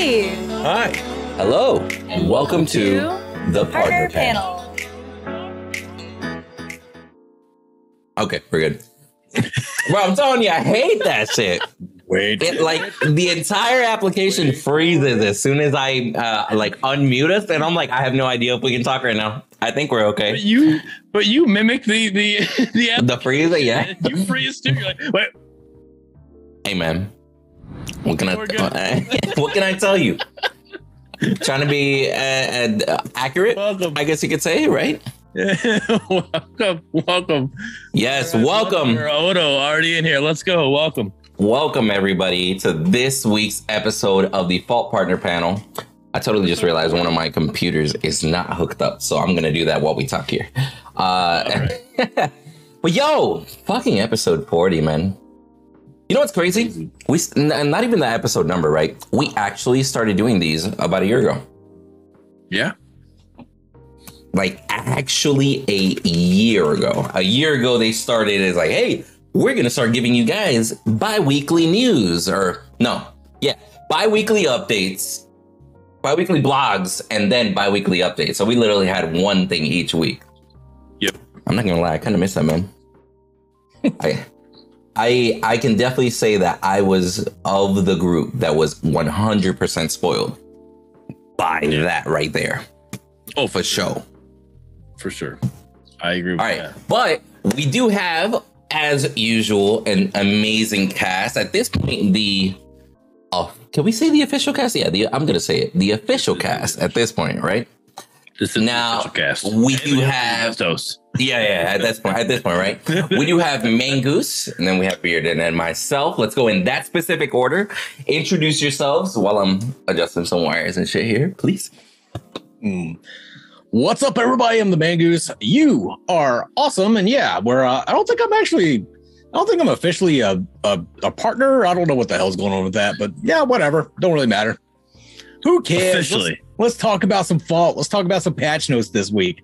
Hey, Hi. Hello. And welcome to the partner, partner panel. panel. Okay, we're good. Bro, I'm telling you, I hate that shit. Wait. It like the entire application freezes as soon as I uh, like unmute us, and I'm like, I have no idea if we can talk right now. I think we're okay. But okay. you, but you mimic the the the. The freeze, yeah. You freeze too. You're like, wait, Hey, man. What can I? what can I tell you? Trying to be uh, uh, accurate, welcome, I guess you could say, right? welcome, welcome. Yes, right, welcome. Odo. Already in here. Let's go. Welcome. Welcome, everybody, to this week's episode of the Fault Partner Panel. I totally just realized one of my computers is not hooked up, so I'm gonna do that while we talk here. Uh, but yo, fucking episode 40, man. You know what's crazy? We and not even the episode number, right? We actually started doing these about a year ago. Yeah. Like actually a year ago. A year ago, they started as like, hey, we're gonna start giving you guys bi-weekly news, or no, yeah, bi-weekly updates, bi-weekly blogs, and then bi-weekly updates. So we literally had one thing each week. Yep. I'm not gonna lie, I kind of miss that, man. I, I, I can definitely say that I was of the group that was 100% spoiled by that right there. Oh, For sure. for sure. I agree with All right, that. but we do have, as usual, an amazing cast. At this point, the oh, can we say the official cast? Yeah, the, I'm gonna say it. The official cast at this point, right? This is Now, the official we do have- has toast. Yeah, yeah. At this point, at this point, right? We do have Mangoose, and then we have Beard, and then myself. Let's go in that specific order. Introduce yourselves while I'm adjusting some wires and shit here, please. Mm. What's up, everybody? I'm the Mangoose. You are awesome, and yeah, we're. Uh, I don't think I'm actually. I don't think I'm officially a, a a partner. I don't know what the hell's going on with that, but yeah, whatever. Don't really matter. Who cares? Officially. Let's, let's talk about some fault. Let's talk about some patch notes this week.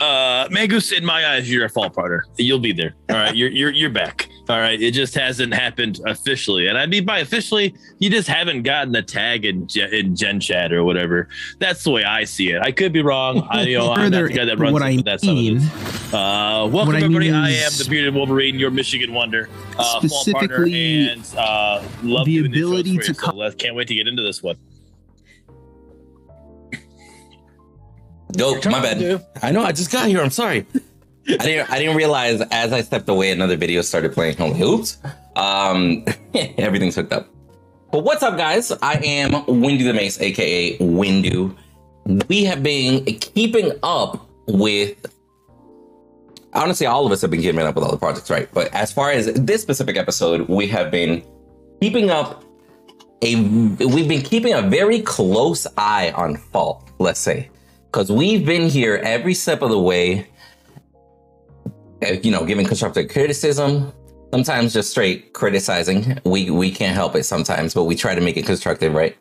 Uh, Mangoose, in my eyes, you're a Fault partner. You'll be there. All right, you're you're you're back. All right, it just hasn't happened officially, and I mean by officially, you just haven't gotten a tag in Gen, in Gen Chat or whatever. That's the way I see it. I could be wrong. I you know I'm not Further, the guy that runs what it, I but that's how it mean. Uh, welcome what I everybody. mean I am the bearded Wolverine, your Michigan wonder, uh, Fault partner, Specifically, and uh, love the doing these shows ability to you, so let's- can't wait to get into this one. Go, my bad. I know. I just got here. I'm sorry. I didn't. I didn't realize as I stepped away, another video started playing. I'm oops. Um, everything's hooked up. But what's up, guys? I am Windu the Mace, aka Windu. We have been keeping up with. Honestly, all of us have been keeping up with all the projects, right? But as far as this specific episode, we have been keeping up. A we've been keeping a very close eye on Fault. Let's say because we've been here every step of the way uh, you know giving constructive criticism sometimes just straight criticizing. We we can't help it sometimes but we try to make it constructive right?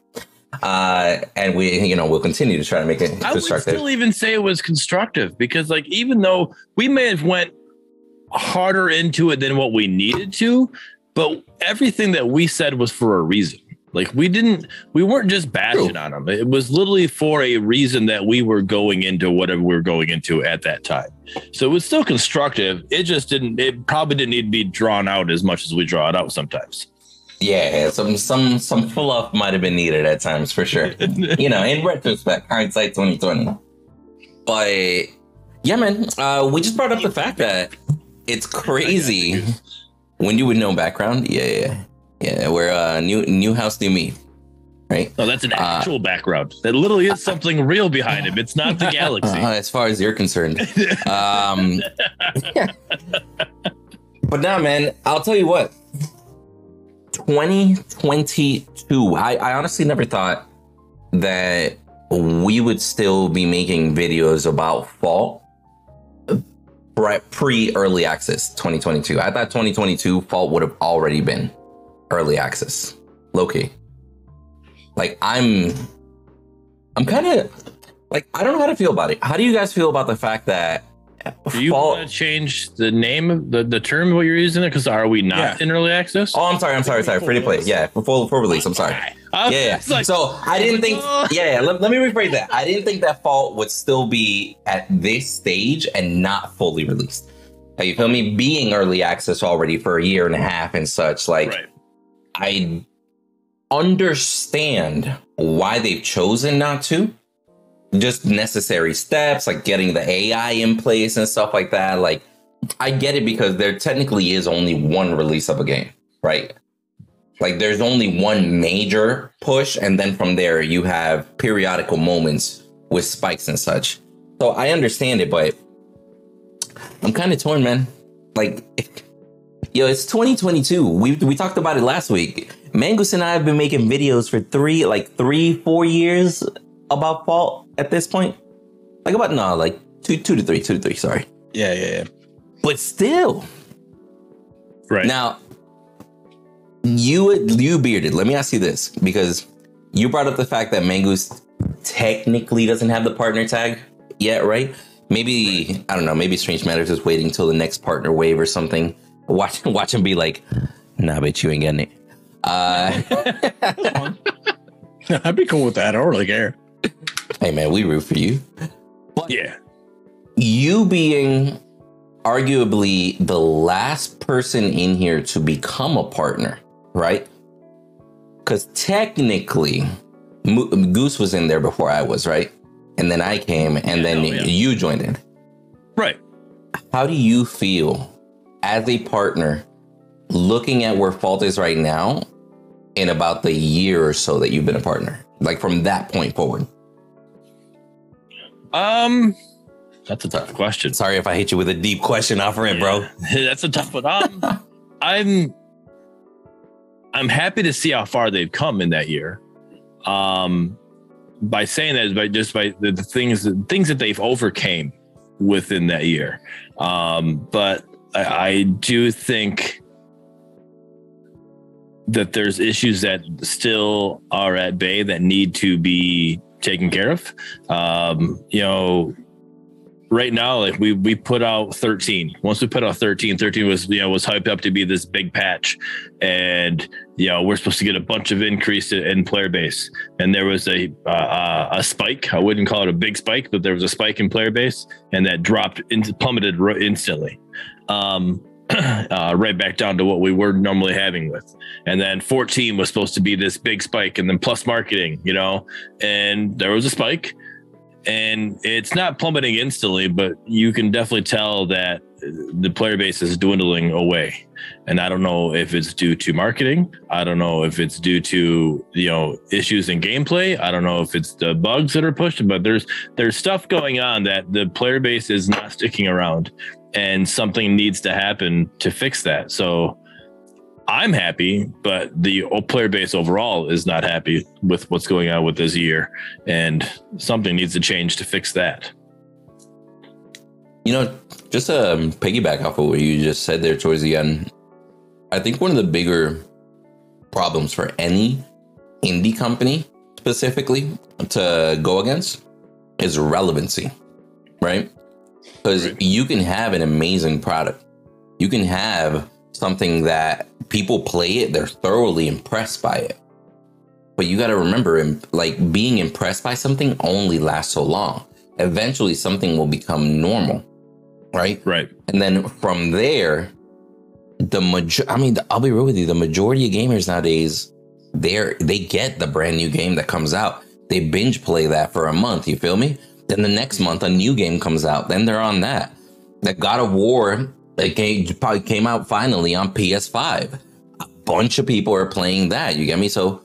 Uh and we you know we'll continue to try to make it I would constructive. still even say it was constructive because, like, even though we may have went harder into it than what we needed to, but everything that we said was for a reason. Like, we didn't, we weren't just bashing True. on them. It was literally for a reason that we were going into whatever we were going into at that time. So it was still constructive. It just didn't. It probably didn't need to be drawn out as much as we draw it out sometimes. yeah some some some fluff might have been needed at times for sure you know in retrospect hindsight 2020 but yeah man uh we just brought up the fact that it's crazy when you with no background yeah yeah yeah we're uh new new house new me right Oh, that's an Uh, actual background. That literally is something real behind him. It's not the galaxy. Uh, as far as you're concerned um but now man i'll tell you what 2022 I, I honestly never thought that we would still be making videos about Fault pre early access 2022 i thought 2022 Fault would have already been early access low-key like i'm i'm kind of like i don't know how to feel about it how do you guys feel about the fact that Do you fall want to change the name of the, the term of what you're using it? Because are we not Yeah. in early access? oh i'm sorry i'm sorry sorry free to play yeah Before, full release i'm sorry Yeah, yeah. like, so I didn't think. Yeah, yeah let, let me rephrase that. I didn't think that fault would still be at this stage and not fully released. Like, you feel me? Being early access already for a year and a half and such, like right. I understand why they've chosen not to. Just necessary steps, like getting the AI in place and stuff like that. Like, I get it because there technically is only one release of a game, right? Like, there's only one major push, and then from there, you have periodical moments with spikes and such. So I understand it, but I'm kind of torn, man. Like, yo, it's 2022. We we talked about it last week. Mangus and I have been making videos for three, like three, four years about fault at this point. Like about no, like two, two to three, two to three. Sorry, Yeah, yeah, yeah. but still. Right. Now, you you bearded. Let me ask you this because you brought up the fact that Mangus technically doesn't have the partner tag yet, right? Maybe I don't know. Maybe Strange Matters is waiting till the next partner wave or something. Watch watch him be like, Nah, bitch, you ain't getting it. Uh, I'd be cool with that. I don't really care. hey man, we root for you. yeah. you being arguably the last person in here to become a partner, right? Because technically, Mo- Goose was in there before I was, right? And then I came, and then oh, yeah. you joined in. Right. How do you feel as a partner looking at where Fault is right now in about the year or so that you've been a partner? Like from that point forward. Um, that's a tough question. Sorry if I hit you with a deep question off rip, bro. That's a tough one. Um, I'm I'm happy to see how far they've come in that year. Um, by saying that, is by just by the, the things things that they've overcame within that year. Um, but I, I do think that there's issues that still are at bay that need to be taken care of. Um, you know, right now, like we we put out 13. Once we put out 13, 13 was you know was hyped up to be this big patch, and you know we're supposed to get a bunch of increase in, player base. And there was a uh, a spike. I wouldn't call it a big spike, but there was a spike in player base, and that dropped into plummeted instantly. Um, uh, right back down to what we were normally having with. And then 14 was supposed to be this big spike, and then plus marketing, you know, and there was a spike. And it's not plummeting instantly, but you can definitely tell that the player base is dwindling away. And I don't know if it's due to marketing. I don't know if it's due to you know issues in gameplay. I don't know if it's the bugs that are pushed, but there's there's stuff going on that the player base is not sticking around and something needs to happen to fix that. So I'm happy, but the player base overall is not happy with what's going on with this year, and something needs to change to fix that. You know, just to um, piggyback off of what you just said there towards the end, I think one of the bigger problems for any indie company specifically to go against is relevancy, right? Because Right. you can have an amazing product, you can have something that people play it, they're thoroughly impressed by it. But you got to remember, like being impressed by something only lasts so long. Eventually, something will become normal, right? Right. And then from there, the major I mean, I'll be real with you, the majority of gamers nowadays, they're they get the brand new game that comes out. They binge play that for a month, you feel me? Then the next month a new game comes out. Then they're on that. That God of War that came, probably came out finally on PS5. A bunch of people are playing that. You get me? So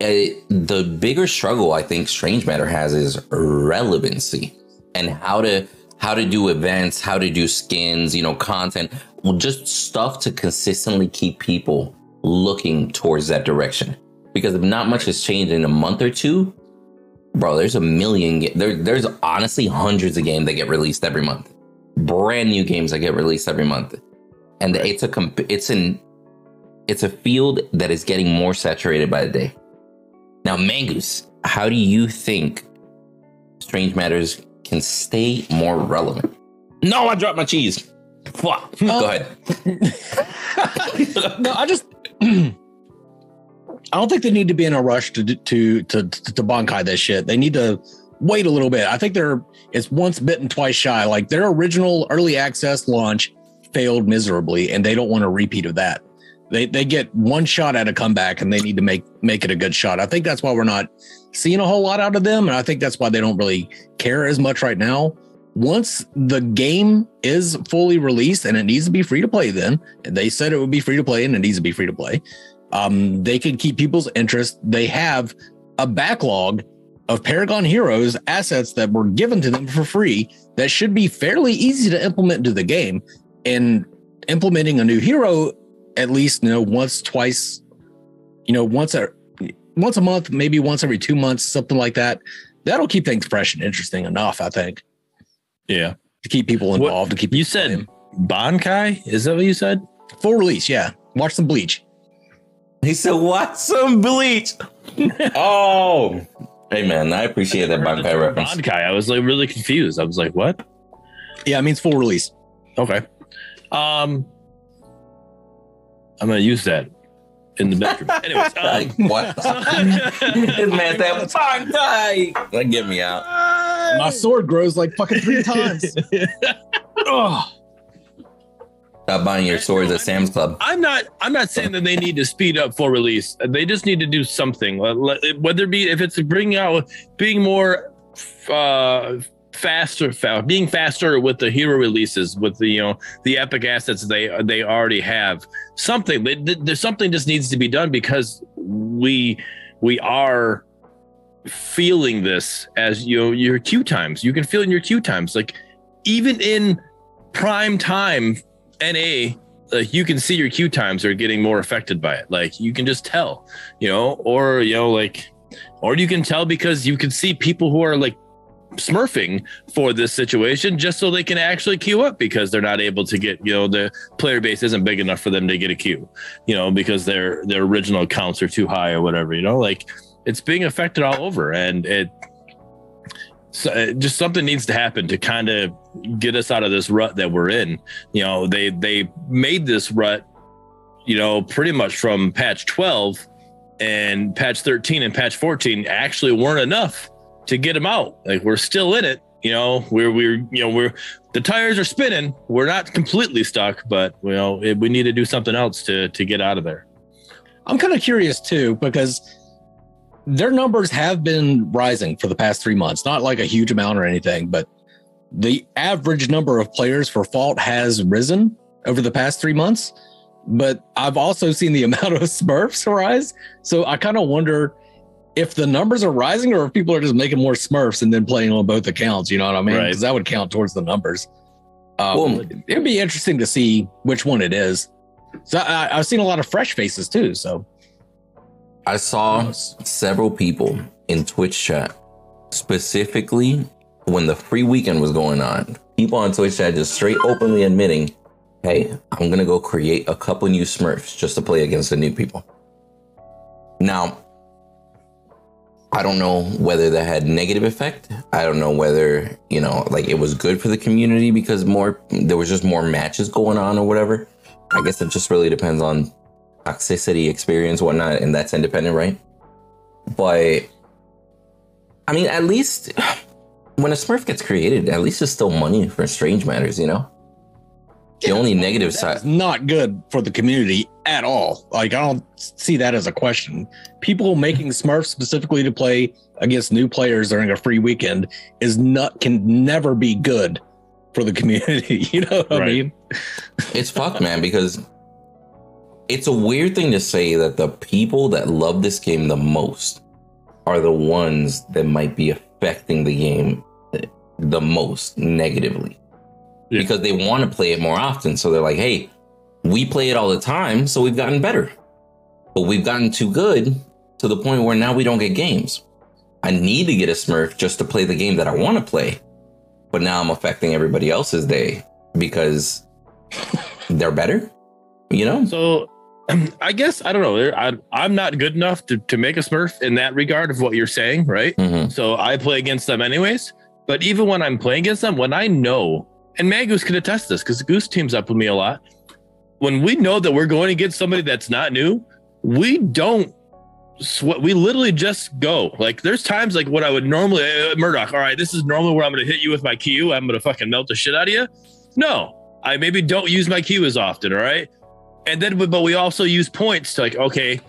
uh, the bigger struggle I think Strange Matter has is relevancy and how to how to do events, how to do skins, you know, content, just stuff to consistently keep people looking towards that direction. Because if not much has changed in a month or two, bro, there's a million. ga- There, there's honestly hundreds of games that get released every month, brand new games that get released every month, and it's a comp- it's an it's a field that is getting more saturated by the day. Now, Mangus, how do you think Strange Matters can stay more relevant? No, I dropped my cheese. Fuck. Go uh, ahead. no, I just I don't think they need to be in a rush to to to to, to Bankai this shit. They need to wait a little bit. I think they're it's once bitten, twice shy. Like their original early access launch failed miserably, and they don't want a repeat of that. They they get one shot at a comeback, and they need to make make it a good shot. I think that's why we're not seeing a whole lot out of them, and I think that's why they don't really care as much right now. Once the game is fully released and it needs to be free to play, then they said it would be free to play and it needs to be free to play. Um, they can keep people's interest. They have a backlog of Paragon Heroes assets that were given to them for free that should be fairly easy to implement into the game. And implementing a new hero at least you know once, twice, you know once a once a month, maybe once every two months, something like that. That'll keep things fresh and interesting enough, I think, Yeah. to keep people What- involved. to keep You said playing. Bankai? Is that what you said? full release, yeah. Watch some Bleach. He said, "Watch some bleach." oh, hey man, I appreciate that Bankai reference. Bankai. I was like really confused. I was like, what? Yeah, it means full release. Okay. Um, I'm gonna use that in the bedroom. Anyways, Like, um, what? this man said Bankai. Like, get me out. My sword grows like fucking three times. Ugh. Stop buying your swords at Sam's Club. I'm not. I'm not saying that they need to speed up for release. They just need to do something. Whether it be if it's bringing out, being more uh, faster, being faster with the hero releases, with the you know the epic assets they they already have. Something. There's something just needs to be done because we we are feeling this as you know your queue times. You can feel in your queue times, like even in prime time NA, like you can see your queue times are getting more affected by it. Like you can just tell, you know, or you know, like, or you can tell because you can see people who are like smurfing for this situation just so they can actually queue up because they're not able to get, you know, the player base isn't big enough for them to get a queue, you know, because their their original accounts are too high or whatever, you know, like it's being affected all over and it so uh, just something needs to happen to kind of get us out of this rut that we're in. You know they they made this rut you know pretty much from patch 12 and patch 13 and patch 14 actually weren't enough to get them out. Like we're still in it you know we're we're you know we're the tires are spinning. We're not completely stuck but you know it, we need to do something else to to get out of there. I'm kind of curious too because their numbers have been rising for the past three months. Not like a huge amount or anything, but the average number of players for Fault has risen over the past three months. But I've also seen the amount of Smurfs rise. So I kind of wonder if the numbers are rising or if people are just making more Smurfs and then playing on both accounts. You know what I mean? Right. Because that would count towards the numbers. Um, Well- it'd be interesting to see which one it is. So I, I've seen a lot of fresh faces too. So I saw several people in Twitch chat, specifically when the free weekend was going on. People on Twitch chat just straight openly admitting, "Hey, I'm gonna go create a couple new Smurfs just to play against the new people." Now, I don't know whether that had negative effect. I don't know whether you know, like it was good for the community because more there was just more matches going on or whatever. I guess it just really depends on toxicity experience, whatnot, and that's independent, right? But I mean, at least when a Smurf gets created, at least it's still money for Strange Matters, you know. The only negative side, not good for the community at all. Like I don't see that as a question. People making Smurfs specifically to play against new players during a free weekend is not can never be good for the community. You know what I mean? it's fucked, man, because it's a weird thing to say that the people that love this game the most are the ones that might be affecting the game the most negatively. Yeah. Because they want to play it more often. So they're like, hey, we play it all the time, so we've gotten better. But we've gotten too good to the point where now we don't get games. I need to get a Smurf just to play the game that I want to play. But now I'm affecting everybody else's day because they're better. You know? So I guess I don't know. I, I'm not good enough to, to make a Smurf in that regard of what you're saying, right? Mhm. So I play against them anyways. But even when I'm playing against them, when I know, and Magus can attest this because Goose teams up with me a lot. When we know that we're going to get somebody that's not new, we don't sw- we literally just go. Like there's times like what I would normally uh, Murdock. All right, this is normally where I'm going to hit you with my Q. I'm going to fucking melt the shit out of you. No, I maybe don't use my Q as often. All right, and then but we also use points to like okay.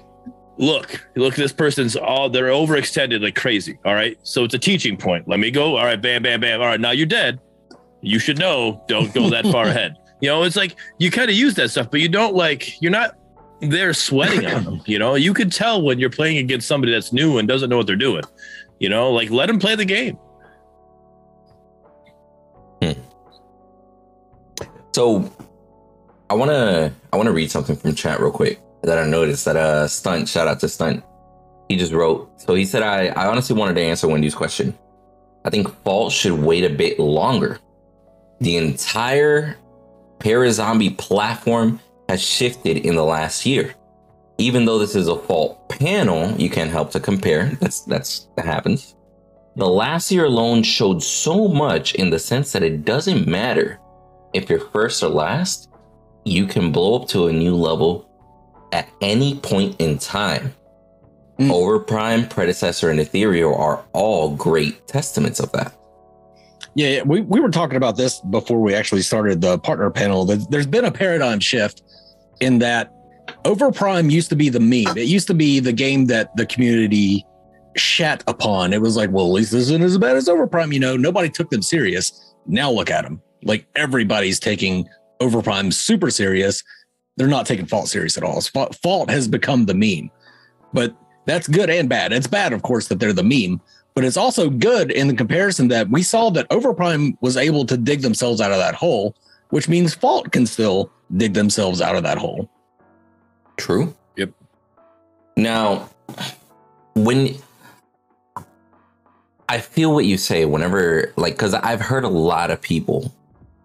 Look, look, this person's all they're overextended like crazy. All right. So it's a teaching point. Let me go. All right, bam, bam, bam. All right, now you're dead. You should know, don't go that far ahead. You know, it's like you kind of use that stuff, but you don't like you're not they're sweating on them. You know, you could tell when you're playing against somebody that's new and doesn't know what they're doing. You know, like let them play the game. hmm. So I wanna I wanna read something from chat real quick that I noticed that uh stunt shout out to stunt. He just wrote so he said I I honestly wanted to answer Windu's question. I think Fault should wait a bit longer. The entire Parazombie platform has shifted in the last year. Even though this is a Fault panel, you can't help to compare. That's that's that happens. The last year alone showed so much in the sense that it doesn't matter if you're first or last, you can blow up to a new level at any point in time. Mm. Overprime, Predecessor, and Ethereal are all great testaments of that. Yeah, yeah, we, we were talking about this before we actually started the partner panel. There- There's been a paradigm shift in that Overprime used to be the meme. It used to be the game that the community shat upon. It was like, well, at least this isn't as bad as Overprime. You know, nobody took them serious. Now look at them. Like everybody's taking Overprime super serious. They're not taking Fault serious at all. Fault has become the meme, but that's good and bad. It's bad, of course, that they're the meme, but it's also good in the comparison that we saw that Overprime was able to dig themselves out of that hole, which means Fault can still dig themselves out of that hole. True. Yep. Now, when I feel what you say, whenever, like, because I've heard a lot of people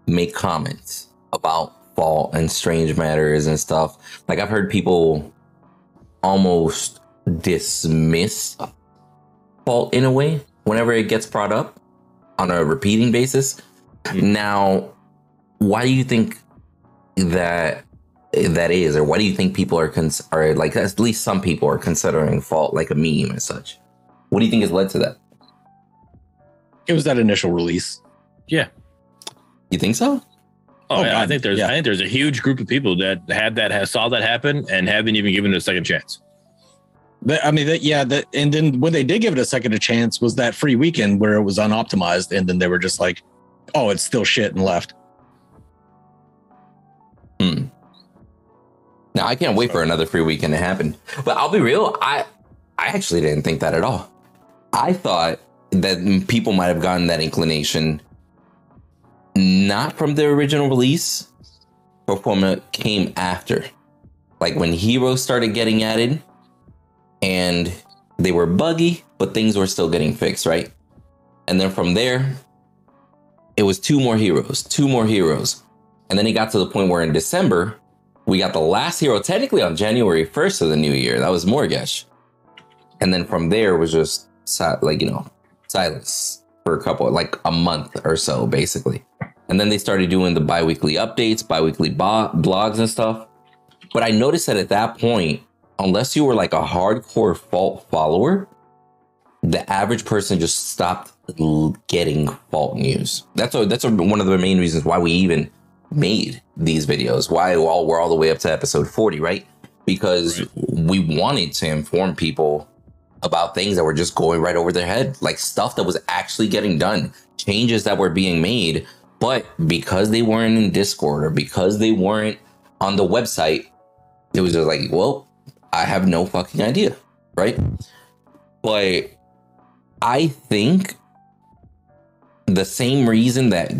make comments about fault and strange matters and stuff. Like, I've heard people almost dismiss fault in a way whenever it gets brought up on a repeating basis. Mhm. Now, why do you think that that is, or why do you think people are cons- are like at least some people are considering fault like a meme and such? What do you think has led to that? It was that initial release. Yeah. You think so? Oh, Oh, yeah, I think there's Yeah. I think there's a huge group of people that had that has saw that happen and haven't even given it a second chance. That- I mean, that, yeah, that, and then when they did give it a second a chance was that free weekend where it was unoptimized, and then they were just like, "Oh, it's still shit," and left. Hmm. Now I can't wait for another free weekend to happen. But I'll be real, I I actually didn't think that at all. I thought that people might have gotten that inclination not from the original release, it came after. Like when Heroes started getting added and they were buggy, but things were still getting fixed, right? And then from there, it was two more heroes, two more heroes. And then it got to the point where in December, we got the last hero technically on January 1st of the new year. That was Morgesh. And then from there was just like, you know, silence for a couple, like a month or so, basically. And then they started doing the bi weekly updates, bi weekly bo- blogs and stuff. But I noticed that at that point, unless you were like a hardcore fault follower, the average person just stopped getting fault news. That's a, that's a, one of the main reasons why we even made these videos. Why all we're all the way up to episode 40, right? Because we wanted to inform people about things that were just going right over their head, like stuff that was actually getting done, changes that were being made, but because they weren't in Discord or because they weren't on the website, it was just like, well, I have no fucking idea, right? But I think the same reason that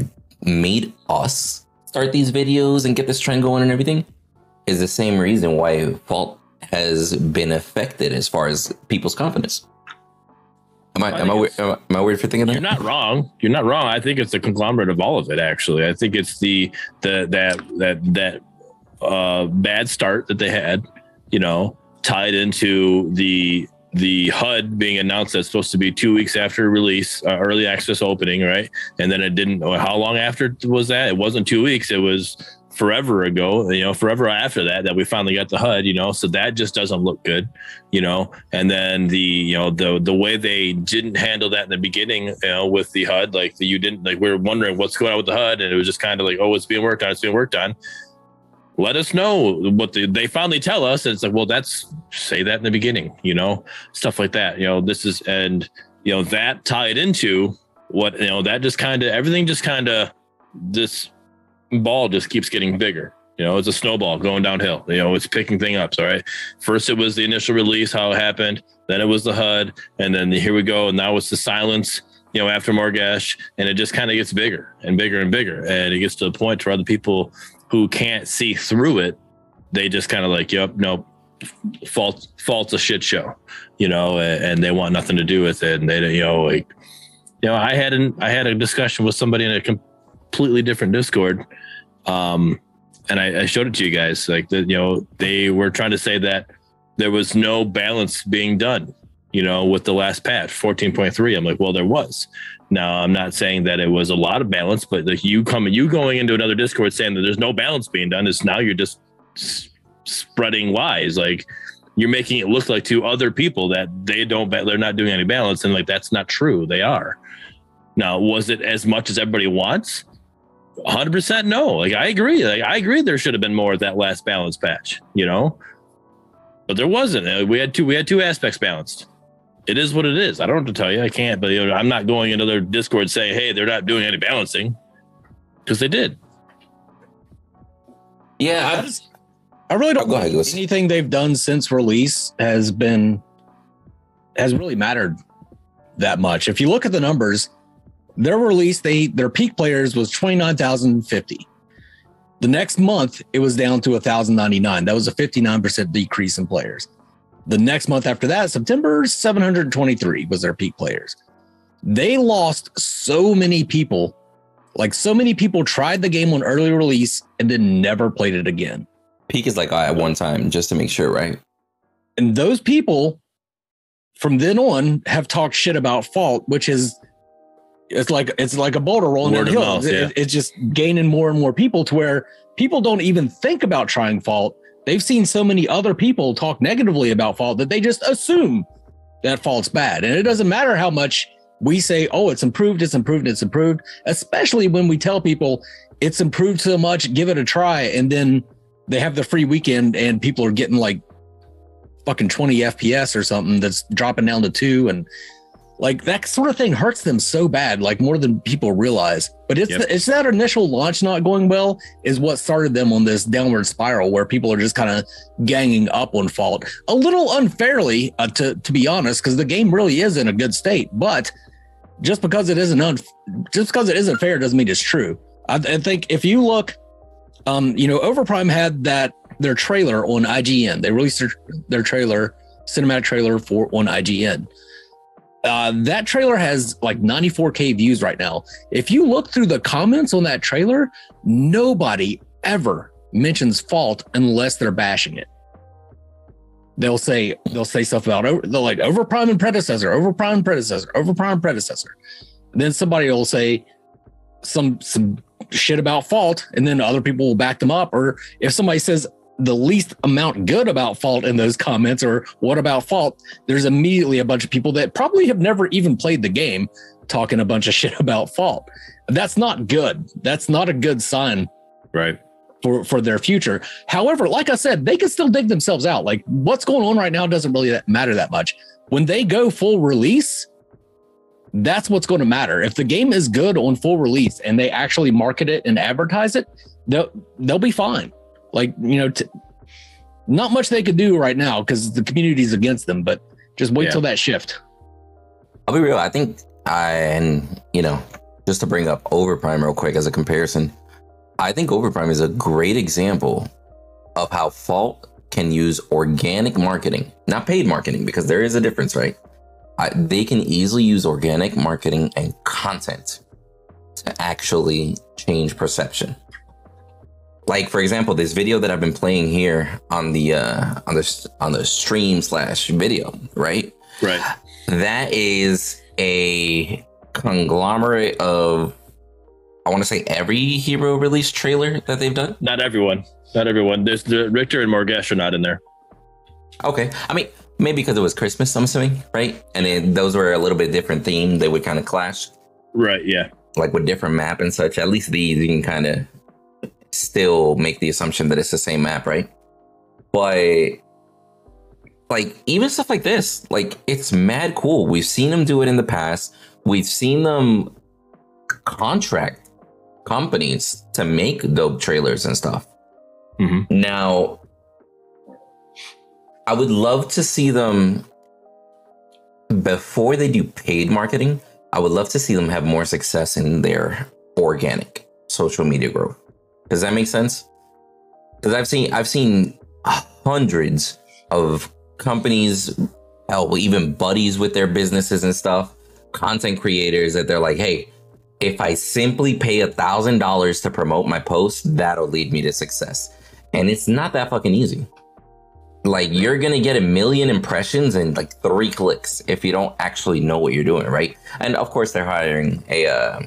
made us start these videos and get this trend going and everything is the same reason why Fault has been affected as far as people's confidence. Am I, I am I, am I am I weird for thinking that? You're not wrong. You're not wrong. I think it's a conglomerate of all of it. Actually, I think it's the the that that that uh, bad start that they had. You know, tied into the the HUD being announced that's supposed to be two weeks after release, uh, early access opening, right? And then it didn't. How long after was that? It wasn't two weeks. It was forever ago, you know, forever after that, that we finally got the HUD, you know, so that just doesn't look good, you know, and then the, you know, the, the way they didn't handle that in the beginning, you know, with the HUD, like the, you didn't, like, we were wondering what's going on with the HUD and it was just kind of like, oh, it's being worked on, it's being worked on. Let us know what the, they finally tell us. And it's like, well, that's say that in the beginning, you know, stuff like that, you know, this is, and, you know, that tied into what, you know, that just kind of, everything just kind of, this ball just keeps getting bigger. You know, it's a snowball going downhill. You know, it's picking thing up. All right. First, it was the initial release, how it happened. Then it was the HUD, and then here we go. And now it's the silence. You know, after Morgash, and it just kind of gets bigger and bigger and bigger, and it gets to the point where other people who can't see through it, they just kind of like, yep, nope, fault, fault's a shit show. You know, and, and they want nothing to do with it, and they, you know, like, you know, I had an I had a discussion with somebody in a completely different Discord um, and I, I, showed it to you guys. Like that, you know, they were trying to say that there was no balance being done. You know, with the last patch, fourteen point three. I'm like, well, there was. Now, I'm not saying that it was a lot of balance, but the, you coming, you going into another Discord saying that there's no balance being done is now you're just s- spreading lies. Like you're making it look like to other people that they don't, they're not doing any balance, and like that's not true. They are. Now, was it as much as everybody wants? 100% no. Like I agree. Like I agree there should have been more at that last balance patch, you know? But there wasn't. Uh, we had two we had two aspects balanced. It is what it is. I don't have to tell you. I can't, but you know, I'm not going into their Discord saying, "Hey, they're not doing any balancing." Cuz they did. Yeah, I, just, I really don't oh, go ahead, anything they've done since release has been has really mattered that much. If you look at the numbers, their release, they their peak players was 29,050. The next month, it was down to 1,099. That was a 59% decrease in players. The next month after that, September, 723 was their peak players. They lost so many people. Like so many people tried the game on early release and then never played it again. Peak is like at one time, just to make sure, right? And those people from then on have talked shit about Fault, which is it's like it's like a boulder rolling down the hill. Mouth, yeah. it, it's just gaining more and more people to where people don't even think about trying fault. They've seen so many other people talk negatively about fault that they just assume that fault's bad. And it doesn't matter how much we say, oh, it's improved, it's improved, it's improved, especially when we tell people it's improved so much, give it a try. And then they have the free weekend and people are getting like fucking 20 FPS or something that's dropping down to two. And like that sort of thing hurts them so bad, like more than people realize. But it's yep. the, it's that initial launch not going well is what started them on this downward spiral where people are just kind of ganging up on fault a little unfairly, uh, to to be honest, because the game really is in a good state. But just because it isn't un- just because it isn't fair doesn't mean it's true. I, I think if you look, um, you know, Overprime had that their trailer on IGN. They released their, their trailer, cinematic trailer for on IGN uh, that trailer has like 94k views right now. If you look through the comments on that trailer, nobody ever mentions fault unless they're bashing it. They'll say they'll say stuff about they'll like overprime and predecessor, overprime and predecessor, overprime predecessor. And then somebody will say some some shit about fault, and then other people will back them up. Or if somebody says the least amount good about fault in those comments or what about fault there's immediately a bunch of people that probably have never even played the game talking a bunch of shit about fault. That's not good. That's not a good sign right. for for their future. However like i said they can still dig themselves out. Like what's going on right now doesn't really matter that much. When they go full release that's what's going to matter. If the game is good on full release and they actually market it and advertise it they'll they'll be fine like, you know, t- not much they could do right now because the community's against them, but just wait yeah. till that shift. I'll be real. I think I, and, you know, just to bring up Overprime real quick as a comparison, I think Overprime is a great example of how Fault can use organic marketing, not paid marketing, because there is a difference, right? I, they can easily use organic marketing and content to actually change perception like for example this video that i've been playing here on the uh on the on the stream slash video right right that is a conglomerate of I want to say every hero release trailer that they've done. Not everyone. Not everyone. There's the Riktor and Morgesh are not in there. Okay, I mean maybe because it was Christmas, I'm assuming, right? And then those were a little bit different theme. They would kind of clash, Right. Yeah. like with different map and such. At least these you can kind of still make the assumption that it's the same map, right? But like even stuff like this, like it's mad cool. We've seen them do it in the past. We've seen them contract companies to make dope trailers and stuff. Mhm. Now, I would love to see them before they do paid marketing. I would love to see them have more success in their organic social media growth. Does that make sense? Because I've seen I've seen hundreds of companies, hell, even buddies with their businesses and stuff, content creators that they're like, hey, if I simply pay a thousand dollars to promote my post, that'll lead me to success. And it's not that fucking easy. Like you're gonna get a million impressions in like three clicks if you don't actually know what you're doing, right? And of course, they're hiring a uh,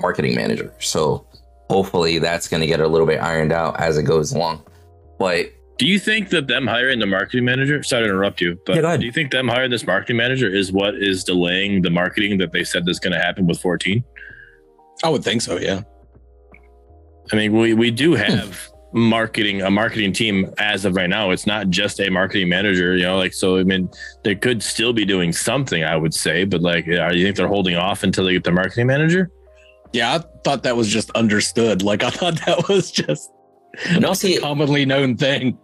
marketing manager, so hopefully that's gonna get a little bit ironed out as it goes along. But Do you think that them hiring the marketing manager? Sorry to interrupt you, but Yeah, do you think them hiring this marketing manager is what is delaying the marketing that they said is going to happen with 14? I would think so. Yeah. I mean, we we do have marketing a marketing team as of right now. It's not just a marketing manager, you know. Like so, I mean, they could still be doing something. I would say, but like, uh, you think they're holding off until they get the marketing manager? Yeah. I thought that was just understood. Like I thought that was just no, see, a commonly known thing.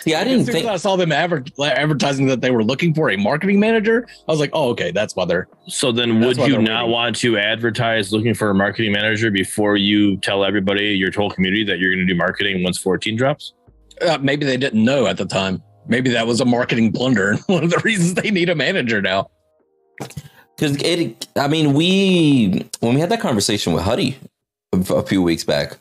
see, I didn't soon think. as I saw them adver- advertising that they were looking for a marketing manager. I was like, oh, okay, that's why they're. So then, would you not waiting. want to advertise looking for a marketing manager before you tell everybody, your whole community, that you're going to do marketing once 14 drops? Uh, maybe they didn't know at the time. Maybe that was a marketing blunder. and One of the reasons they need a manager now. Because it, I mean, we when we had that conversation with Huddy a, few weeks back,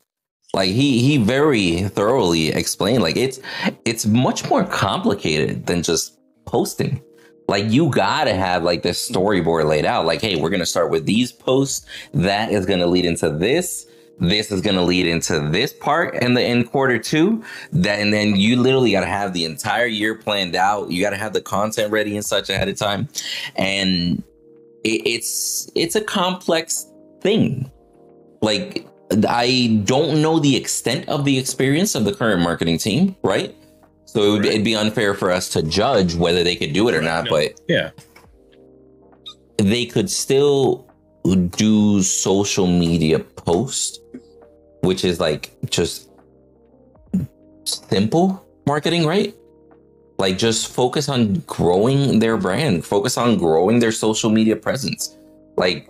like he he very thoroughly explained like it's it's much more complicated than just posting. Like you gotta have like this storyboard laid out. Like, hey, we're gonna start with these posts. That is gonna lead into this. This is gonna lead into this part in the in quarter two. That and then you literally gotta have the entire year planned out. You gotta have the content ready and such ahead of time. And it's it's a complex thing. Like I don't know the extent of the experience of the current marketing team, right? So it would, it'd be unfair for us to judge whether they could do it or not, No. but Yeah. they could still do social media post, which is like just simple marketing, right? Like just focus on growing their brand, focus on growing their social media presence. Like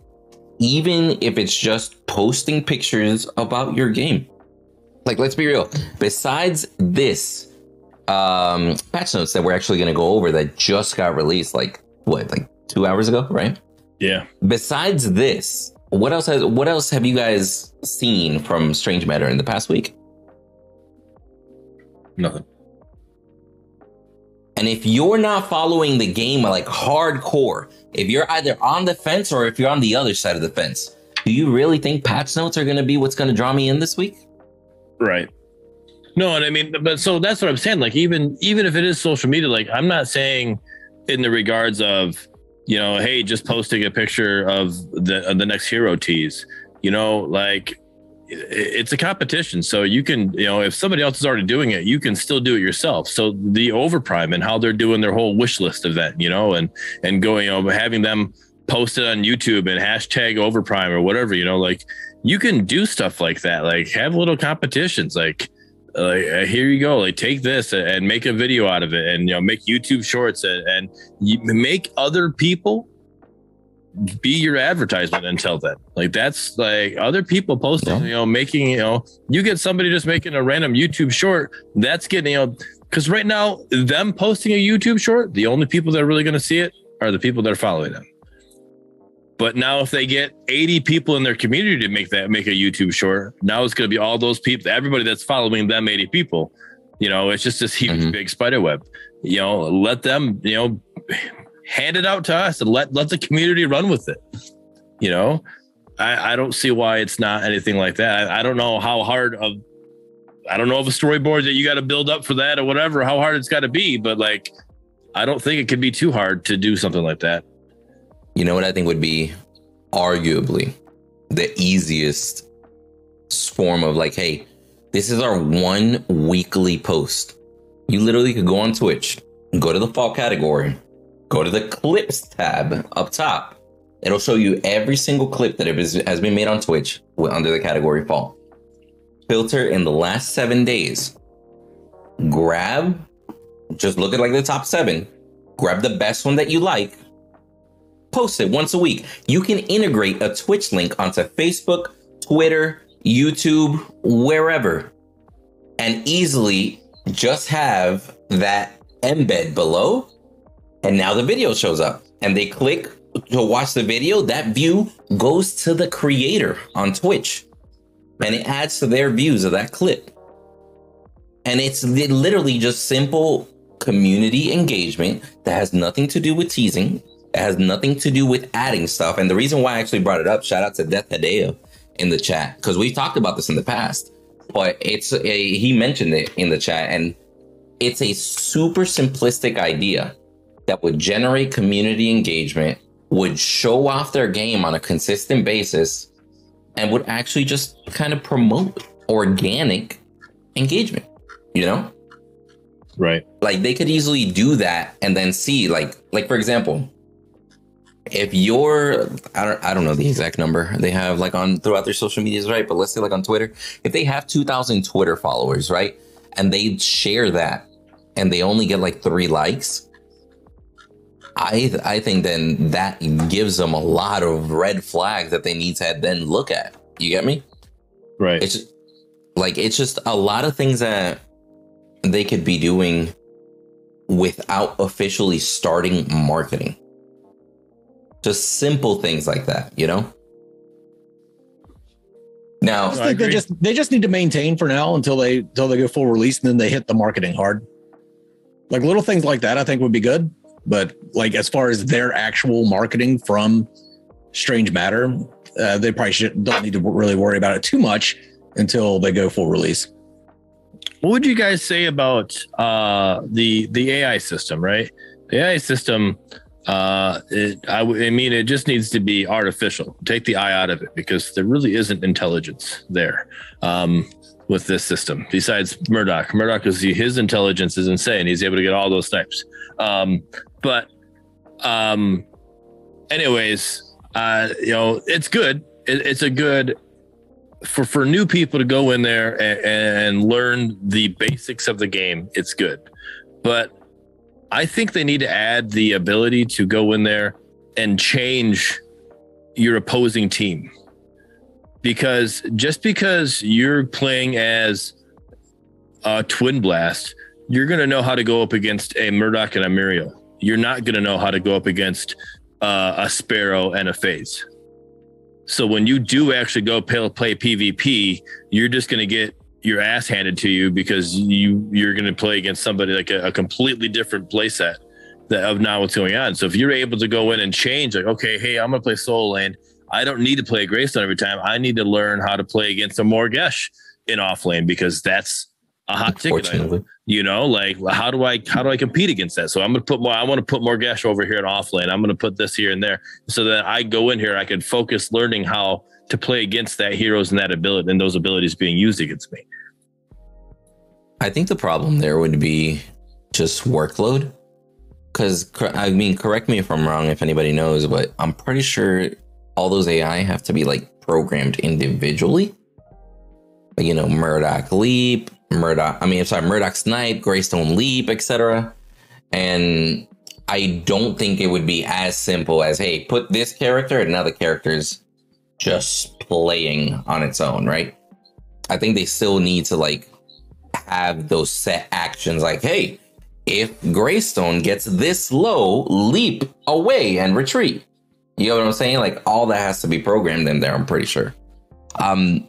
even if it's just posting pictures about your game. Like let's be real. Besides this um patch notes that we're actually going to go over that just got released like what like 2 hours ago, right? Yeah. besides this what else has what else have you guys seen from strange matter in the past week Nothing. And if you're not following the game like hardcore if you're either on the fence or if you're on the other side of the fence do you really think patch notes are going to be what's going to draw me in this week Right. No, and I mean, but so that's what I'm saying. Like, even even if it is social media, like I'm not saying in the regards of, you know, hey, just posting a picture of the of the next hero tease. You know, like it's a competition, so you can, you know, if somebody else is already doing it, you can still do it yourself. So the overprime and how they're doing their whole wish list event, you know, and and going, you know, having them post it on YouTube and hashtag overprime or whatever, you know, like you can do stuff like that. Like have little competitions, like like uh, here you go like take this and make a video out of it and you know make youtube shorts and, and make other people be your advertisement until then like that's like other people posting Yeah. you know making you know you get somebody just making a random youtube short that's getting you know because right now them posting a youtube short the only people that are really going to see it are the people that are following them but now if they get 80 people in their community to make that make a YouTube short, now it's going to be all those people, everybody that's following them 80 people. You know, it's just this huge Mhm. big spider web. You know, let them, you know, hand it out to us and let let the community run with it. You know, I, I don't see why it's not anything like that. I, I don't know how hard of I don't know of a storyboard that you got to build up for that or whatever, how hard it's got to be, but like I don't think it could be too hard to do something like that. You know what I think would be arguably the easiest form of like, hey, this is our one weekly post. You literally could go on Twitch, go to the Fault category, go to the clips tab up top. It'll show you every single clip that has been made on Twitch under the category Fault. Filter in the last seven days. Grab, just look at like the top seven. Grab the best one that you like. Post it once a week. You can integrate a Twitch link onto Facebook, Twitter, YouTube, wherever, and easily just have that embed below. And now the video shows up and they click to watch the video. That view goes to the creator on Twitch and it adds to their views of that clip. And it's literally just simple community engagement that has nothing to do with teasing. It has nothing to do with adding stuff. And the reason why I actually brought it up, shout out to Death Hideo in the chat, because we've talked about this in the past. But it's a he mentioned it in the chat, and it's a super simplistic idea that would generate community engagement, would show off their game on a consistent basis, and would actually just kind of promote organic engagement, you know? Right. like they could easily do that and then see like like for example if you're I don't I don't know the exact number they have like on throughout their social medias right but let's say like on Twitter if they have 2000 Twitter followers right and they share that and they only get like 3 likes I I think then that gives them a lot of red flags that they need to then look at you get me Right. it's just, like it's just a lot of things that they could be doing without officially starting marketing just simple things like that you know now I just I they just they just need to maintain for now until they until they go full release and then they hit the marketing hard. Like little things like that, I think would be good. But like as far as their actual marketing from Strange Matter, uh, they probably should don't need to really worry about it too much until they go full release. What would you guys say about uh, the the AI system? Right, the AI system. Uh, it, I, mean, it just needs to be artificial. Take the eye out of it because there really isn't intelligence there um, with this system. Besides Murdock, Murdock is his intelligence is insane. He's able to get all those types. Um, but, um, anyways, uh, you know, it's good. It, it's a good for for new people to go in there and, and learn the basics of the game, it's good. But I think they need to add the ability to go in there and change your opposing team. Because just because you're playing as a Twin Blast, you're going to know how to go up against a Murdock and a Muriel. You're not going to know how to go up against uh, a Sparrow and a Phase. So when you do actually go play, play PvP, you're just going to get your ass handed to you because you you're going to play against somebody like a, a completely different play set that of now what's going on. So if you're able to go in and change, like, okay, hey, I'm going to play solo lane. I don't need to play a Greystone every time. I need to learn how to play against a Morigesh in off lane because that's a hot ticket. item you know like how do i how do i compete against that so i'm going to put more i want to put Morigesh over here at off lane i'm going to put this here and there so that i go in here i can focus learning how to play against that heroes and that ability and those abilities being used against me I think the problem there would be just workload. Because, I mean, correct me if I'm wrong, if anybody knows, but I'm pretty sure all those AI have to be like programmed individually. Like, you know, Murdock Leap, Murdock, I mean, sorry, Murdock Snipe, Greystone Leap, etc. And I don't think it would be as simple as, hey, put this character and another character's just playing on its own, right? I think they still need to like have those set actions like, hey, if Greystone gets this low, leap away and retreat. You know what I'm saying? Like all that has to be programmed in there, I'm pretty sure. Um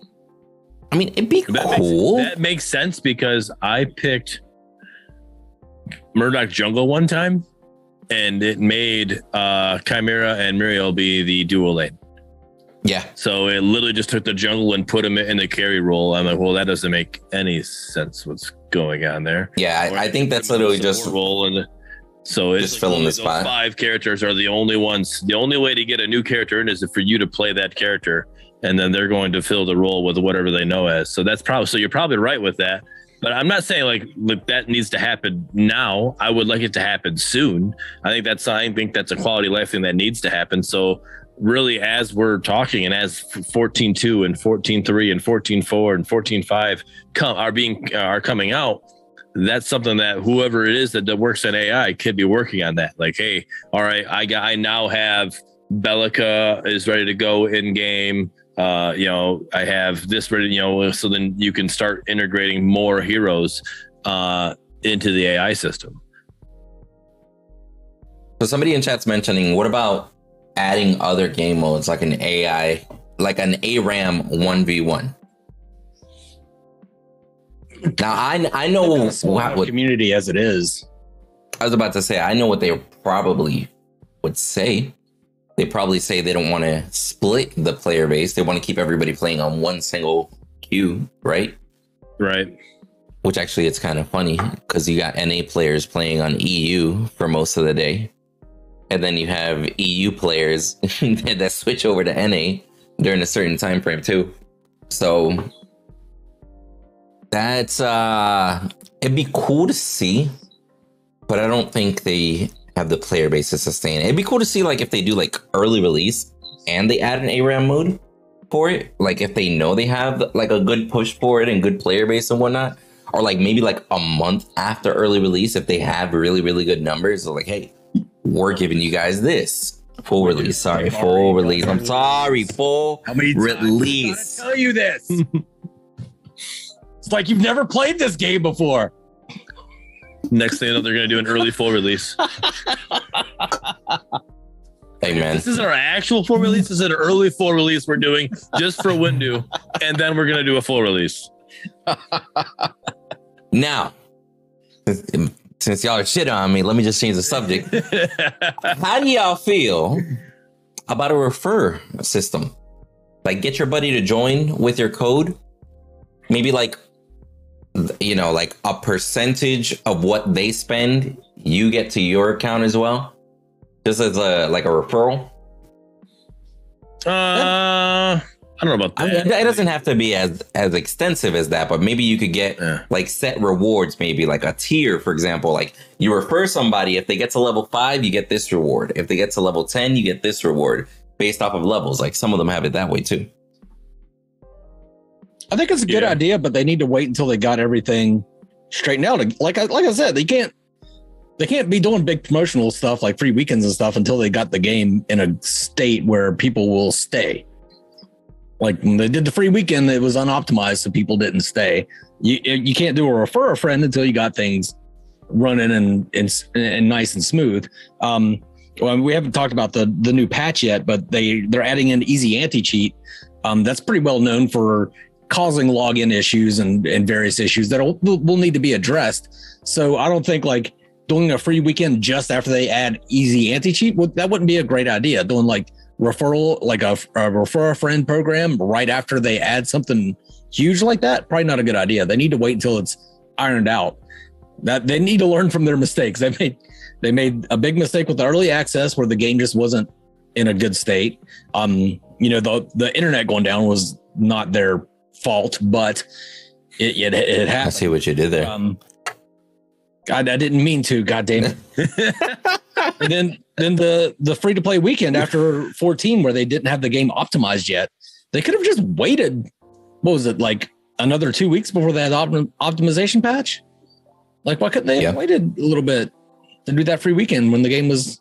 I mean it'd be that cool. makes, that makes sense because i picked murdock jungle one time and it made uh khaimera and muriel be the dual lane Yeah. So it literally just took the jungle and put him in the carry role. I'm like, well, that doesn't make any sense. What's going on there? Yeah, I, I think that's literally just role and so it's Just filling only the spot. Five characters are the only ones. The only way to get a new character in is for you to play that character, and then they're going to fill the role with whatever they know as. So that's probably so you're probably right with that. But I'm not saying like look, that needs to happen now. I would like it to happen soon. I think that's I think that's a quality life thing that needs to happen. So really, as we're talking and as 14-2 and 14-3 and 14-4 and 14.5 come are being are coming out, that's something that whoever it is that, that works in AI could be working on that. Like, hey, all right, I got I now have Belica is ready to go in game. Uh, you know, I have this ready, you know, so then you can start integrating more heroes uh into the AI system. So somebody in chat's mentioning, what about adding other game modes like an AI, like an ARAM one v one? Now I I know what, what community as it is. I was about to say. I know what they probably would say. They probably say they don't want to split the player base. They want to keep everybody playing on one single queue, right? Right. Which actually it's kind of funny because you got NA players playing on EU for most of the day. And then you have EU players that switch over to NA during a certain time frame too. So that's uh it'd be cool to see, but I don't think they have the player base to sustain it. It'd be cool to see like if they do like early release and they add an ARAM mode for it. Like if they know they have like a good push for it and good player base and whatnot. Or like maybe like a month after early release, if they have really, really good numbers, they're like, hey, we're giving you guys this. Full release. Sorry, full release. I'm sorry, full How many release. I gotta tell you this? it's like you've never played this game before. Next thing you know, they're gonna do an early full release. Hey man. This is our actual full release. This is an early full release we're doing just for Windu, and then we're gonna do a full release. Now, since- since y'all are shit on me, let me just change the subject. How do y'all feel about a refer system? Like, get your buddy to join with your code. Maybe like, you know, like a percentage of what they spend, you get to your account as well, just as a like a referral. Uh, I don't know about I that. mean, it doesn't have to be as as extensive as that, but maybe you could get Yeah. like set rewards, maybe like a tier, for example. Like you refer somebody, if they get to level five, you get this reward. If they get to level ten, you get this reward based off of levels. Like some of them have it that way too. I think it's a good Yeah. idea, but they need to wait until they got everything straightened out. Like I like I said, they can't they can't be doing big promotional stuff like free weekends and stuff until they got the game in a state where people will stay. Like when they did the free weekend, it was unoptimized, so people didn't stay. You you can't do a refer a friend until you got things running and and, and nice and smooth. Um, well, we haven't talked about the the new patch yet, but they they're adding an easy anti cheat. Um, that's pretty well known for causing login issues and, and various issues that will, will need to be addressed. So I don't think like doing a free weekend just after they add easy anti cheat would that wouldn't be a great idea. Doing like referral, like a, a refer a friend program right after they add something huge like that, probably not a good idea. They need to wait until it's ironed out. That they need to learn from their mistakes. They made they made a big mistake with the early access where the game just wasn't in a good state. Um, you know, the the internet going down was not their fault, but it it, it I see what you did there. Um, God, I didn't mean to. God damn it. and then then the the free to play weekend after 14, where they didn't have the game optimized yet, they could have just waited. What was it like another two weeks before that optim- optimization patch? Like, why couldn't they have waited a little bit to do that free weekend when the game was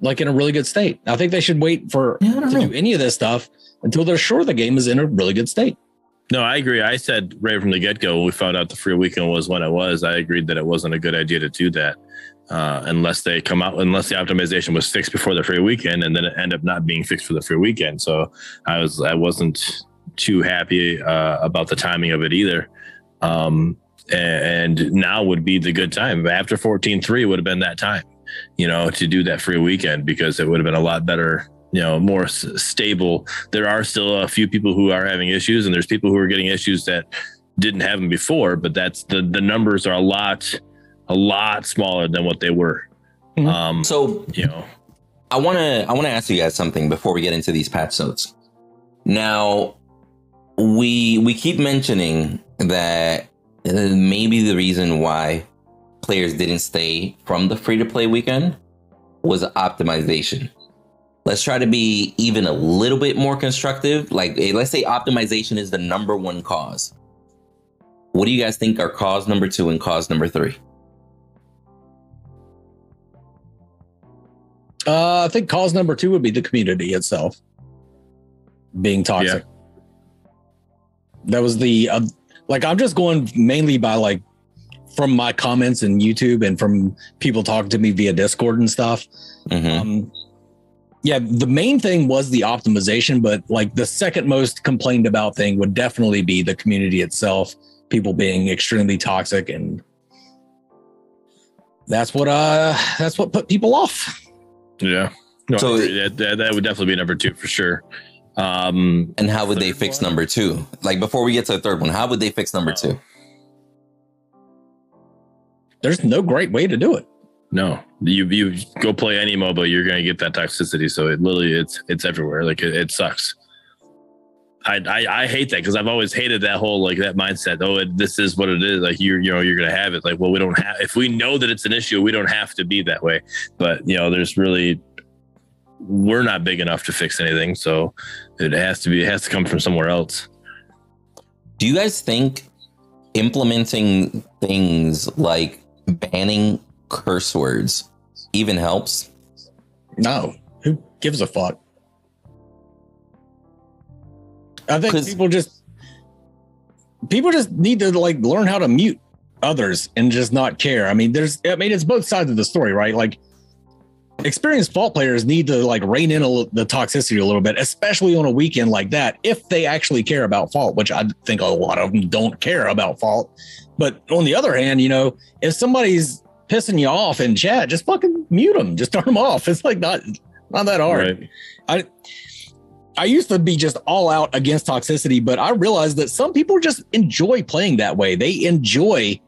like in a really good state? I think they should wait for Yeah, to know. do any of this stuff until they're sure the game is in a really good state. No, I agree. I said right from the get go, we found out the free weekend was when it was. I agreed that it wasn't a good idea to do that uh, unless they come out, unless the optimization was fixed before the free weekend, and then it ended up not being fixed for the free weekend. So I was, I wasn't too happy uh, about the timing of it either. Um, and now would be the good time. After 14.3 would have been that time, you know, to do that free weekend because it would have been a lot better you know more s- stable. There are still a few people who are having issues, and there's people who are getting issues that didn't have them before. But that's the the numbers are a lot a lot smaller than what they were. Mhm. Um, So you know, I want to I want to ask you guys something before we get into these patch notes. Now, we we keep mentioning that maybe the reason why players didn't stay from the free to play weekend was optimization. Let's try to be even a little bit more constructive. Like, eh, let's say optimization is the number one cause. What do you guys think are cause number two and cause number three? Uh, I think cause number two would be the community itself being toxic. That was the uh, like I'm just going mainly by like from my comments in YouTube and from people talking to me via Discord and stuff. Mhm. Um, yeah, the main thing was the optimization, but like the second most complained about thing would definitely be the community itself, people being extremely toxic, and that's what uh that's what put people off. yeah. No, So- that, that that would definitely be number two for sure. Um, And how would they fix one? number two? Like before we get to the third one, how would they fix number two? There's no great way to do it. No, you you go play any MOBA, you're gonna get that toxicity. So it literally it's it's everywhere. Like it, it sucks. I, I I hate that because I've always hated that whole like that mindset. Oh, it, this is what it is. Like you're you know you're gonna have it. Like well, we don't have if we know that it's an issue, we don't have to be that way. But you know, there's really we're not big enough to fix anything, so it has to be it has to come from somewhere else. Do you guys think implementing things like banning curse words even helps? No, who gives a fuck? I think people just people just need to like learn how to mute others and just not care. I mean, there's I mean, it's both sides of the story, right? Like experienced fault players need to like rein in a, the toxicity a little bit, especially on a weekend like that, if they actually care about fault, which I think a lot of them don't care about fault. But on the other hand, you know, if somebody's pissing you off in chat, just fucking mute them, just turn them off. It's like not not that hard. Right. I used to be just all out against toxicity, but I realized that some people just enjoy playing that way. They enjoy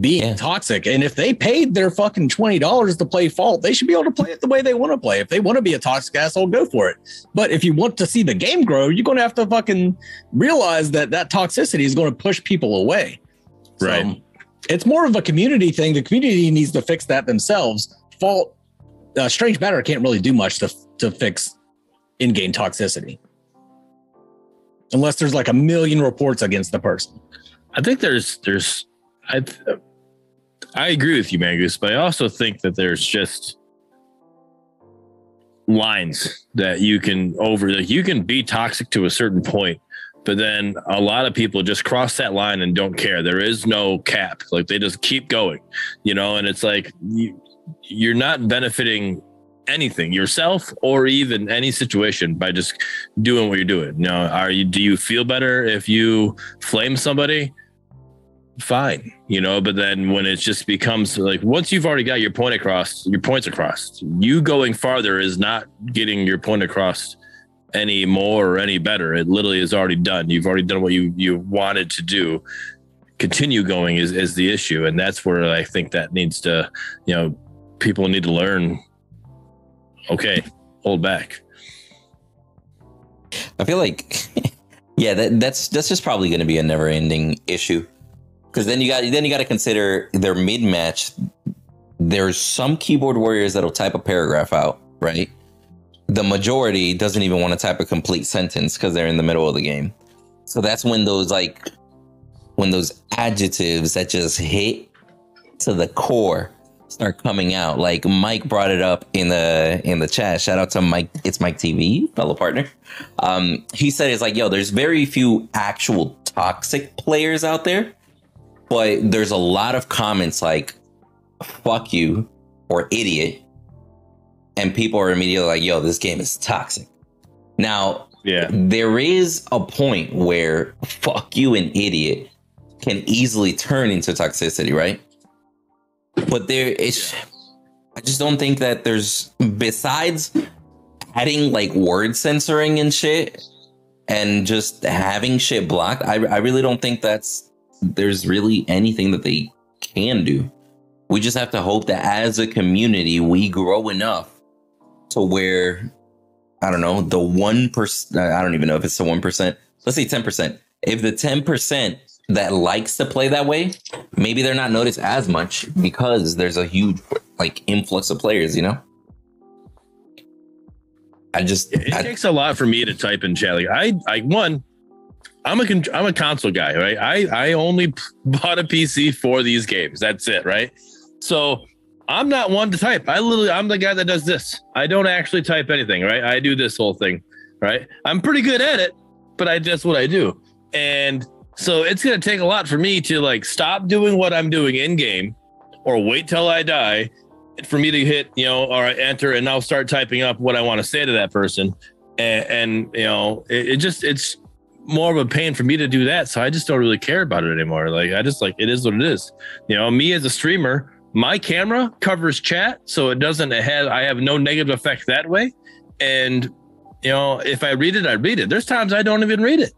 being Yeah. toxic. And if they paid their fucking $20 to play fault, they should be able to play it the way they want to play. If they want to be a toxic asshole, go for it. But if you want to see the game grow, you're going to have to fucking realize that that toxicity is going to push people away. So, Right. It's more of a community thing. The community needs to fix that themselves. Fault, uh, Strange Matter can't really do much to, to fix in-game toxicity unless there's like a million reports against the person I think there's there's I I agree with you, Mangus, but I also think that there's just lines that you can over like you can be toxic to a certain point, but then a lot of people just cross that line and don't care. There is no cap. Like they just keep going, you know, and it's like you you're not benefiting anything yourself or even any situation by just doing what you're doing. Now, are you do you feel better if you flame somebody? fine, you know, but then when it just becomes like once you've already got your point across, your points across, you going farther is not getting your point across any more or any better. It literally is already done. You've already done what you you wanted to do. Continue going is is the issue, and that's where I think that needs to, you know, people need to learn. Okay, hold back. I feel like, yeah, that, that's that's just probably going to be a never-ending issue. Because then you got then you got to consider their mid-match. There's some keyboard warriors that'll type a paragraph out, right? The majority doesn't even want to type a complete sentence because they're in the middle of the game. So that's when those like when those adjectives that just hit to the core start coming out. Like Mike brought it up in the in the chat. Shout out to Mike. It's Mike TV, fellow partner. Um, he said it's like, yo, there's very few actual toxic players out there, but there's a lot of comments like "fuck you" or "idiot," and people are immediately like, yo, this game is toxic. Now, Yeah, there is a point where fuck you an idiot can easily turn into toxicity, right? But there it's I just don't think that there's besides adding like word censoring and shit and just having shit blocked, I, I really don't think that's there's really anything that they can do. We just have to hope that as a community, we grow enough to where I don't know the one percent. I don't even know if it's the one percent. Let's say ten percent. If the ten percent that likes to play that way, maybe they're not noticed as much because there's a huge like influx of players. You know. I just It I, takes a lot for me to type in chat. Like I, I one, I'm a con- I'm a console guy, right? I I only p- bought a PC for these games. That's it, right? So I'm not one to type. I literally I'm the guy that does this. I don't actually type anything, right? I do this whole thing, right? I'm pretty good at it, but I that's what I do. And so it's gonna take a lot for me to like stop doing what I'm doing in game or wait till I die for me to hit, you know, right, enter and now start typing up what I want to say to that person. And, and you know, it, it just, it's more of a pain for me to do that. So I just don't really care about it anymore. Like, I just like, it is what it is. You know, me as a streamer, my camera covers chat. So it doesn't have, I have no negative effect that way. And, you know, if I read it, I read it. There's times I don't even read it,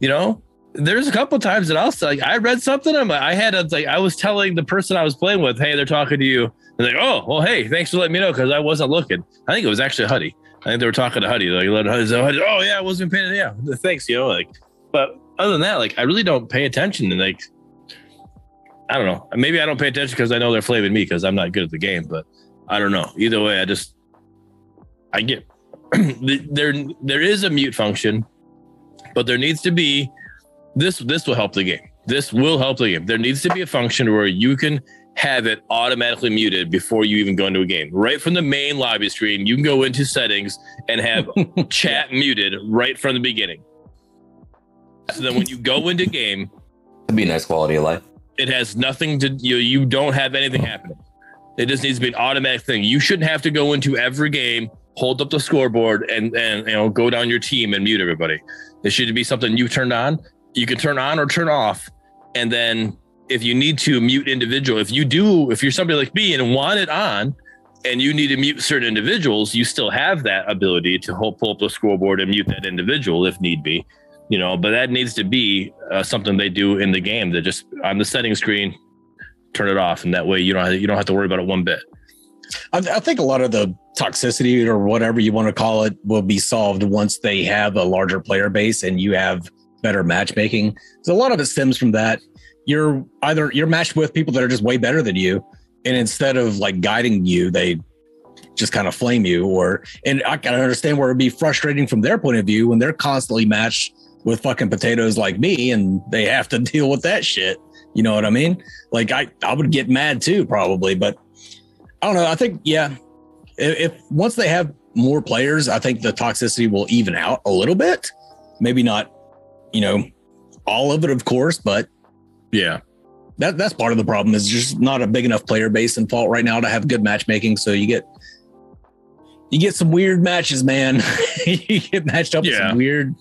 you know, there's a couple times that I'll say, like, I read something. I'm like, I had a, like, I was telling the person I was playing with, hey, they're talking to you. And like, oh, well, hey, thanks for letting me know because I wasn't looking. I think it was actually Huddy. I think they were talking to Huddy. Like, let Huddy, Huddy, oh yeah, I wasn't paying. Yeah, thanks, you know. Like, but other than that, like, I really don't pay attention. And like, I don't know. Maybe I don't pay attention because I know they're flaming me because I'm not good at the game. But I don't know. Either way, I just I get there. There is a mute function, but there needs to be this. This will help the game. This will help the game. There needs to be a function where you can have it automatically muted before you even go into a game. Right from the main lobby screen, you can go into settings and have chat muted right from the beginning. So then when you go into game, it'd be a nice quality of life. It has nothing to you you don't have anything happening. It just needs to be an automatic thing. You shouldn't have to go into every game, hold up the scoreboard and and you know go down your team and mute everybody. It should be something you turned on. You can turn on or turn off. And then if you need to mute individual, if you do, if you're somebody like me and want it on and you need to mute certain individuals, you still have that ability to pull up the scoreboard and mute that individual if need be. You know, but that needs to be uh, something they do in the game. That just on the setting screen, turn it off, and that way you don't have, you don't have to worry about it one bit. I, I think a lot of the toxicity or whatever you want to call it will be solved once they have a larger player base and you have better matchmaking. So a lot of it stems from that. You're either you're matched with people that are just way better than you, and instead of like guiding you, they just kind of flame you. Or and I can understand where it'd be frustrating from their point of view when they're constantly matched with fucking potatoes like me, and they have to deal with that shit. You know what I mean? Like I I would get mad too probably, but I don't know. I think yeah, if, if once they have more players, I think the toxicity will even out a little bit. Maybe not, you know, all of it, of course, but Yeah, that that's part of the problem is just not a big enough player base in fault right now to have good matchmaking. So you get you get some weird matches, man. you get matched up with some weird.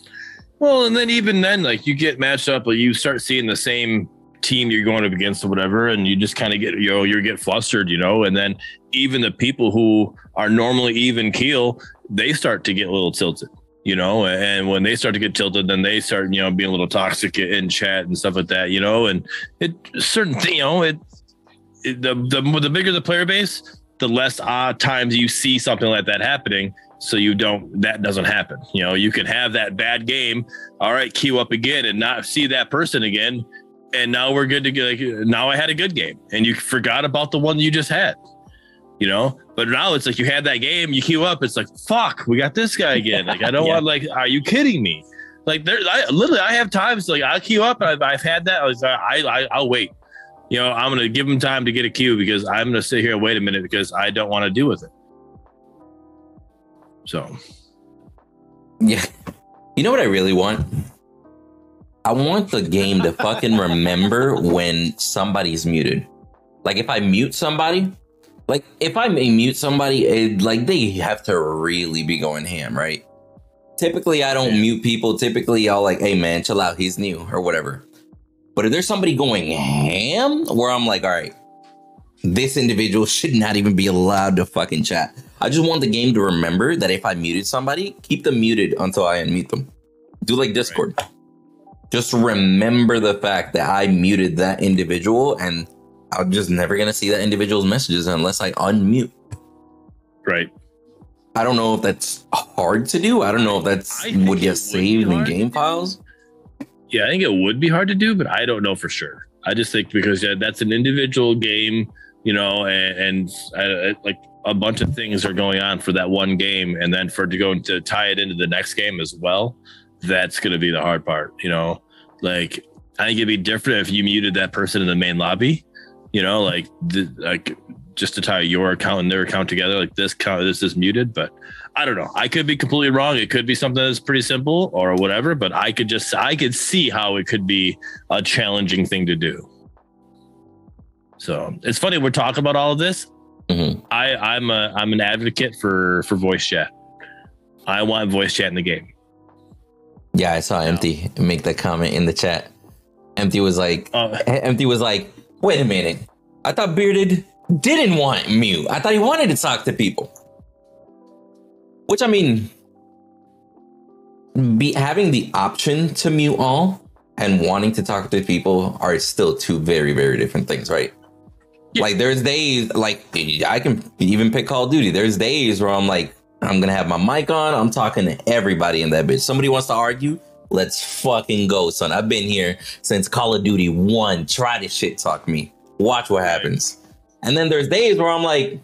Well, and then even then, like you get matched up, like you start seeing the same team you're going up against or whatever, and you just kind of get you know you get flustered, you know, and then even the people who are normally even keel, they start to get a little tilted, you know, and when they start to get tilted, then they start you know being a little toxic in chat and stuff like that, you know, and it certain you know, it, it the the the bigger the player base, the less odd times you see something like that happening so you don't that doesn't happen. You know you can have that bad game all right queue up again and not see that person again and now we're good to go like, now i had a good game and you forgot about the one you just had you know? But now it's like you had that game you queue up it's like fuck we got this guy again. Like i don't Yeah. want like are you kidding me? Like there i literally i have times like i'll queue up and i've, I've had that i was I, I i'll wait you know i'm gonna give them time to get a cue because i'm gonna sit here and wait a minute because i don't want to deal with it so Yeah. You know what I really want? I want the game to fucking remember when somebody's muted. Like if I mute somebody, like if I may mute somebody, it, like they have to really be going ham, right? Typically, I don't mute people. Typically, I'll like, hey man, chill out, he's new or whatever. But if there's somebody going ham, where I'm like, all right, this individual should not even be allowed to fucking chat. I just want the game to remember that if I muted somebody, keep them muted until I unmute them. Do like Discord. Just remember the fact that I muted that individual and I'm just never gonna see that individual's messages unless I unmute. Right. I don't know if that's hard to do. I don't know if that's I would get saved in game files. Yeah, I think it would be hard to do, but I don't know for sure. I just think because yeah, that's an individual game, you know, and, and uh, like a bunch of things are going on for that one game, and then for it to go to tie it into the next game as well, that's going to be the hard part. You know, like I think it'd be different if you muted that person in the main lobby. You know, like the, like just to tie your account and their account together, like this count this is muted, but I don't know. I could be completely wrong. It could be something that's pretty simple or whatever, but I could just I could see how it could be a challenging thing to do. So it's funny we're talking about all of this. Mhm. I I'm a I'm an advocate for for voice chat. I want voice chat in the game. Yeah, I saw Empty make that comment in the chat. Empty was like, Uh, Empty was like, wait a minute. I thought Bearded didn't want mute. I thought he wanted to talk to people. Which I mean, be having the option to mute all and wanting to talk to people are still two very, very different things, right? Yeah. Like there's days like I can even pick Call of Duty. There's days where I'm like, I'm gonna have my mic on, I'm talking to everybody in that bitch. Somebody wants to argue, let's fucking go, son. I've been here since Call of Duty 1. Try to shit talk me. Watch what happens. And then there's days where I'm like,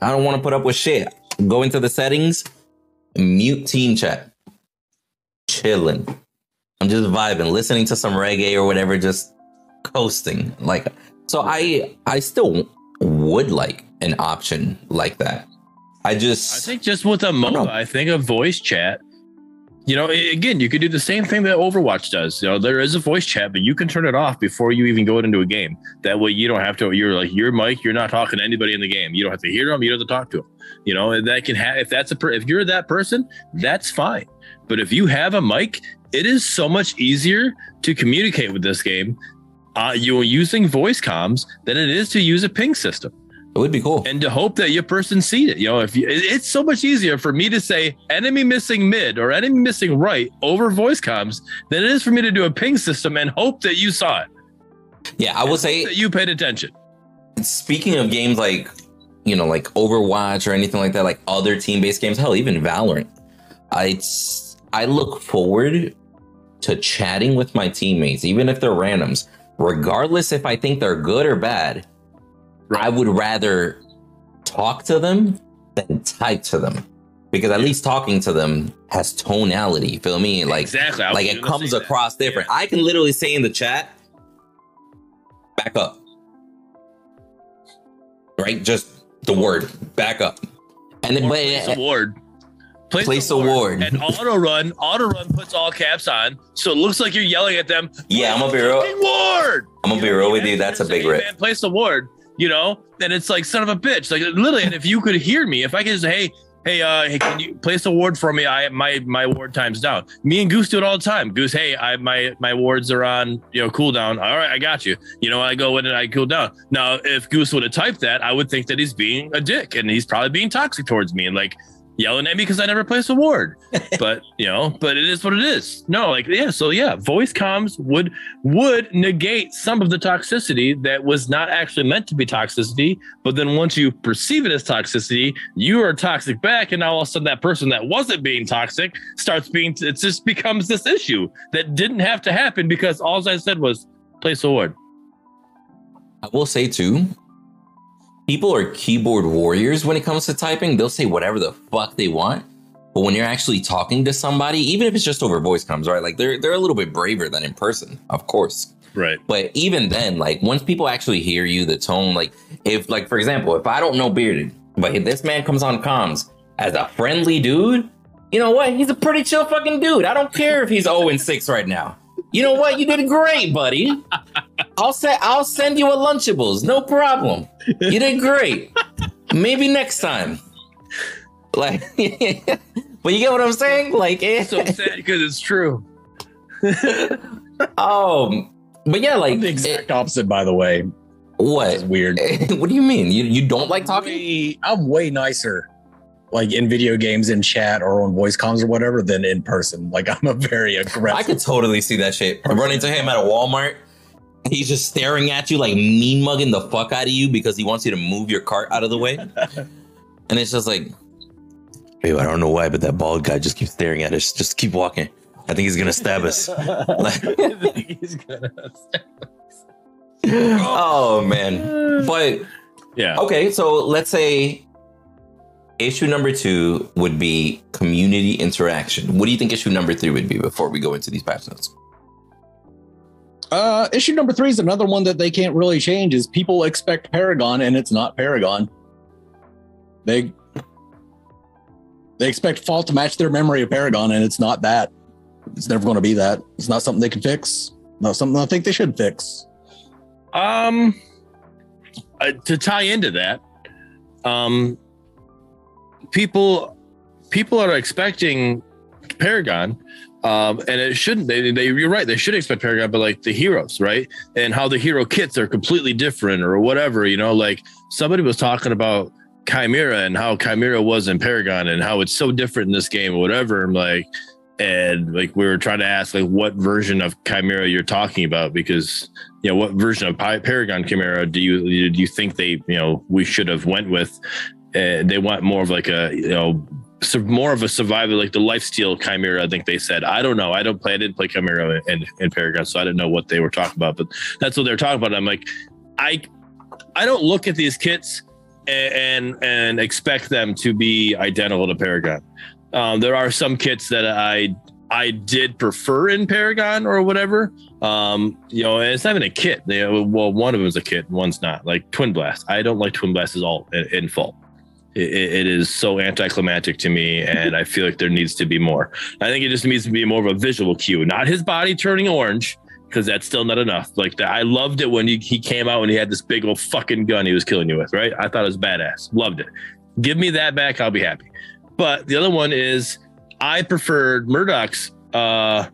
I don't want to put up with shit. Go into the settings, mute team chat. Chilling. I'm just vibing, listening to some reggae or whatever, just coasting. Like so I I still would like an option like that. I just I think just with a. MOBA, I think a voice chat. You know, again, you could do the same thing that Overwatch does. You know, there is a voice chat, but you can turn it off before you even go into a game. That way, you don't have to. You're like your mic. You're not talking to anybody in the game. You don't have to hear them. You don't have to talk to them. You know, and that can have. If that's a. Per, if you're that person, that's fine. But if you have a mic, it is so much easier to communicate with this game. Uh, you're using voice comms than it is to use a ping system it would be cool. and to hope that your person sees it. You know, if you, it's so much easier for me to say enemy missing mid or enemy missing right over voice comms than it is for me to do a ping system and hope that you saw it, Yeah, I will say that you paid attention. speaking of games like you know like overwatch or anything like that like other team-based games hell even valorant i i look forward to chatting with my teammates even if they're randoms regardless if i think they're good or bad i would rather talk to them than type to them because at least talking to them has tonality feel me like exactly. Like it comes say that. across different. I can literally say in the chat, back up. Right? Just the word back up. And then but place a ward. Place, Place a ward. And auto run, auto run puts all caps on, so it looks like you're yelling at them. Yeah, I'm gonna be real- "Fucking Ward. I'm gonna be You real with you, that's a big rip. Man, place a ward. You know, and it's like son of a bitch. Like literally, and if you could hear me, if I could just say, hey. Hey, uh, hey, can you place a ward for me? I my my ward time's down. Me and Goose do it all the time. Goose, hey, I my my wards are on, you know, cooldown. All right, I got you. You know, I go in and I cool down. Now, if Goose would have typed that, I would think that he's being a dick and he's probably being toxic towards me and like yelling at me because I never placed a ward. but you know, but it is what it is. No, like yeah, so yeah, voice comms would would negate some of the toxicity that was not actually meant to be toxicity. But then once you perceive it as toxicity, you are toxic back, and now all of a sudden that person that wasn't being toxic starts being. It just becomes this issue that didn't have to happen because all I said was place a ward. I will say too, people are keyboard warriors when it comes to typing. They'll say whatever the fuck they want. But when you're actually talking to somebody, even if it's just over voice comms, right? Like they're they're a little bit braver than in person, of course. Right. But even then, like once people actually hear you, the tone, like if like for example, if I don't know bearded, but if this man comes on comms as a friendly dude, you know what? He's a pretty chill fucking dude. I don't care if he's 0 and 6 right now. You know what? You did great, buddy. I'll say I'll send you a Lunchables, no problem. You did great. Maybe next time. Like, but you get what I'm saying? Like, eh. So sad because it's true. um, but yeah, like, I'm the eh, exact opposite, by the way. It's what? weird. what do you mean? You you don't like talking? Way- I'm way nicer like in video games in chat or on voice comms or whatever than in person. Like I'm a very aggressive. I could totally see that shit. I run into him at a Walmart. He's just staring at you like mean mugging the fuck out of you because he wants you to move your cart out of the way. and it's just like, babe, I don't know why, but that bald guy just keeps staring at us. Just keep walking. I think he's gonna stab us. I think he's gonna- stab us. oh man. But yeah. okay, so let's say issue number two would be community interaction. What do you think issue number three would be before we go into these patch notes? Uh, issue number three is another one that they can't really change. Is people expect Paragon and it's not Paragon. They they expect Fault to match their memory of Paragon and it's not that. It's never going to be that. It's not something they can fix. Not something I think they should fix. Um, uh, to tie into that, um, people people are expecting Paragon, um, and it shouldn't. They, they, you're right. They should expect Paragon, but like the heroes, right? And how the hero kits are completely different, or whatever. You know, like somebody was talking about Khaimera and how Khaimera was in Paragon, and how it's so different in this game, or whatever. I'm like. And like we were trying to ask, like what version of Khaimera you're talking about, because you know what version of Paragon Khaimera do you do you think they you know we should have went with? Uh, they want more of like a you know so more of a survival like the lifesteal Khaimera. I think they said. I don't know. I don't play. I didn't play Khaimera in, in Paragon, so I didn't know what they were talking about. But that's what they're talking about. I'm like, I I don't look at these kits and and, and expect them to be identical to Paragon. Um, there are some kits that I I did prefer in Paragon or whatever. Um, you know, and it's not even a kit. They, well, one of them is a kit, one's not. Like Twin Blast, I don't like Twin Blast at all in, in Fault. It, it- is so anticlimactic to me, and I feel like there needs to be more. I think it just needs to be more of a visual cue, not his body turning orange, because that's still not enough. Like that, I loved it when he, he came out and he had this big old fucking gun he was killing you with. Right? I thought it was badass. Loved it. Give me that back, I'll be happy. But the other one is I preferred Murdock's uh,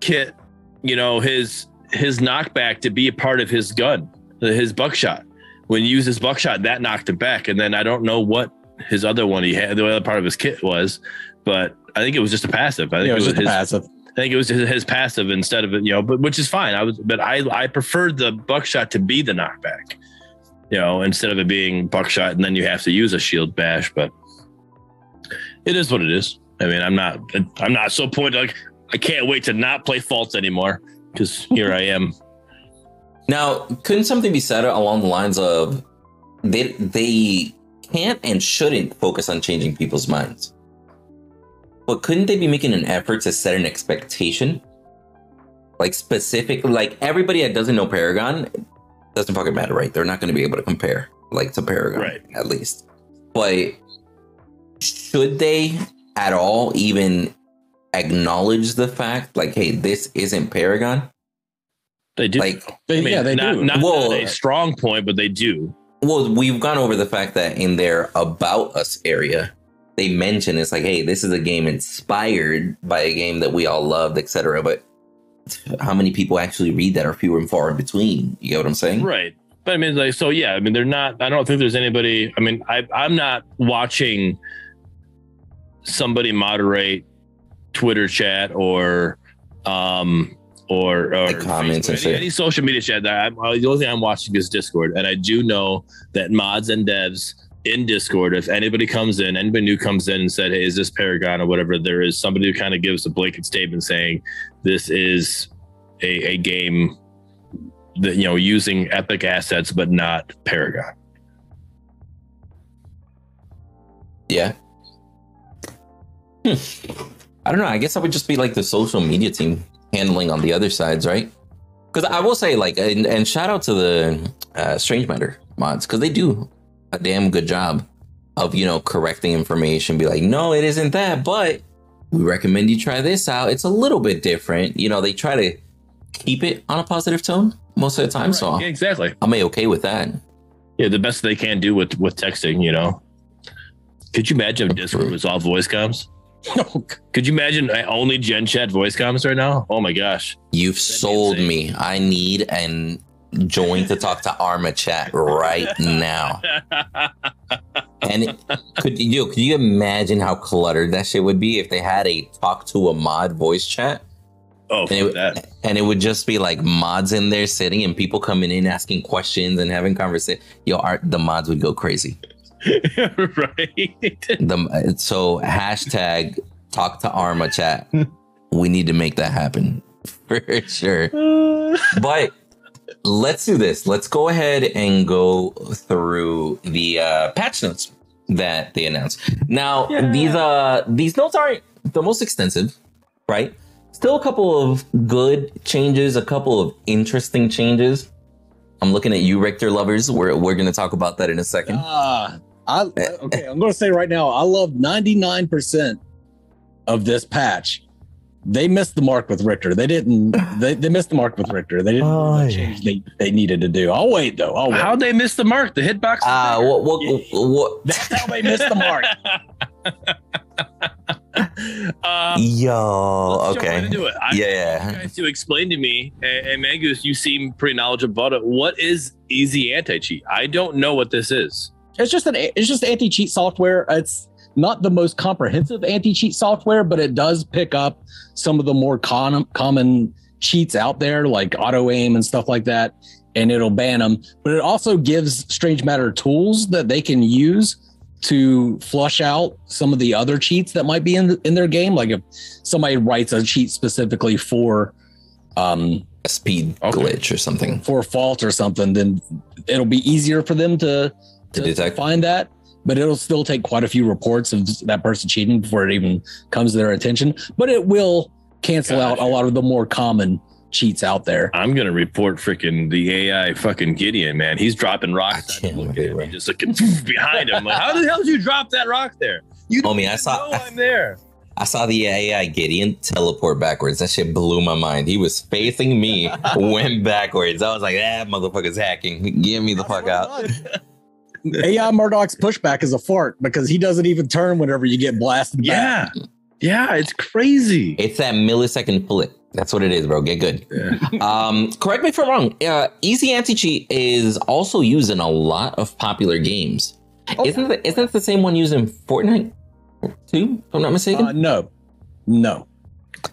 kit. You know his his knockback to be a part of his gun, his buckshot. When you use his buckshot, that knocked him back. And then I don't know what his other one he had, the other part of his kit was, but I think it was just a passive. I think Yeah, it was just his, a passive. I think it was his, his passive instead of it, you know, but which is fine. I was, but I I preferred the buckshot to be the knockback, you know, instead of it being buckshot and then you have to use a shield bash. But it is what it is. I mean, I'm not I'm not so point like I can't wait to not play faults anymore because here I am. Now, couldn't something be said along the lines of they they can't and shouldn't focus on changing people's minds? But couldn't they be making an effort to set an expectation? Like specific, like everybody that doesn't know Paragon doesn't fucking matter, right? They're not going to be able to compare like to Paragon, Right. At least, but should they at all even acknowledge the fact, like, hey, this isn't Paragon? They do. Like, They, I mean, yeah, they not, do. Not Well- a strong point, but they do. Well, we've gone over the fact that in their about us area, they mention it's like, hey, this is a game inspired by a game that we all loved, etc. But how many people actually read that are fewer and far in between? You get what I'm saying? Right. But I mean, like, so yeah, I mean, they're not, I don't think there's anybody, I mean, I, I'm not watching somebody moderate Twitter chat or, um, or, or Like comments and shit. any, any social media chat that I'm, uh, the only thing I'm watching is Discord. And I do know that mods and devs in Discord, if anybody comes in, anybody new comes in and said, Hey, is this Paragon or whatever, there is somebody who kind of gives a blanket statement saying this is a, a game that you know using epic assets but not paragon Yeah. Hmm. I don't know. I guess I would just be like the social media team handling on the other sides, right? Because I will say, like, and, and shout out to the uh, Strange Matter mods because they do a damn good job of you know correcting information. Be like, no, it isn't that, but we recommend you try this out. It's a little bit different. You know, they try to keep it on a positive tone most of the time. So yeah, exactly I'm a okay with that. yeah the best they can do with with texting you know could you imagine if discord was all voice comms could you imagine uh, only gen chat voice comms right now oh my gosh You've That'd sold me. I need an join to talk to Arma chat right now. And it- could you could you imagine how cluttered that shit would be if they had a talk to a mod voice chat? oh, And it, that. and it would just be like mods in there sitting and people coming in asking questions and having conversation. Yo, art the mods would go crazy. right. The so hashtag talk to Arma chat. we need to make that happen for sure. But let's do this. Let's go ahead and go through the uh, patch notes that they announced. Now Yeah. these uh these notes aren't the most extensive, right? Still a couple of good changes, a couple of interesting changes. I'm looking at you, Riktor lovers. We're we're gonna talk about that in a second. Ah, I okay. I'm going to say right now, I love 99 percent of this patch. They missed the mark with Riktor. They didn't. They, they missed the mark with Riktor. They didn't Oh, the yeah. change they, they needed to do. I'll wait though. I'll wait. How'd they miss the mark? The hitbox. is Uh, there. what what what? That's how they missed the mark. uh, Yo, let's jump right okay, into it. I, yeah, yeah. guys to explain to me, and, and Mangus, you seem pretty knowledgeable about it. What is easy anti cheat? I don't know what this is. It's just an it's just anti cheat software. It's not the most comprehensive anti cheat software, but it does pick up some of the more con- common cheats out there, like auto aim and stuff like that, and it'll ban them. But it also gives Strange Matter tools that they can use to flush out some of the other cheats that might be in in their game. Like if somebody writes a cheat specifically for um A speed Okay. glitch or something for fault or something, then it'll be easier for them to to detect. find that. But it'll still take quite a few reports of that person cheating before it even comes to their attention. But it will cancel out a lot of the more common cheats out there. I'm gonna report freaking the AI fucking Gideon, man. He's dropping I rocks. can't Look believe at me, it. just looking behind him. Like, how the hell did you drop that rock there? You don't Homie, I saw- know I'm there. I saw the AI Gideon teleport backwards. That shit blew my mind. He was facing me, went backwards. I was like, "That motherfucker's hacking. Get me the fuck out." AI Murdock's pushback is a fart because he doesn't even turn whenever you get blasted back. Yeah, yeah, it's crazy. It's that millisecond flip. That's what it is, bro. Get good. Um, correct me if I'm wrong. Uh, easy anti cheat is also used in a lot of popular games. Oh. Isn't the, isn't the same one used in Fortnite too? If I'm not mistaken. Uh, no, no,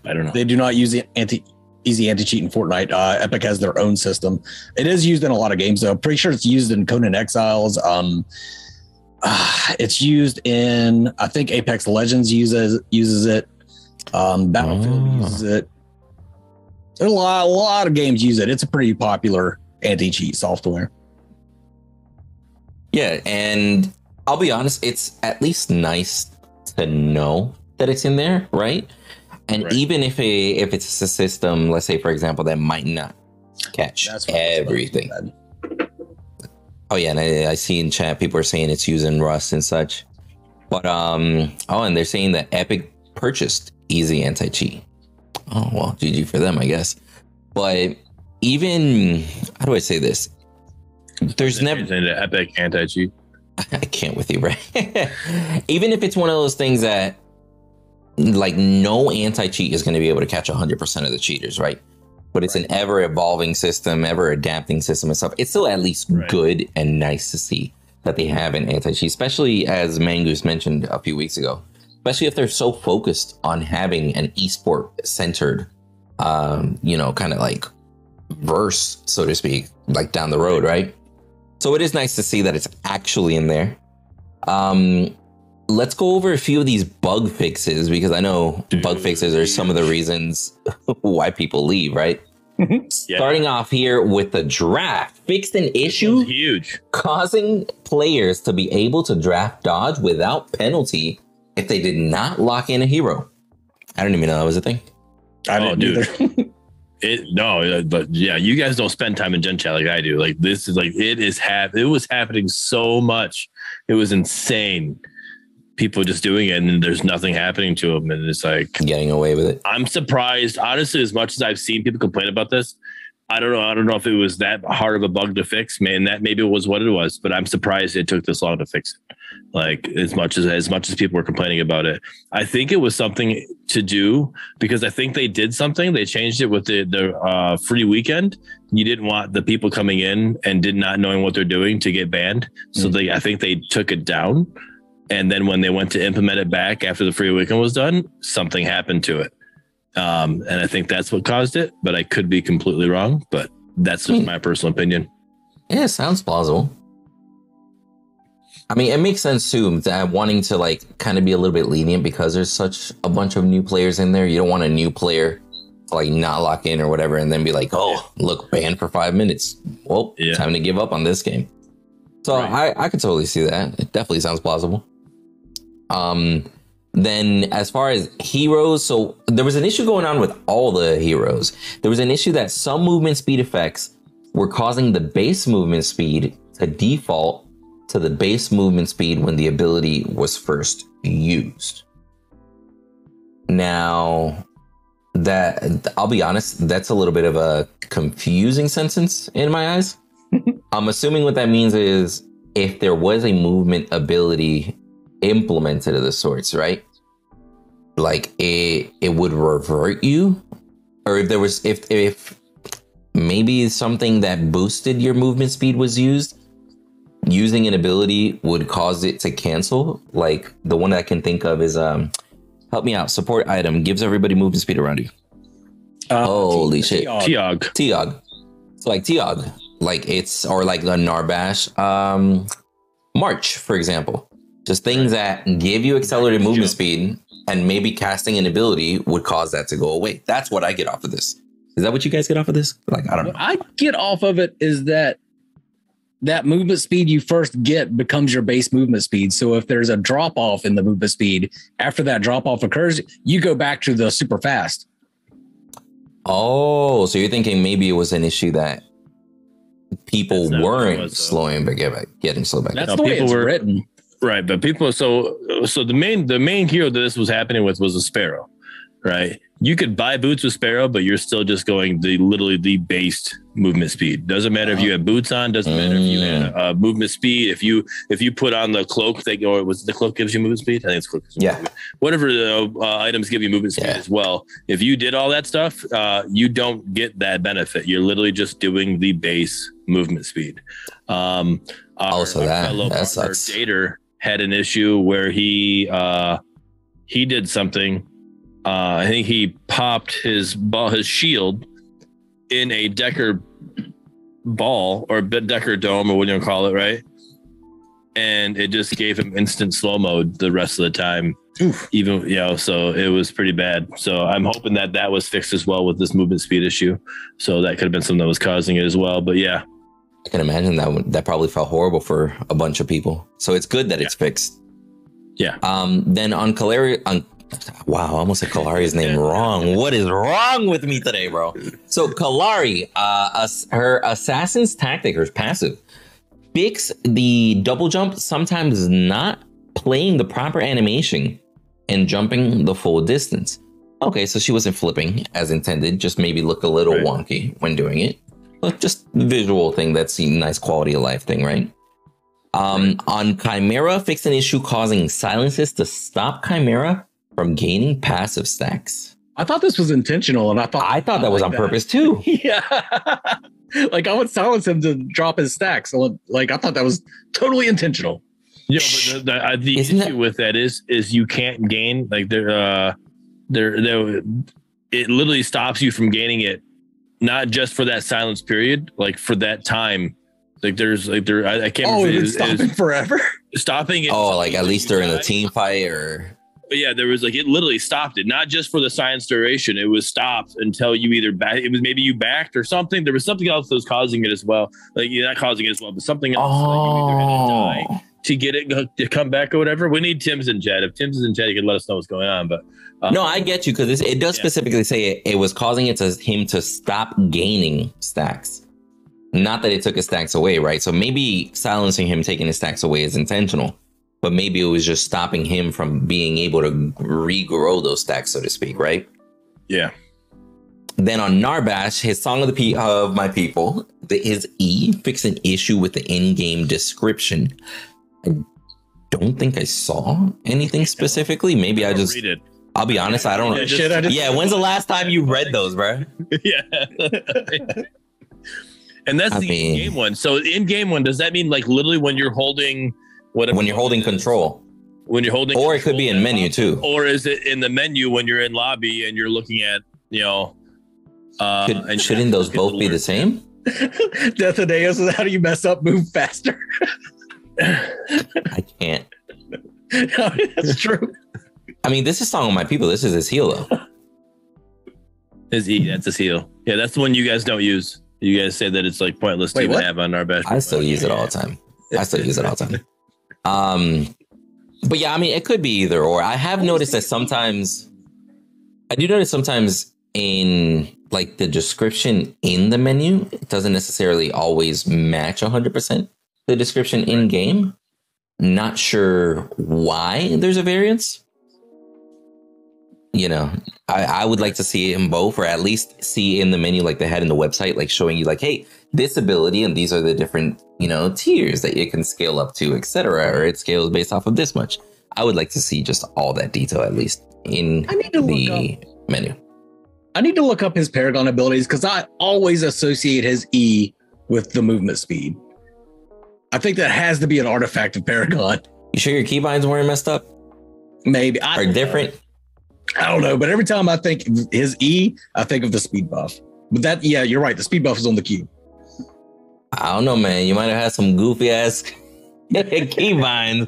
I don't know. they do not use the anti easy anti cheat in Fortnite. Uh, Epic has their own system. It is used in a lot of games, though. I'm pretty sure it's used in Conan Exiles. Um, uh, it's used in I think Apex Legends uses uses it. Um, Battlefield Oh. uses it. There's a lot, a lot of games use it. It's a pretty popular anti cheat software. Yeah, and I'll be honest, it's at least nice to know that it's in there, right? And Right. even if a if it's a system, let's say for example, that might not catch That's what I was about to everything. Oh yeah, and I, I see in chat people are saying it's using Rust and such. But um, oh, and they're saying that Epic purchased Easy Anti Cheat. Oh well, GG for them, I guess. But even how do I say this? There's never into epic anti cheat. I can't with you, right? Even if it's one of those things that, like, no anti cheat is going to be able to catch 100% of the cheaters, right? But it's an ever evolving system, ever adapting system and stuff. It's still at least Right. good and nice to see that they have an anti cheat, especially as Mangoose mentioned a few weeks ago. Especially if they're so focused on having an esport centered, um, you know, kind of like verse, so to speak, like down the road, right? So it is nice to see that it's actually in there. Um, let's go over a few of these bug fixes because I know bug fixes are some of the reasons why people leave, right? Yeah. Starting off here with the draft, fixed an issue huge. causing players to be able to draft dodge without penalty if they did not lock in a hero. I don't even know that was a thing. I Oh, didn't dude. either. It no, uh, but yeah, you guys don't spend time in Gen Chat like I do. Like this is like it is hap- It was happening so much. It was insane. People just doing it, and there's nothing happening to them, and it's like Getting away with it. I'm surprised. Honestly, as much as I've seen people complain about this, I don't know. I don't know if it was that hard of a bug to fix. Man, that maybe was what it was, but I'm surprised it took this long to fix it. Like as much as as much as people were complaining about it, I think it was something to do because I think they did something. They changed it with the the uh, free weekend. You didn't want the people coming in and did not knowing what they're doing to get banned. So Mm. they, I think they took it down. And then when they went to implement it back after the free weekend was done, something happened to it. Um, and I think that's what caused it. But I could be completely wrong. But that's just Hmm. my personal opinion. Yeah, sounds plausible. I mean, it makes sense too that wanting to like kind of be a little bit lenient because there's such a bunch of new players in there. You don't want a new player to like not lock in or whatever, and then be like, "Oh, look, banned for five minutes." Well, Yeah. time to give up on this game. So Right. I I could totally see that. It definitely sounds plausible. Um, then as far as heroes, so there was an issue going on with all the heroes. There was an issue that some movement speed effects were causing the base movement speed to default to the base movement speed when the ability was first used. Now, that I'll be honest, that's a little bit of a confusing sentence in my eyes. I'm assuming what that means is if there was a movement ability implemented of the sorts, right? Like it it would revert you, or if there was if if maybe something that boosted your movement speed was used, using an ability would cause it to cancel. Like the one I can think of is um, help me out. Support item gives everybody movement speed around you. Uh, Holy shit. T-Og. Tiog. Tiog. So like Tiog, like it's or like the Narbash um March, for example. Just things that give you accelerated Jump. movement speed and maybe casting an ability would cause that to go away. That's what I get off of this. Is that what you guys get off of this? Like I don't What know. I get off of it is that that movement speed you first get becomes your base movement speed. So if there's a drop off in the movement speed after that drop off occurs, you go back to the super fast. Oh, so you're thinking maybe it was an issue that people That's not what it weren't was, though. slowing but get- getting slow back. That's No, the way people it's were- written. Right, but people so so the main the main hero that this was happening with was a sparrow, right? You could buy boots with sparrow, but you're still just going the literally the based movement speed. Doesn't matter if you have boots on. Doesn't matter if you had uh, movement speed. If you if you put on the cloak, they or was the cloak gives you movement speed? I think it's cloak. Yeah. movement. Whatever the uh, items give you movement speed Yeah. as well. If you did all that stuff, uh, you don't get that benefit. You're literally just doing the base movement speed. Um, our, Also that- fellow that partner, sucks. Dater had an issue where he uh he did something. Uh i think he popped his ball his shield in a decker ball or decker dome or what you call it right? And it just gave him instant slow mode the rest of the time. Oof. even you know so it was pretty bad. So i'm hoping that that was fixed as well with this movement speed issue. So that could have been something that was causing it as well. But yeah I can imagine that that probably felt horrible for a bunch of people. So it's good that it's fixed. Yeah. Um. Then on Kallari, on wow, I almost said Kallari's name wrong. What is wrong with me today, bro? So Kallari, uh, her assassin's tactic, her passive, fix the double jump. Sometimes not playing the proper animation and jumping the full distance. Okay, so she wasn't flipping as intended. Just maybe look a little Right. wonky when doing it. But just visual thing that's a nice quality of life thing, right? Um, on Khaimera, fix an issue causing silences to stop Khaimera from gaining passive stacks. I thought this was intentional, and I thought I thought that was like on purpose too. Yeah, like I would silence him to drop his stacks. So like I thought that was totally intentional. Yeah, but the, the, uh, the issue that- with that is is you can't gain like there uh there there it literally stops you from gaining it not just for that silence period like for that time like there's like there I, I can't Oh, remember it's it- it stopping was forever. stopping it Oh, like at you least during the die. team fight or But yeah, there was like it literally stopped it, not just for the science duration. It was stopped until you either back. It was maybe you backed or something. There was something else that was causing it as well. Like you're not causing it as well, but something else. Like you to oh, to get it to come back or whatever. We need Tim's and Jed. If Tim's and Jed, you can let us know what's going on. But uh, no, I get you because it does Yeah. specifically say it, it was causing it to him to stop gaining stacks. Not that it took his stacks away, right? So maybe silencing him, taking his stacks away is intentional, but maybe it was just stopping him from being able to regrow those stacks, so to speak, right? yeah, Then on Narbash, his song of the of my people, the, his E fix an issue with the in-game description. I don't think I saw anything specifically. Maybe I just read it. I'll be honest, I don't. Yeah, I just- Yeah, when's the last time you read those, bro? yeah. and that's I the mean- in-game one. So in game one, does that mean like literally when you're holding whatever When you're holding is? control, When you're holding or it could be in menu too. or is it in the menu when you're in lobby and you're looking at you know uh Could, and shouldn't those both be the same? Death of Deus is how do you mess up, move faster? I can't. That's true. I mean, this is Song of My People. This is his heel though. His E, that's his heel. Yeah, that's the one you guys don't use. You guys say that it's like pointless Wait, to what? have on our best. I still use it all the time. I still use it all the time. Um, but yeah, I mean, it could be either or. I have noticed that sometimes, I do notice sometimes in like the description in the menu, it doesn't necessarily always match 100% the description in game. Not sure why there's a variance. You know, I, I would like to see it in both, or at least see in the menu like they had in the website, like showing you like, hey, this ability and these are the different you know tiers that you can scale up to etc or it scales based off of this much i would like to see just all that detail at least in I need to look the menu I need to look up his Paragon abilities because I always associate his E with the movement speed. I think that has to be an artifact of Paragon. you sure your keybinds weren't messed up Maybe I or know. different I don't know, but every time I think his E, I think of the speed buff. But that, yeah, you're right. The speed buff is on the cube. i don't know man you might have had some goofy ass keybinds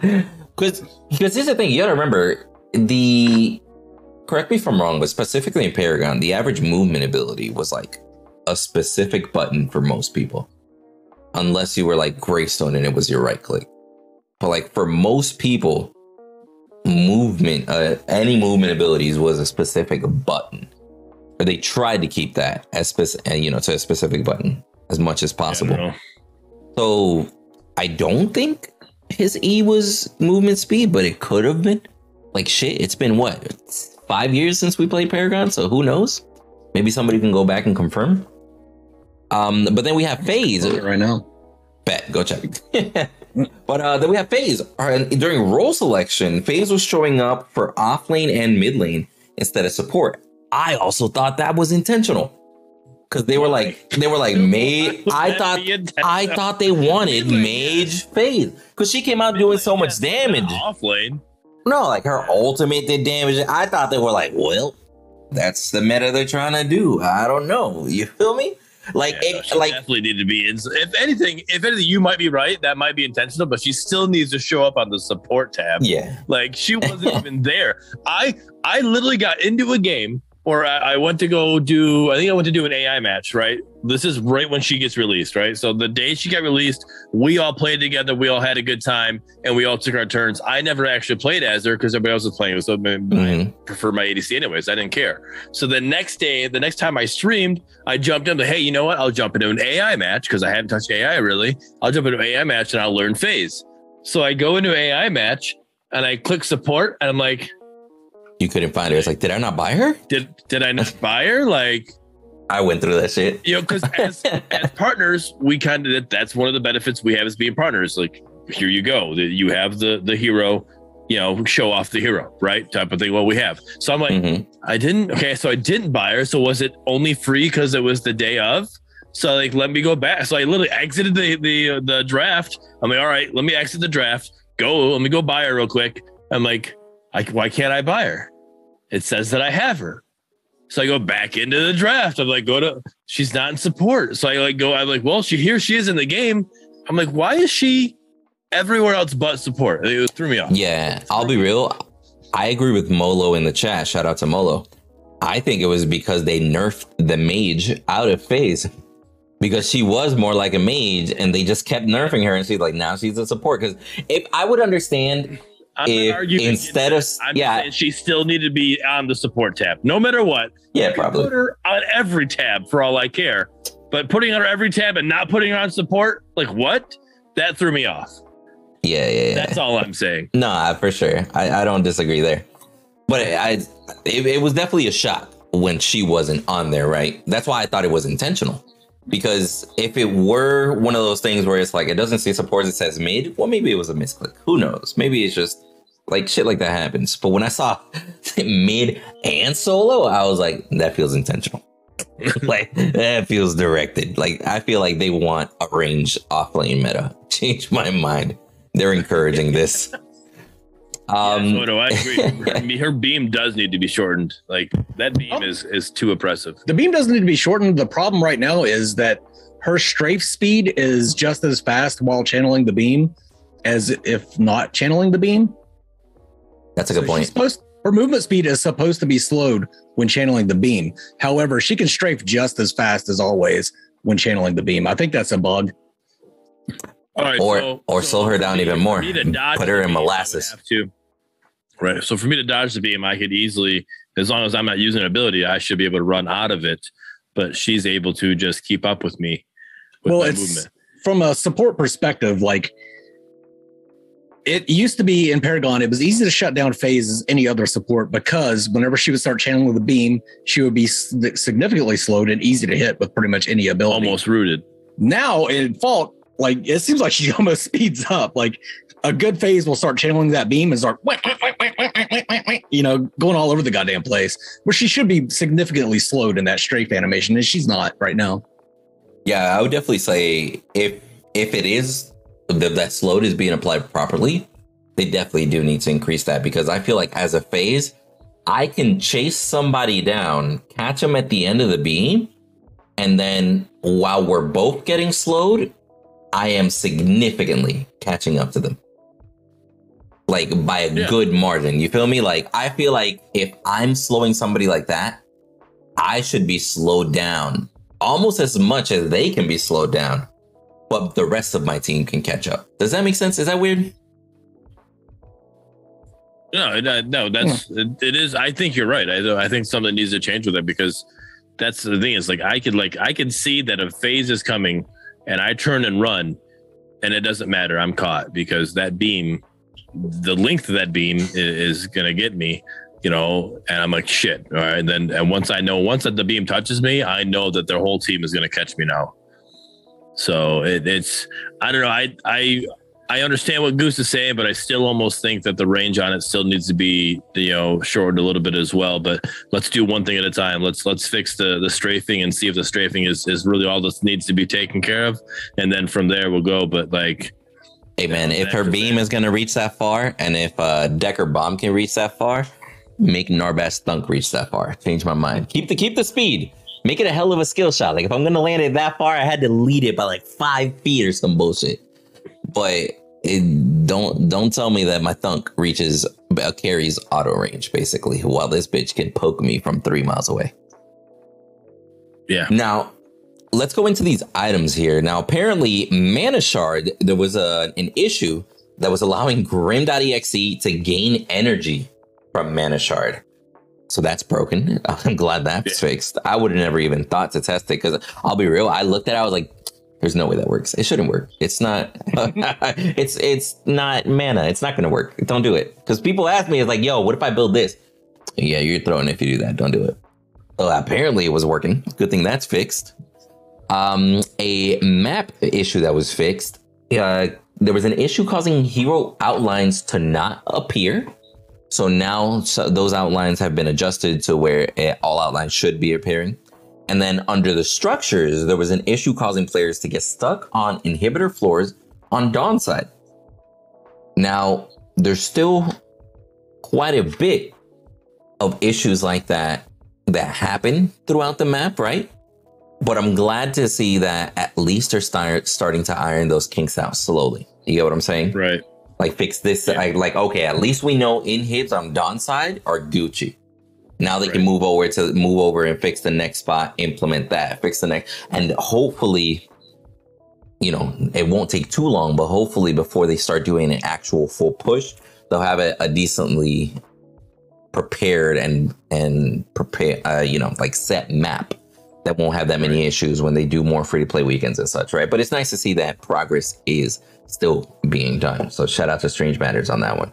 because because here's the thing you gotta remember the correct me if i'm wrong but specifically in paragon the average movement ability was like a specific button for most people unless you were like Greystone and it was your right click. But like for most people, movement, uh, any movement abilities was a specific button. Or they tried to keep that as specific, uh, you know, to a specific button as much as possible. Yeah, So I don't think his E was movement speed, but it could have been. Like shit, it's been what five years since we played Paragon, so who knows? Maybe somebody can go back and confirm. Um, but then we have Phase. right now. Bet, go check. but uh, then we have Phase. Uh, during role selection, Phase was showing up for off lane and mid lane instead of support. I also thought that was intentional because they were like they were like mage. I thought. I thought they wanted Mage Phase because she came out doing so much damage. Off lane. No, like her ultimate did damage. I thought they were like, well, that's the meta they're trying to do. I don't know. You feel me? Like, Yeah, no, it, she like definitely need to be in. If anything, if anything, you might be right. That might be intentional, but she still needs to show up on the support tab. yeah, Like she wasn't even there. I I literally got into a game or I, I went to go do. I think I went to do an AI match. Right. This is right when she gets released. Right. So the day she got released, we all played together. We all had a good time, and we all took our turns. I never actually played as her because everybody else was playing. So I Mhm. prefer my ADC anyways. I didn't care. So the next day, the next time I streamed, I jumped into, hey, you know what? I'll jump into an AI match because I haven't touched AI really. I'll jump into an AI match and I'll learn phase. So I go into an AI match and I click support and I'm like, you couldn't find her. It's like, did I not buy her? did did I not buy her? Like, I went through that shit. you know, because as as partners, we kind of that's one of the benefits we have as being partners. Like, here you go. You have the the hero, you know, show off the hero, right? Type of thing. What we have. So I'm like, Mhm. I didn't. Okay, so I didn't buy her. So was it only free because it was the day of? So like, let me go back. So I literally exited the the uh, the draft. I'm like, all right, let me exit the draft. Go. Let me go buy her real quick. I'm like, I, why can't I buy her? It says that I have her. So I go back into the draft. I'm like, go to. She's not in support. So I like go. I'm like, well, she here she is in the game. I'm like, why is she everywhere else but support? It threw me off. Yeah, I'll be real. I agree with Molo in the chat. Shout out to Molo. I think it was because they nerfed the mage out of phase because she was more like a mage and they just kept nerfing her and she's like now she's a support because if I would understand if arguing instead of. I'm yeah saying she still needed to be on the support tab, no matter what. yeah probably put her on every tab for all I care, but putting her on every tab and not putting her on support, like what? That threw me off. yeah yeah yeah That's all I'm saying. No, for sure. I, I don't disagree there. But I, it, it was definitely a shock when she wasn't on there, right? That's why I thought it was intentional. Because if it were one of those things where it's like it doesn't say support, it says mid, well, maybe it was a misclick. Who knows? Maybe it's just Like shit like that happens. But when I saw mid and solo, I was like, that feels intentional. like that feels directed. Like I feel like they want a range offlane meta. Change my mind. They're encouraging this. Um, yeah, so do I agree. I mean, her beam does need to be shortened. Like that beam Oh. is is too oppressive. The beam doesn't need to be shortened. The problem right now is that her strafe speed is just as fast while channeling the beam as if not channeling the beam. That's a good So point. supposed- her movement speed is supposed to be slowed when channeling the beam. However, she can strafe just as fast as always when channeling the beam. I think that's a bug. All right, Or- so- or so slow her down me- even more. me to dodge Put her in beam, molasses. to- Right. So for me to dodge the beam, I could easily, as long as I'm not using an ability, I should be able to run out of it. But she's able to just keep up with me. With well, it's movement. from a support perspective, like it used to be in Paragon, it was easy to shut down phase as any other support because whenever she would start channeling the beam, she would be significantly slowed and easy to hit with pretty much any ability. almost rooted. now in fault, like it seems like she almost speeds up. Like a good phase will start channeling that beam and start, you know, going all over the goddamn place. Where she should be significantly slowed in that strafe animation, and she's not right now. Yeah, I would definitely say if if it is that that slow is being applied properly, they definitely do need to increase that because I feel like as a phase, I can chase somebody down, catch them at the end of the beam, and then while we're both getting slowed, I am significantly catching up to them. Like by a Yeah. good margin. You feel me? Like I feel like if I'm slowing somebody like that, I should be slowed down almost as much as they can be slowed down, but the rest of my team can catch up. Does that make sense? Is that weird? No, no, no that's it, it is. I think you're right. I I think something needs to change with that because that's the thing. Is like I could like I can see that a phase is coming, and I turn and run, and it doesn't matter. I'm caught because that beam, the length of that beam is, is gonna get me. You know, and I'm like shit. All right, and then and once I know, once that the beam touches me, I know that their whole team is gonna catch me now. So it, it's I don't know. I I I understand what Goose is saying, but I still almost think that the range on it still needs to be, you know, shortened a little bit as well. But let's do one thing at a time. Let's let's fix the the strafing and see if the strafing is is really all that needs to be taken care of, and then from there we'll go. But like, Hey man, if her beam is gonna reach that far, and if uh, Decker Bomb can reach that far, make Narbash Thunk reach that far. Change my mind. Keep the keep the speed. Make it a hell of a skill shot. Like if I'm gonna land it that far, I had to lead it by like five feet or some bullshit. But it, don't don't tell me that my thunk reaches uh, carries auto range basically, while this bitch can poke me from three miles away. yeah, Now, let's go into these items here. Now, apparently, Mana Shard, there was a, an issue that was allowing Grim.exe to gain energy from Mana Shard. So that's broken. I'm glad that's fixed. I would have never even thought to test it because I'll be real. I looked at it, I was like, there's no way that works. It shouldn't work. It's not it's it's not mana. It's not gonna work. Don't do it. Because people ask me, it's like, yo, what if I build this? Yeah, you're throwing if you do that. Don't do it. Well, apparently it was working. Good thing that's fixed. Um, a map issue that was fixed. Uh, there was an issue causing hero outlines to not appear. So now so those outlines have been adjusted to where eh, all outlines should be appearing. And then under the structures, there was an issue causing players to get stuck on inhibitor floors on Dawn side. Now, there's still quite a bit of issues like that that happen throughout the map, right? But I'm glad to see that at least they're start, starting to iron those kinks out slowly. You get what I'm saying? right. Like fix this. I, like okay, at least we know in hits on Dawn side are Gucci. Now they can move over to move over and fix the next spot, implement that, fix the next, and hopefully, you know, it won't take too long. But hopefully, before they start doing an actual full push, they'll have a, a decently prepared and and prepare, uh, you know, like set map that won't have that many issues when they do more free to play weekends and such, right? But it's nice to see that progress is still being done. So shout out to Strange Matters on that one.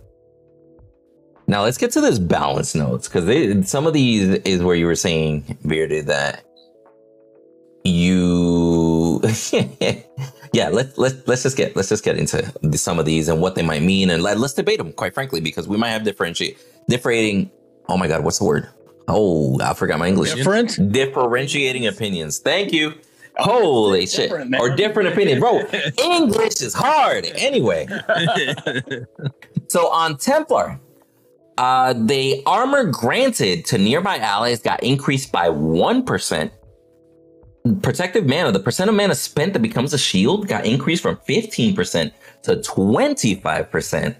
Now let's get to this balance notes because some of these is where you were saying, Bearded, that you yeah, let's let's let's just get let's just get into some of these and what they might mean, and let, let's debate them. Quite frankly, because we might have differentiate differentiating. Oh my God, what's the word? Oh, I forgot my English. Different. Differentiating opinions. Thank you. Holy shit! different. Or different opinion. bro. English is hard. Anyway, so on Templar, uh, the armor granted to nearby allies got increased by one percent. Protective mana, the percent of mana spent that becomes a shield, got increased from fifteen percent to twenty five percent.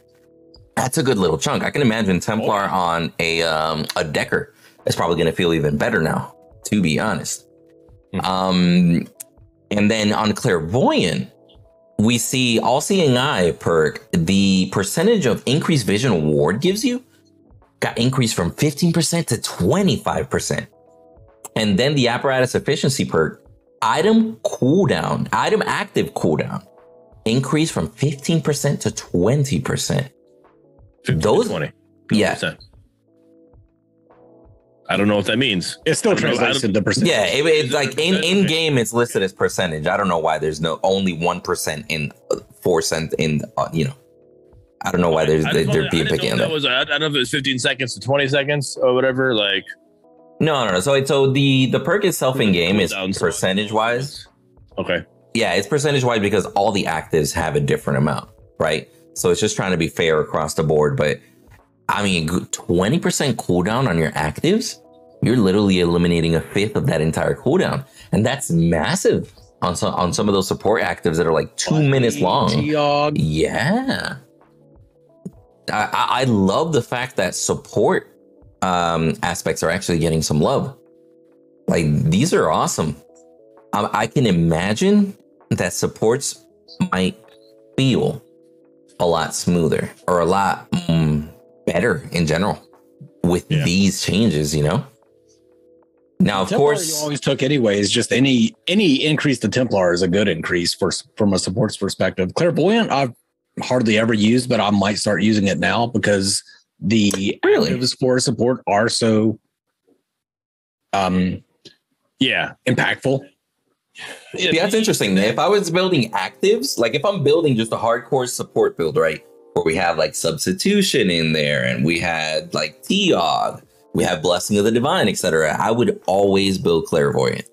That's a good little chunk. I can imagine Templar on a um, a Decker is probably going to feel even better now. To be honest, um, and then on Clairvoyant, we see All Seeing Eye perk. The percentage of increased vision ward gives you got increased from fifteen percent to twenty five percent. And then the apparatus efficiency perk, item cooldown, item active cooldown, increased from 15% to 20%. Those- 20. Yeah. 20%. I don't know what that means. It still I don't know, I translates don't- into percent. Yeah, it, it's like in, in game, it's listed as percentage. I don't know why there's no only 1% in uh, 4 cent in, uh, you know, I don't know why there's, I they're, just they're wanted- being I picky on that. that was, I don't know if it was 15 seconds to 20 seconds or whatever. Like, No, no, no. So, so the, the perk itself in game is percentage wise. okay. Yeah, it's percentage wise because all the actives have a different amount, right? So it's just trying to be fair across the board. But I mean, twenty percent cooldown on your actives, you're literally eliminating a fifth of that entire cooldown, and that's massive on some on some of those support actives that are like two minutes long. Geog. Yeah. I, I I love the fact that support um, aspects are actually getting some love. Like these are awesome. Um, I can imagine that supports might feel a lot smoother or a lot mm, better in general with Yeah. these changes. You know. Now, of Templar course, you always took anyways. Just any any increase to Templar is a good increase for from a supports perspective. Clairvoyant, I've hardly ever used, but I might start using it now because the Really? actives for support are so um Yeah. impactful. Yeah, that's interesting. If I was building actives, like if I'm building just a hardcore support build, right? Where we have like substitution in there and we had like Teog, we have Blessing of the Divine, etc. I would always build Clairvoyant.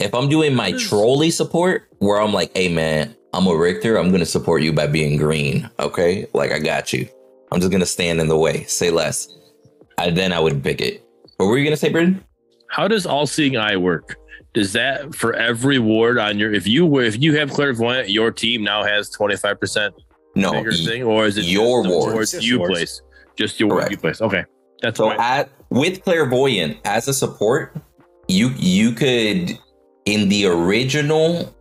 If I'm doing my hmm. trolley support, where I'm like, hey man, I'm a Riktor, I'm gonna support you by being green. Okay? Like I got you. I'm just gonna stand in the way, say less. I, then I would pick it. What were you gonna say, Britton? How does all seeing eye work? Does that for every ward on your if you were if you have clairvoyant, your team now has 25% No. bigger y- thing, or is it your just the wards. wards you place? Just your ward you place. Okay. That's So fine. at with clairvoyant as a support, you you could in the original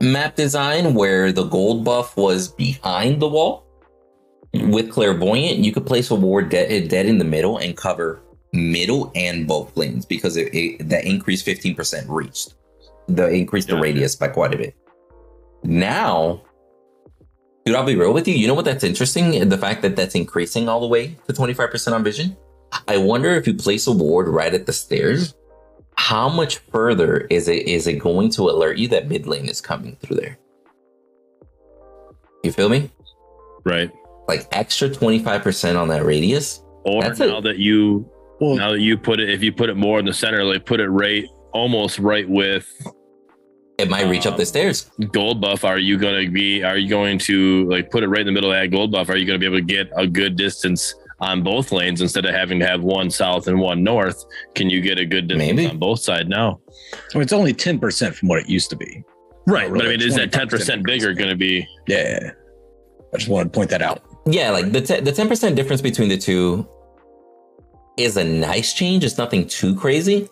map design where the gold buff was behind the wall. With clairvoyant, you could place a ward dead, dead in the middle and cover middle and both lanes because it, it that increased fifteen percent reached. The increased the radius by quite a bit. Now, dude, I'll be real with you. You know what? That's interesting. The fact that that's increasing all the way to twenty five percent on vision. I wonder if you place a ward right at the stairs, how much further is it is it going to alert you that mid lane is coming through there? You feel me? right. Like extra 25% on that radius? Or That's now it. that you Well, now that you put it if you put it more in the center, like put it right almost right with It might reach up the Um, stairs. gold buff, are you gonna be are you going to like put it right in the middle of that gold buff? Are you gonna be able to get a good distance on both lanes instead of having to have one south and one north? Can you get a good distance Maybe. on both sides now? it's only ten percent from what it used to be. Right. Really, but I mean, is that ten percent bigger gonna be Yeah, I just wanted to point that out. Yeah, like the te- the 10% difference between the two is a nice change. It's nothing too crazy.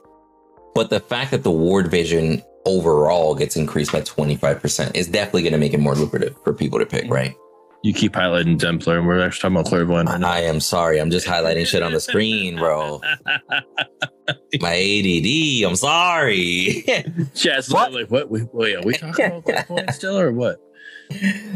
But the fact that the ward vision overall gets increased by 25% is definitely going to make it more lucrative for people to pick, right? You keep highlighting Templar and we're actually talking about clairvoyant. I am sorry. I'm just highlighting shit on the screen, bro. My ADD. I'm sorry. Chad's What? like, what? We, wait, are we talking about clairvoyant still or what?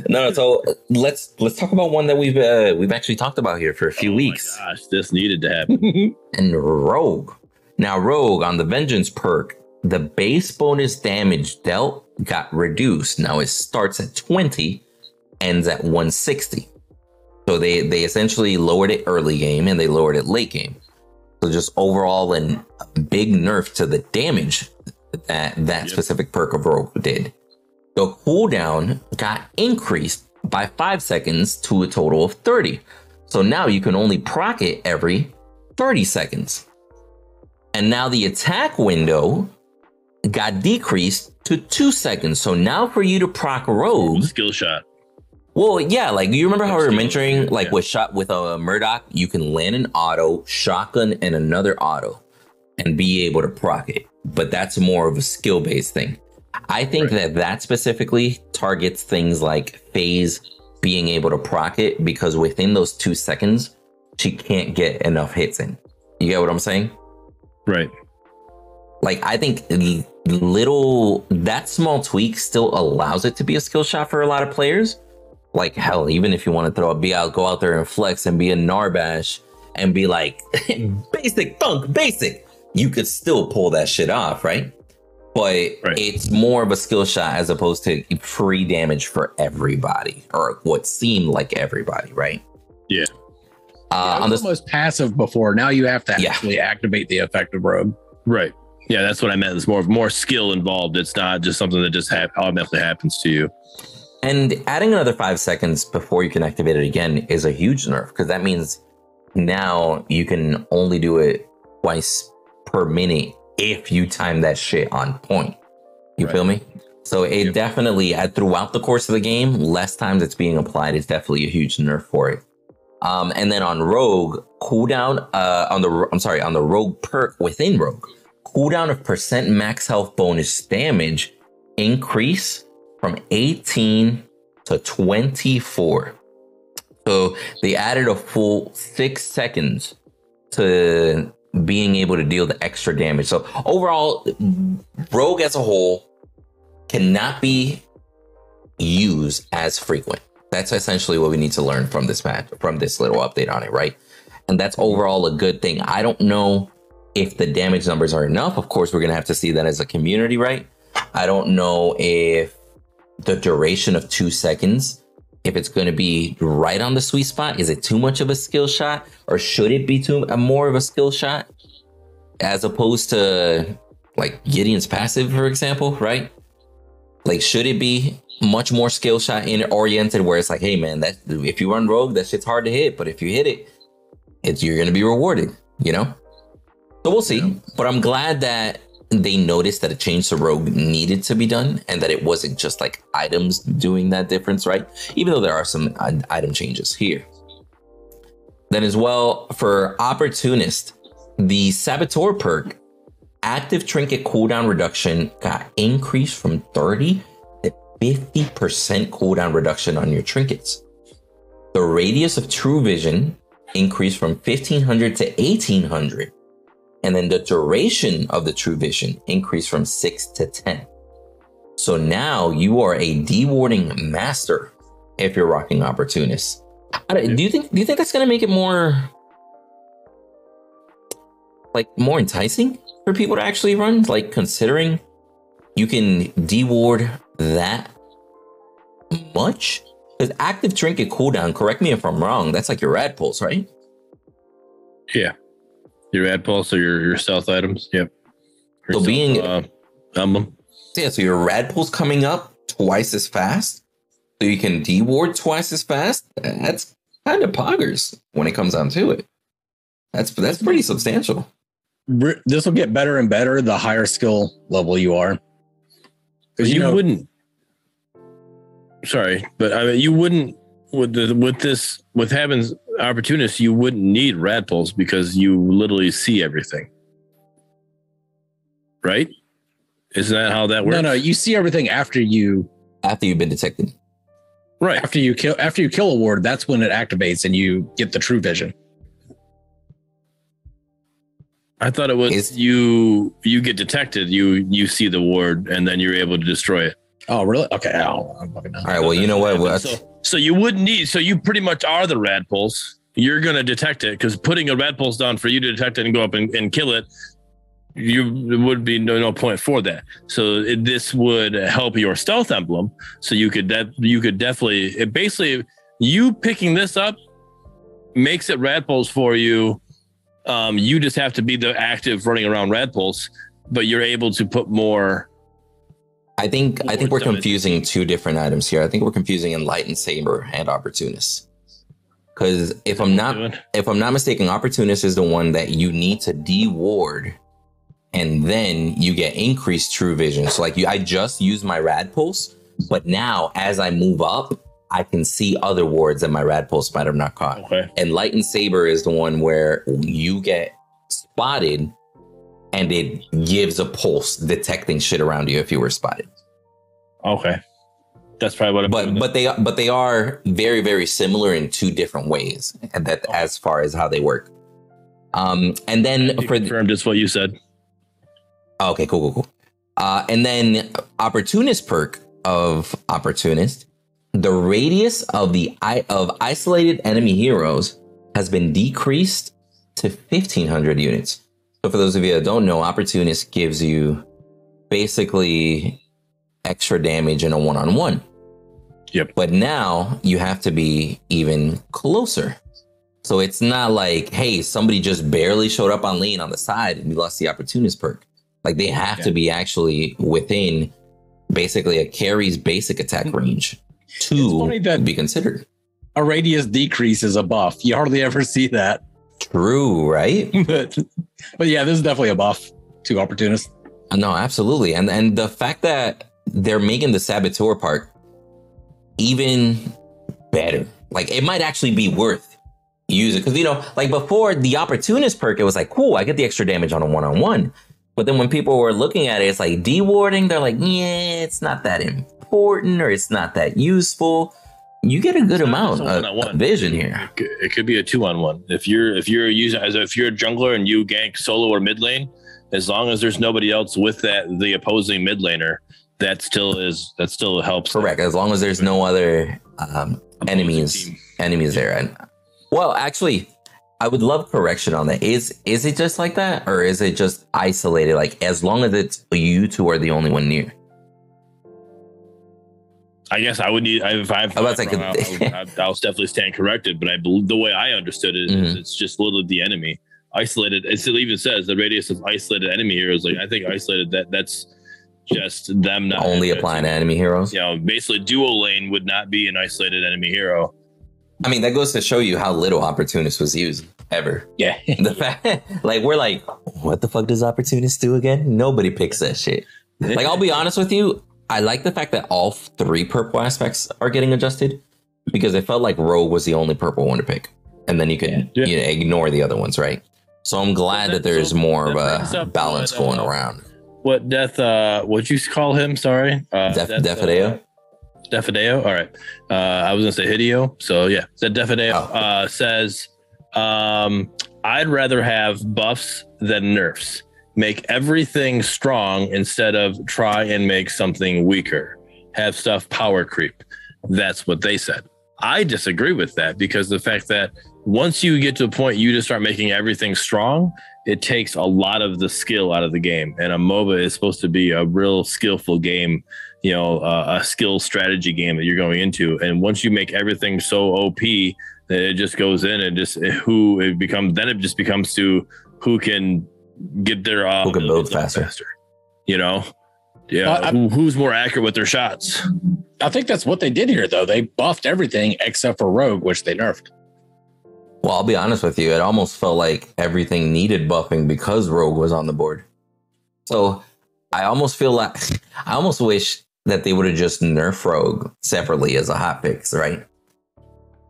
no. So let's let's talk about one that we've uh, we've actually talked about here for a few Oh weeks. gosh, this needed to happen. and Rogue. Now, Rogue on the Vengeance perk, the base bonus damage dealt got reduced. Now it starts at 20, ends at 160. So they they essentially lowered it early game and they lowered it late game. So just overall and big nerf to the damage that that Yep. specific perk of Rogue did. The cooldown got increased by five seconds to a total of 30. So now you can only proc it every 30 seconds. And now the attack window got decreased to two seconds. So now for you to proc Rogue, Skill shot. Well, yeah, like you remember how we were mentoring, like yeah. with shot with a Murdock, you can land an auto, shotgun, and another auto, and be able to proc it. But that's more of a skill based thing. I think that that specifically targets things like Phase being able to proc it because within those two seconds, she can't get enough hits in. You get what I'm saying? Right. like I think little that small tweak still allows it to be a skill shot for a lot of players. Like hell, even if you want to throw a be out, go out there and flex and be a Narbash and be like basic funk, basic, you could still pull that shit off, right? But Right. it's more of a skill shot as opposed to free damage for everybody, or what seemed like everybody, right? Yeah. Uh, it on was this, almost passive before. Now you have to Yeah. actually activate the effective rogue. Right. Yeah, that's what I meant. It's more more skill involved. It's not just something that just hap- automatically happens to you. And adding another five seconds before you can activate it again is a huge nerf because that means now you can only do it twice per minute if you time that shit on point. You Right. feel me? So it definitely, uh, throughout the course of the game, less times it's being applied is definitely a huge nerf for it. Um, and then on Rogue, cooldown uh, on the I'm sorry on the Rogue perk within Rogue, cooldown of percent max health bonus damage increase from 18 to 24. So they added a full six seconds to being able to deal the extra damage. So overall, Rogue as a whole cannot be used as frequent. That's essentially what we need to learn from this match, from this little update on it, right? And that's overall a good thing. I don't know if the damage numbers are enough. Of course, we're gonna have to see that as a community, right? I don't know if the duration of two seconds, if it's going to be right on the sweet spot. Is it too much of a skill shot, or should it be too uh, more of a skill shot, as opposed to like Gideon's passive, for example, right? Like, should it be much more skill shot in oriented, where it's like, hey man, that if you run rogue, that shit's hard to hit, but if you hit it, it's you're going to be rewarded, you know? So we'll see. But I'm glad that they noticed that a change to rogue needed to be done and that it wasn't just like items doing that difference, right? Even though there are some uh, item changes here. Then, as well, for Opportunist, the Saboteur perk, active trinket cooldown reduction got increased from 30 to 50% cooldown reduction on your trinkets. The radius of true vision increased from 1500 to 1800 and then the duration of the true vision increased from 6 to 10 so now you are a dewarding master if you're rocking opportunist I don't- do you think do you think that's going to make it more like more enticing for people to actually run? Like considering you can deward that much? Because active trinket cooldown correct me if i'm wrong that's like your rad pulse right? Yeah. Your ad pulse or your, your stealth items. Yep. Your So being- uh, emblem. Yeah, so your rad pulse coming up twice as fast, so you can deward twice as fast. That's kind of poggers when it comes down to it. That's that's pretty substantial. This will get better and better the higher skill level you are. Because you you know, wouldn't. Sorry, but I mean, you wouldn't with the with this with having opportunists. You wouldn't need rad pulse because you literally see everything, right? Isn't that how that works? no, no, you see everything after you After you've been detected, right. after you kill after you kill a ward. That's when it activates and you get the true vision. I thought it was Is- you. You get detected. You you see the ward, and then you're able to destroy it. Oh, really? Okay, I'll, I'm fucking all right. Well, you know what? Well, So, so you wouldn't need. So you pretty much are the rad pulse. You're gonna detect it because putting a rad pulse down for you to detect it and go up and, and kill it you there would be no, no point for that. So it, this would help your stealth emblem. So you could that you could definitely it basically you picking this up makes it rad pulse for you. Um, you just have to be the active running around rad pulse, but you're able to put more. I think I think we're confusing two different items here. I think we're confusing enlightened saber and opportunist. Because if I'm not if I'm not mistaken, opportunist is the one that you need to de-ward, and then you get increased true vision. So like you, I just used my rad pulse, but now as I move up, I can see other wards that my rad pulse might have not caught. Okay. Enlightened Saber is the one where you get spotted and it gives a pulse detecting shit around you if you were spotted. Okay. That's probably what I'm But but they but they are very very similar in two different ways and that as far as how they work. Um and then You for confirmed just what you said. oh, okay cool cool cool. Uh and then opportunist perk of opportunist the radius of the i of isolated enemy heroes has been decreased to 1500 units. So for those of you that don't know, opportunist gives you basically extra damage in a one-on-one. Yep. But now you have to be even closer. So it's not like, hey, somebody just barely showed up on lane on the side and we lost the opportunist perk. Like they have to be actually within basically a carry's basic attack hmm. range It's funny to that- be considered. A radius decrease is a buff. You hardly ever see that. True, right? but, but yeah, this is definitely a buff to opportunists. Uh, no, absolutely. And and the fact that they're making the saboteur part even better. Like it might actually be worth using because you know, like before the opportunist perk, it was like, cool, I get the extra damage on a one-on-one. But then when people were looking at it, it's like dewarding, they're like, yeah, it's not that important or it's not that useful. You get a good It's amount a of, one-on-one. of vision here. It could, be a two on one. If you're if you're using as if you're a jungler and you gank solo or mid lane, as long as there's nobody else with that the opposing mid laner, that still is that still helps. the Correct. As long as there's no other um, enemies team. enemies there. And well, actually, I would love correction on that. Is is it just like that, or is it just isolated? Like as long as it's you two are the only one near. I guess I would need I- if I've I was like- wrong, I'll, I'll, I'll definitely stand corrected. But I believe the way I understood it is Mhm. it's just literally the enemy isolated. It still even says the radius of isolated enemy heroes. Like I think isolated that that's just them not Only applying to enemy heroes. You know, basically duo lane would not be an isolated enemy hero. I mean, that goes to show you how little opportunist was used ever. Yeah. The fact, like, we're like, what the fuck does opportunist do again? Nobody picks that shit. Like, I'll be honest with you, I like the fact that all three purple aspects are getting adjusted because it felt like Rogue was the only purple one to pick, and then you could Yeah. you know, ignore the other ones, right? So I'm glad that- that there's so more of a balance what, going uh, around. What death? Uh, what'd you call him? Sorry, uh, Def- Death, Defadeo? Uh, Defadeo. All right. Uh, I was gonna say Hideo. So yeah, that Defadeo Oh. uh, says, um, "I'd rather have buffs than nerfs. Make everything strong instead of try and make something weaker. Have stuff power creep." That's what they said. I disagree with that because the fact that once you get to a point you just start making everything strong, it takes a lot of the skill out of the game. And a MOBA is supposed to be a real skillful game, you know, uh, a skill strategy game that you're going into. And once you make everything so OP that it just goes in and just who it becomes, then it just becomes to who can get their uh, Who can build abilities up faster. You know, yeah, Uh, I- who, who's more accurate with their shots? I think that's what they did here, though. They buffed everything except for Rogue, which they nerfed. Well, I'll be honest with you, it almost felt like everything needed buffing because Rogue was on the board. So I almost feel like I almost wish that they would have just nerfed Rogue separately as a hot fix, right?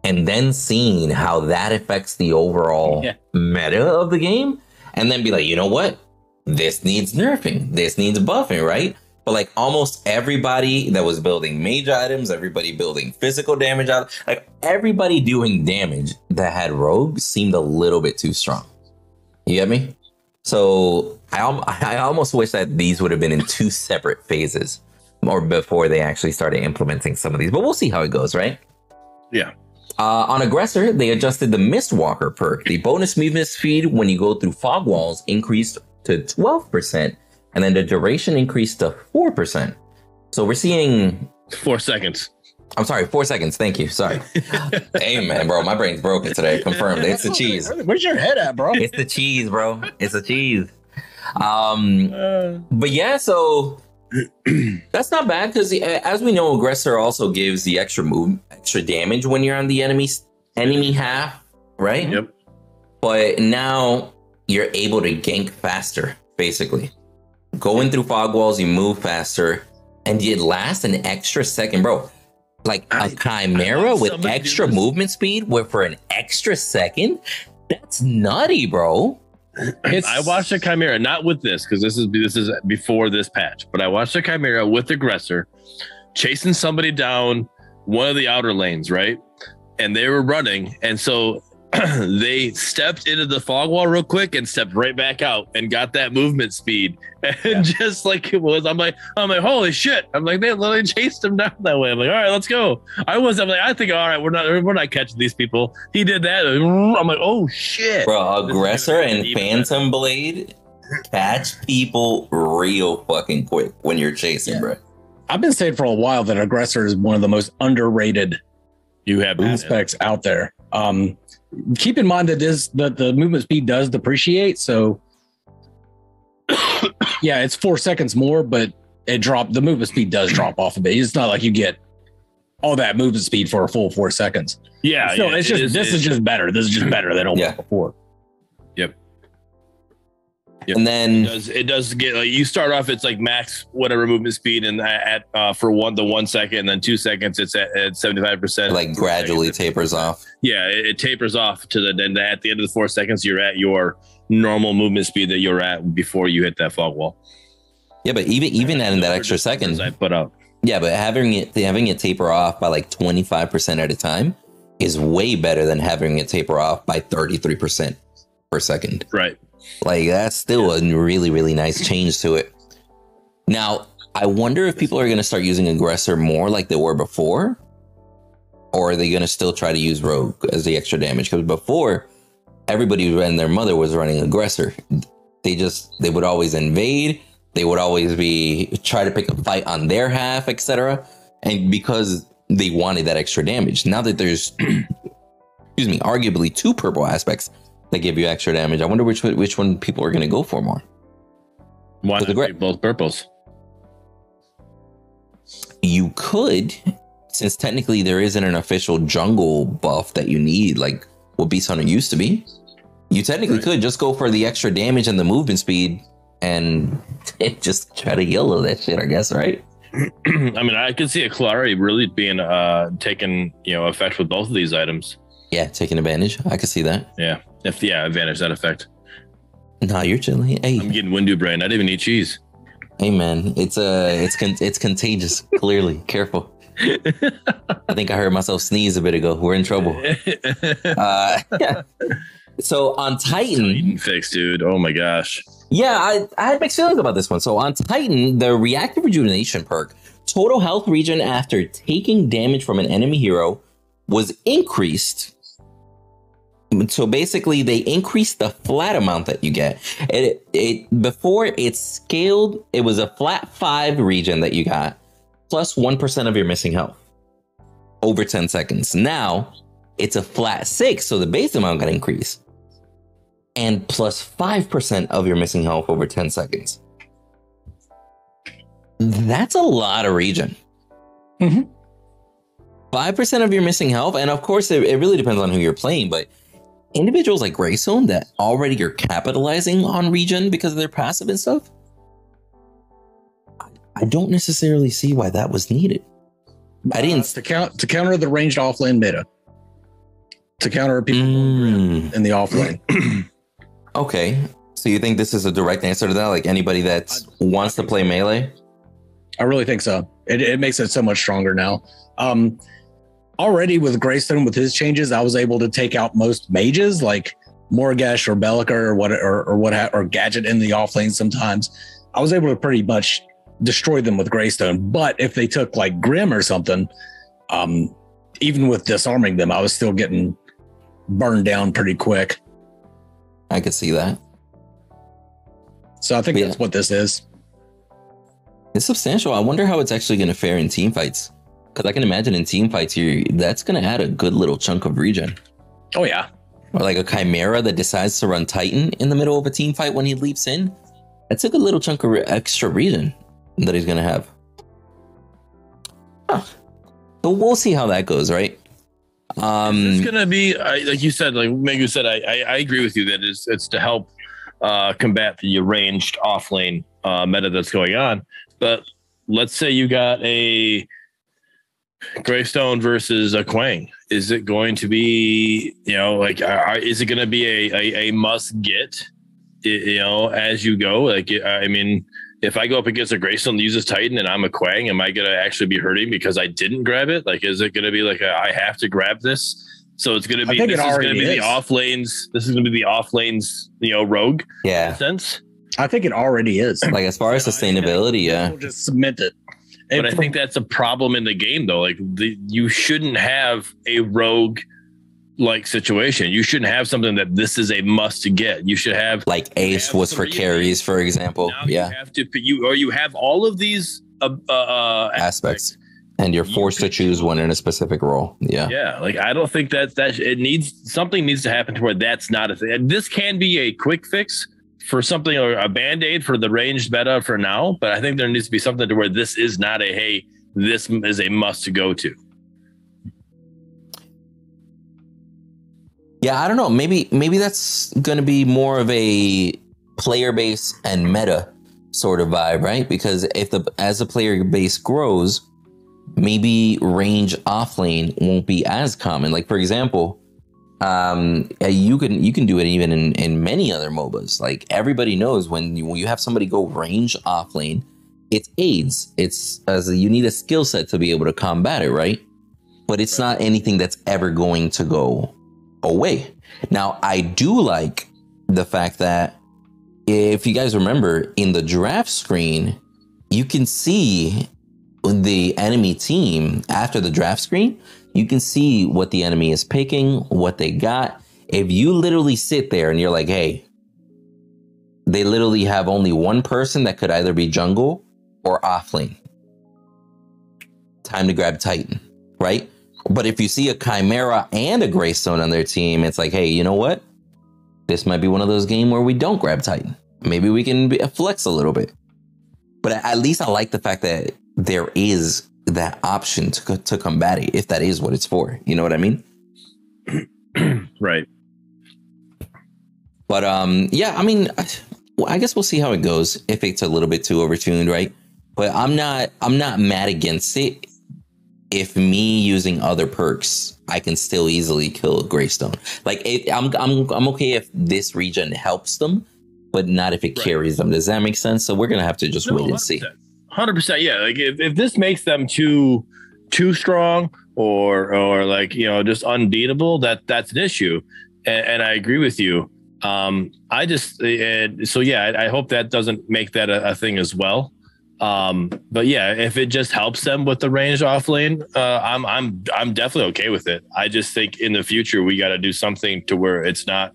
And then seeing how that affects the overall Yeah. meta of the game, and then be like, you know what? This needs nerfing. This needs buffing, right? But like almost everybody that was building mage items, everybody building physical damage out, like everybody doing damage that had rogue seemed a little bit too strong. You get me? So I I almost wish that these would have been in two separate phases, or before they actually started implementing some of these. But we'll see how it goes, right? Yeah. Uh, on aggressor, they adjusted the Mistwalker perk. The bonus movement speed when you go through fog walls increased to 12%, and then the duration increased to 4%. So we're seeing, Four seconds. I'm sorry, four seconds. Thank you. Sorry. hey, man, bro, my brain's broken today. Confirmed. It's the cheese. Where's your head at, bro? It's the cheese, bro. It's the cheese. Um, but yeah, so that's not bad because as we know, aggressor also gives the extra move, extra damage when you're on the enemy's enemy half, right? Yep. But now you're able to gank faster, basically. Going through fog walls, you move faster, and it lasts an extra second, bro. Like a I- khaimera with somebody to do extra movement speed, where for an extra second, that's nutty, bro. It's, I watched a khaimera, not with this, because this is this is before this patch, but I watched a khaimera with aggressor chasing somebody down one of the outer lanes, right? And they were running, and so they stepped into the fog wall real quick and stepped right back out and got that movement speed. And Yeah. just like it was, I'm like, I'm like, holy shit! I'm like, they literally chased him down that way. I'm like, all right, let's go. I was, I'm like, I think, all right, we're not, we're not catching these people. He did that. I'm like, oh shit, Bro, aggressor and even phantom blade catch people real fucking quick when you're chasing, Yeah. bro. I've been saying for a while that aggressor is one of the most underrated You have aspects out there. Um, keep in mind that this that the movement speed does depreciate. So yeah, it's four seconds more, but it dropped. The movement speed does drop off a bit. It's not like you get all that movement speed for a full four seconds. Yeah, so yeah, it's it just this it is just better. This is just better than it was Yeah. before. Yep. And It then does it does get like you start off it's like max whatever movement speed and at uh, for one the one second and then two seconds it's at, at 75 percent like gradually tapers off. yeah it, it tapers off to the then at the end of the four seconds you're at your normal movement speed that you're at before you hit that fog wall Yeah, but even even adding that extra second, I put out yeah, but having it having it taper off by like 25% at a time is way better than having it taper off by 33% per second. right Like that's still a really, really nice change to it. Now, I wonder if people are going to start using aggressor more like they were before, or are they going to still try to use rogue as the extra damage? Because before, everybody and their mother was running aggressor. They just they would always invade. They would always be try to pick a fight on their half, etc. And because they wanted that extra damage, now that there's excuse me, arguably two purple aspects that give you extra damage. I wonder which one- which one people are going to go for more. why not gra- both purples You could, since technically there isn't an official jungle buff that you need, like what Beast Hunter used to be. You technically Right. could just go for the extra damage and the movement speed, and just try to yellow that shit. I guess, right? I mean I could see a Kallari really being uh taken you know effect with both of these items Yeah, taking advantage. I could see that. yeah if yeah advantage that effect Nah, you're chilling. Hey, I'm getting Windu brain I didn't even eat cheese hey, man, it's uh, it's con- it's contagious. Clearly, careful. I think I heard myself sneeze a bit ago. We're in trouble. Uh, yeah. So on Titan, Titan fix, dude. Oh my gosh. Yeah, I, I had mixed feelings about this one. So on Titan, the reactive rejuvenation perk, total health regen after taking damage from an enemy hero was increased. So basically, they increased the flat amount that you get. It, it before it scaled, it was a flat five region that you got, plus one percent of your missing health over ten seconds. Now it's a flat six, so the base amount got increased and plus 5% of your missing health over 10 seconds. That's a lot of regen. Mhm. 5% of your missing health. And of course, it, it really depends on who you're playing, but individuals like Greystone that already are capitalizing on regen because of their passive and stuff, I- don't necessarily see why that was needed. I didn't. to count to counter the ranged offlane meta. To counter people Mm, in the offlane. okay. So you think this is a direct answer to that? Like anybody that wants to play melee? I really think so. It, it makes it so much stronger now. Um, already with Greystone, with his changes, I was able to take out most mages like Morigesh or Belica or what or, or what or Gadget in the offlane. Sometimes I was able to pretty much destroy them with Greystone. But if they took like Grim or something, um, even with disarming them, I was still getting burned down pretty quick. I could see that. So I think Yeah. that's what this is. It's substantial. I wonder how it's actually going to fare in team fights. Because I can imagine in team fights, you that's going to add a good little chunk of regen. Oh yeah. Or like a Khaimera that decides to run Titan in the middle of a team fight when he leaps in. That's a good little chunk of re- extra regen that he's going to have. Huh. So we'll see how that goes, right? Um, it's gonna be I, like you said, like Megu said. I, I I agree with you that it's it's to help uh, combat the ranged off lane uh, meta that's going on. But let's say you got a Greystone versus a Kwang. Is it going to be you know like are, is it going to be a, a a must get? You know, as you go, like I mean, if I go up against a Greystone that uses Titan and I'm a Kwang, am I going to actually be hurting because I didn't grab it? Like, is it going to be like a, I have to grab this? So it's going to be this it is going to be is. the off lanes. This is going to be the off lanes, you know, rogue yeah. sense. I think it already is. Like as far as sustainability, yeah. People just submit it. But And I think that's a problem in the game, though. Like, the, you shouldn't have a rogue like situation. You shouldn't have something that this is a must to get. You should have Like Ace have was for carries, for example. now Yeah. you have to you or you have all of these uh, uh, uh, Aspects. And you're You forced to choose one in a specific role. Yeah. Yeah, like I don't think that that it needs something needs to happen to where that's not a thing. And this can be a quick fix for something or a band aid for the ranged meta for now, but I think there needs to be something to where this is not a hey, this is a must to go to. Yeah, I don't know. Maybe maybe that's going to be more of a player base and meta sort of vibe, right? Because if the as the player base grows, maybe range off lane won't be as common. Like for example, um, uh, you can you can do it even in in many other MOBAs. Like everybody knows when you when you have somebody go range off lane, it's aids. It's as a, you need a skill set to be able to combat it, right? But it's not anything that's ever going to go away. Now, I do like the fact that if you guys remember in the draft screen, you can see the enemy team after the draft screen. You can see what the enemy is picking, what they got. If you literally sit there and you're like, hey, they literally have only one person that could either be jungle or offlane. Time to grab Titan, right? But if you see a Khaimera and a Greystone on their team, it's like, hey, you know what? This might be one of those games where we don't grab Titan. Maybe we can be, flex a little bit. But at least I like the fact that there is that option to, to combat it if that is what it's for. You know what I mean? Right. But um, yeah, I mean, I, I guess we'll see how it goes. If it's a little bit too overtuned, right? But I'm not, I'm not mad against it. If me using other perks, I can still easily kill Greystone. Like it, I'm, I'm, I'm okay if this region helps them, but not if it Right. carries them. Does that make sense? So we're gonna have to just No, wait and see. 100%. Yeah. Like if, if this makes them too too strong or or like you know just unbeatable, that that's an issue. And, and I agree with you. Um, I just and so yeah, I, I hope that doesn't make that a, a thing as well. Um, but yeah, if it just helps them with the range off lane, uh, I'm I'm I'm definitely okay with it. I just think in the future we got to do something to where it's not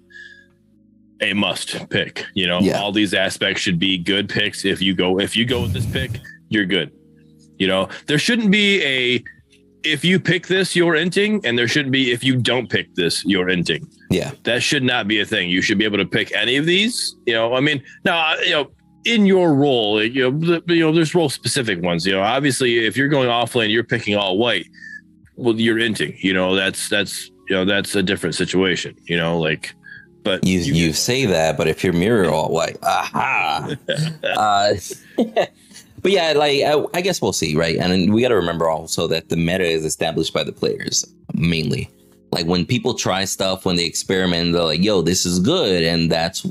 a must pick. You know, Yeah. all these aspects should be good picks. If you go if you go with this pick, you're good. You know, there shouldn't be a if you pick this, you're inting, and there shouldn't be if you don't pick this, you're inting. Yeah, That should not be a thing. You should be able to pick any of these. You know, I mean, now uh, you know in your role, you know, you know, there's role specific ones. You know, obviously, if you're going off lane, you're picking all white. Well, you're inting. You know, that's that's you know that's a different situation. You know, like, but you you, say that, but if your mirror all white, aha. uh, but yeah, like I, I guess we'll see, right? And we got to remember also that the meta is established by the players mainly. Like when people try stuff, when they experiment, they're like, "Yo, this is good," and that's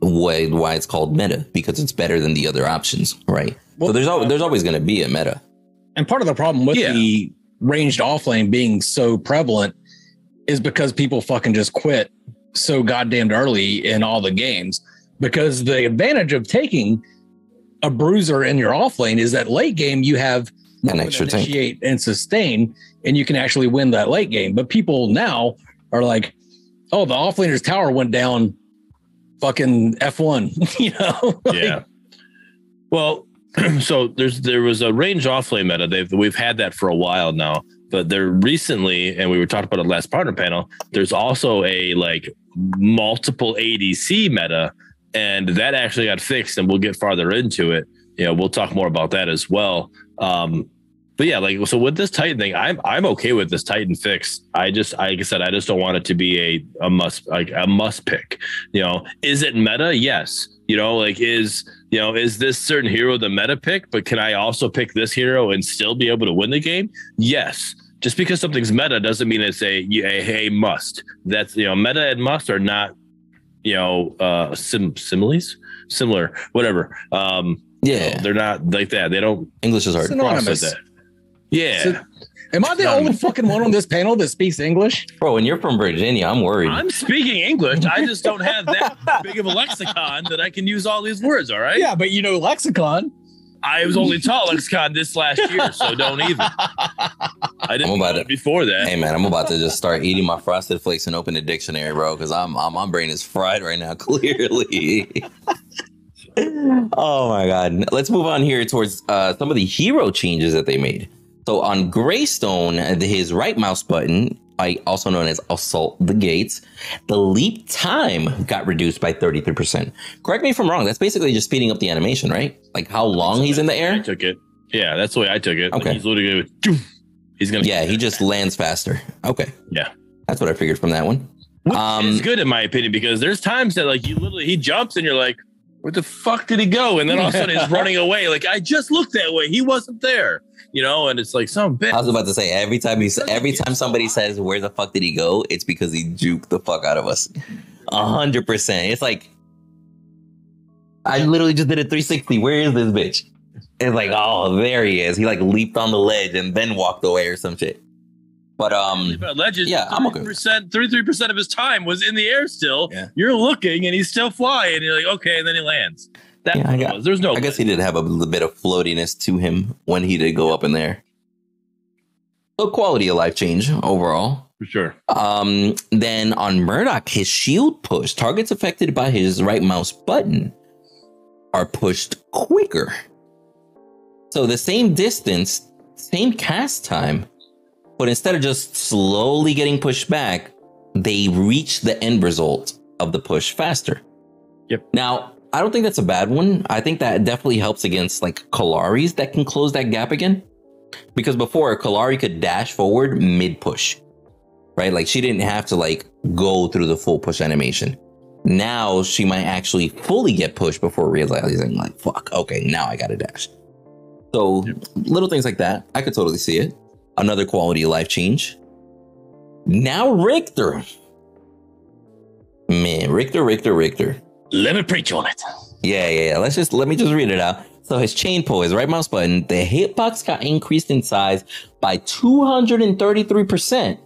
why why it's called meta because it's better than the other options, right? Well, so there's al- there's always going to be a meta. And part of the problem with Yeah. the ranged off lane being so prevalent is because people fucking just quit so goddamn early in all the games. Because the advantage of taking a bruiser in your off lane is that late game you have An extra than tank. and sustain, and you can actually win that late game. But people now are like, oh, the off laner's tower went down fucking F1, you know? Like, yeah. Well, so there's there was a range offlane meta. They've we've had that for a while now, but there recently, and we were talking about it last partner panel. There's also a like multiple ADC meta, and that actually got fixed, and we'll get farther into it. You know, we'll talk more about that as well. Um, but yeah, like so with this Titan thing, I'm I'm okay with this Titan fix. I just like I said, I just don't want it to be a a must like a must pick. You know, is it meta? Yes. You know, like is you know is this certain hero the meta pick? But can I also pick this hero and still be able to win the game? Yes. Just because something's meta doesn't mean it's a a, a must. That's you know meta and must are not you know uh sim similes similar whatever. Um, Yeah, they're not like that. They don't English is hard. Synonymous. that. Yeah. So- Am I the only fucking one on this panel that speaks English? Bro, when you're from Virginia, I'm worried. I'm speaking English. I just don't have that big of a lexicon that I can use all these words. All right. Yeah, but you know lexicon. I was only taught lexicon this last year, so don't even. I didn't I'm about know to- it before that. Hey man, I'm about to just start eating my frosted flakes and open the dictionary, bro, because I'm, I'm my brain is fried right now. Clearly. oh my god. Let's move on here towards uh, some of the hero changes that they made. So on Greystone, his right mouse button, I also known as Assault the Gates, the leap time got reduced by 33%. Correct me if I'm wrong. That's basically just speeding up the animation, right? Like how long he's in the I air. took it. Yeah, that's the way I took it. Like, Okay. he's literally going. He's gonna. Yeah, he just lands faster. Okay. Yeah. That's what I figured from that one. Which Um, is good in my opinion because there's times that like you literally he jumps and you're like, where the fuck did he go? And then all of a sudden he's running away. Like I just looked that way. He wasn't there. You know, and it's like some bitch. I was about to say every time he every time somebody says where the fuck did he go, it's because he juked the fuck out of us. A hundred percent. It's like I literally just did a 360. Where is this bitch? It's like, oh, there he is. He like leaped on the ledge and then walked away or some shit. But um, legend, yeah, I'm okay percent, thirty-three percent of his time was in the air. Still, Yeah. you're looking and he's still flying. And you're like, okay, and then he lands. That's Yeah, I what it was. There's no. I guess he did have a little bit of floatiness to him when he did go up in there. So quality of life change overall. for sure. Um, then on Murdock, his shield push, targets affected by his right mouse button are pushed quicker. So the same distance, same cast time, but instead of just slowly getting pushed back, they reach the end result of the push faster. Yep. Now, I don't think that's a bad one. I think that definitely helps against like Kallaris that can close that gap again. Because before, Kallari could dash forward mid push right? Like she didn't have to like go through the full push animation. Now she might actually fully get pushed before realizing like, fuck, okay, now I gotta dash. So little things like that, I could totally see it. Another quality of life change. Now Riktor. Man, Riktor, Riktor, Riktor. Let me preach on it. Yeah, yeah, yeah. Let's just let me just read it out. So his chain pull, his right mouse button, the hitbox got increased in size by 233%.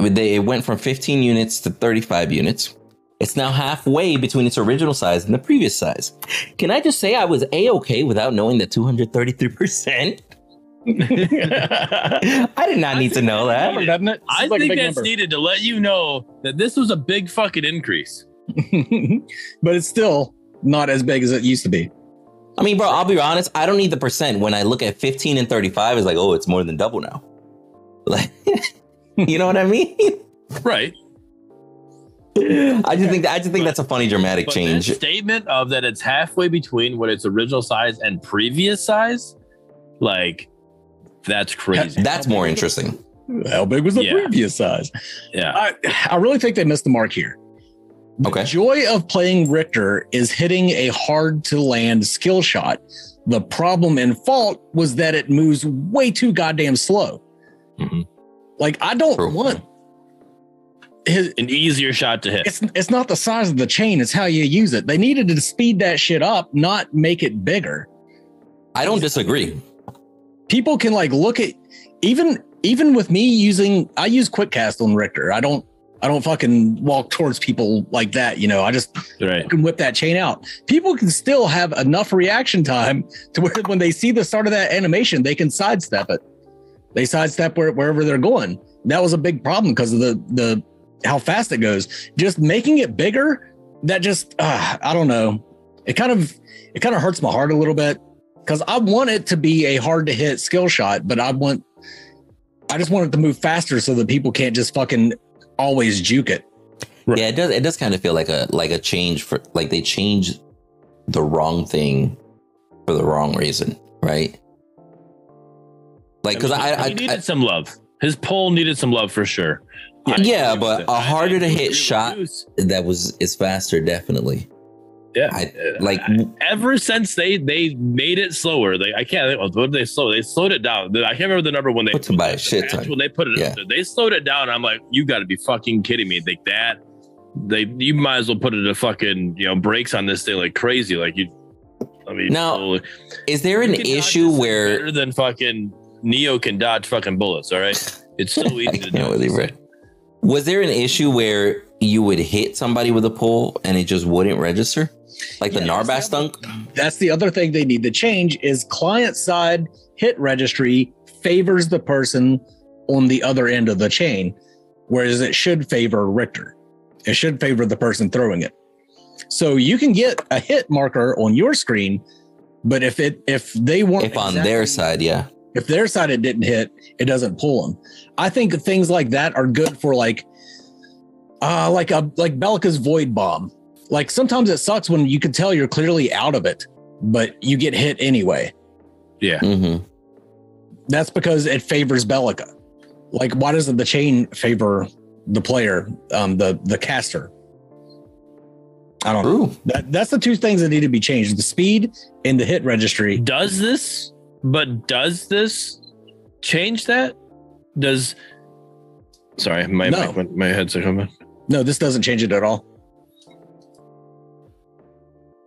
I mean, they, it went from 15 units to 35 units. It's now halfway between its original size and the previous size. Can I just say I was a-okay without knowing the 233%? I did not need to know that. Number, doesn't it? I is like think big that's number. needed to let you know that this was a big fucking increase. but it's still not as big as it used to be. I mean, bro, I'll be honest. I don't need the percent. When I look at 15 and 35, it's like, oh, it's more than double now. Like, you know what I mean? Right. I just think that, I just think that's a funny dramatic But change. that statement of that it's halfway between what its original size and previous size, like that's crazy. That's more interesting. How big was the Yeah. previous size? yeah. I, I really think they missed the mark here. The Okay. joy of playing Riktor is hitting a hard to land skill shot. The problem and fault was that it moves way too goddamn slow. Mhm. Like I don't True. want his An easier shot to hit. it's it's not the size of the chain, it's how you use it. They needed to speed that shit up, not make it bigger. I don't disagree. People can like look at even even with me using I use quick cast on Riktor. I don't I don't fucking walk towards people like that, you know. I just Right. can whip that chain out. People can still have enough reaction time to where when they see the start of that animation, they can sidestep it. They sidestep where, wherever they're going. That was a big problem because of the the how fast it goes. Just making it bigger that just uh, I don't know. It kind of it kind of hurts my heart a little bit because I want it to be a hard to hit skill shot, but I want I just want it to move faster so that people can't just fucking always juke it. Right. Yeah, it does. It does kind of feel like a like a change for like they changed the wrong thing for the wrong reason, right? Like, because I, I, he needed I some love. His poll needed some love for sure. I Yeah, but a harder to hit shot- that was is faster, definitely. Yeah, I like ever since they they made it slower. They I can't. What did they slow? They slowed it down. I can't remember the number when they Put the shit ton. when they put it. Yeah. Up there. They slowed it down. I'm like, you got to be fucking kidding me. Like that. They you might as well put it to fucking you know brakes on this thing like crazy. Like you. I mean, Now, holy- is there an you can dodge issue where better than fucking Neo can dodge fucking bullets? All right, it's so easy to do. believe it. Was there an issue where you would hit somebody with a pole and it just wouldn't register? Like the Yeah, Narbash that's the dunk? That's the other thing they need to change is client side hit registry favors the person on the other end of the chain, whereas it should favor Riktor. It should favor the person throwing it. So you can get a hit marker on your screen, but if it if they weren't If on their side, yeah. if their side it didn't hit, it doesn't pull them. I think things like that are good for like, uh, like a like Belica's void bomb. Like sometimes it sucks when you can tell you're clearly out of it, but you get hit anyway. Yeah, hmm That's because it favors Belica. Like, why doesn't the chain favor the player, um, the the caster? I don't know. That, that's the two things that need to be changed: the speed and the hit registry. does this but does this change that does sorry my No. my, my headset coming No, this doesn't change it at all.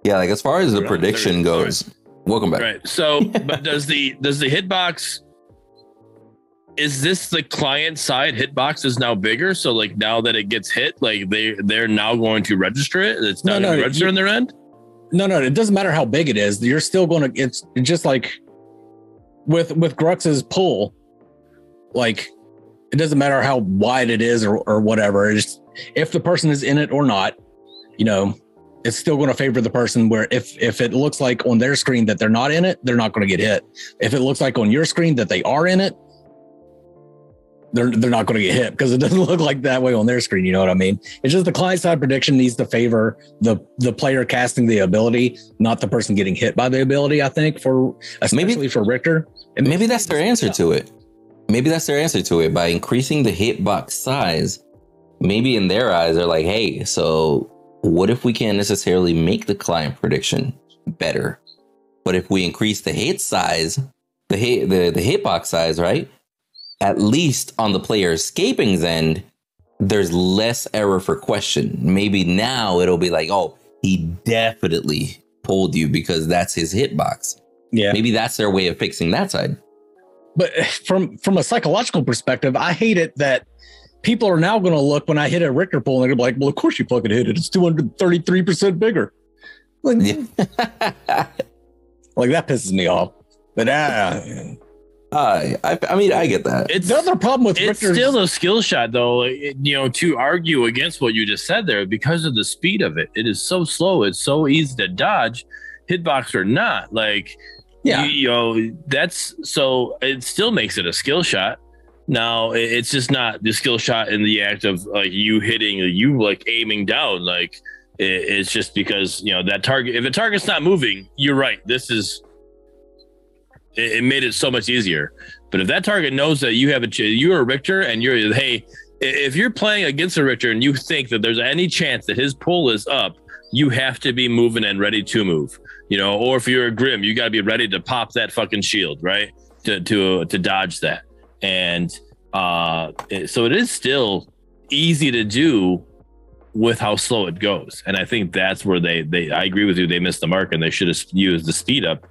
Yeah, like as far as the Right, prediction there it goes, welcome back. right so but does the does the hitbox is this the client side hitbox is now bigger so like now that it gets hit like they they're now going to register it it's No, not no, going register you- on their end No, no, it doesn't matter how big it is. You're still going to. It's just like with with Grux's pull. Like it doesn't matter how wide it is or or whatever. It's if the person is in it or not. You know, it's still going to favor the person. Where if if it looks like on their screen that they're not in it, they're not going to get hit. If it looks like on your screen that they are in it. They're, they're not going to get hit because it doesn't look like that way on their screen. You know what I mean? It's just the client side prediction needs to favor the the player casting the ability, not the person getting hit by the ability. I think for especially for Riktor. And Maybe that's their answer to it. Maybe that's their answer to it by increasing the hitbox size. Maybe in their eyes, they're like, hey, so what if we can't necessarily make the client prediction better? But if we increase the hit size, the hit the, the hitbox size, right? At least on the player escaping's end, there's less error for question. Maybe now it'll be like, oh, he definitely pulled you because that's his hitbox. Yeah, Maybe that's their way of fixing that side. but from from a psychological perspective, I hate it that people are now going to look when I hit a Riktor pull and they're gonna be like, "Well, of course you fucking hit it. It's two hundred thirty three percent bigger." Like, like that pisses me off. But uh, I, I, I mean, I get that. it's the other problem with it's Riktor's still a skill shot though it- you know to argue against what you just said there because of the speed of it it is so slow it's so easy to dodge hitbox or not like yeah. you, you know that's so it still makes it a skill shot now it's just not the skill shot in the act of like you hitting you like aiming down like it's just because you know that target if a target's not moving you're right this is it, made it so much easier. But if that target knows that you have a you're a riktor and you're hey if you're playing against a riktor and you think that there's any chance that his pull is up you have to be moving and ready to move you know or if you're a grim you got to be ready to pop that fucking shield right? To to to dodge that and uh it- so it is still easy to do with how slow it goes. And i think that's where they they i agree with you they missed the mark and they should have used the speed up.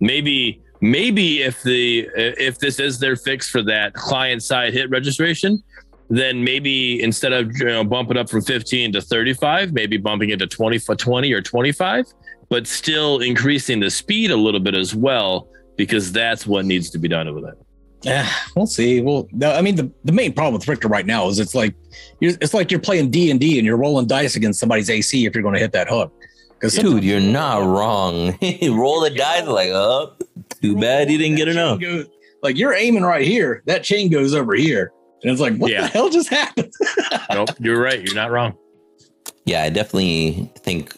Maybe maybe if the if this is their fix for that client side hit registration then maybe instead of you know bumping up from 15 to 35 maybe bumping it to 20 for 20 or 25 but still increasing the speed a little bit as well because that's what needs to be done with it Yeah, we'll see. Well, I mean, the, the main problem with Riktor right now is it's like you're, it's like you're playing D and D and you're rolling dice against somebody's AC if you're going to hit that hook. Because Dude, you're not wrong. Roll the dice like, oh, too bad you didn't get enough. like you're aiming right here, that chain goes over here, and it's like, what Yeah. the hell just happened? nope, you're right. You're not wrong. Yeah, I definitely think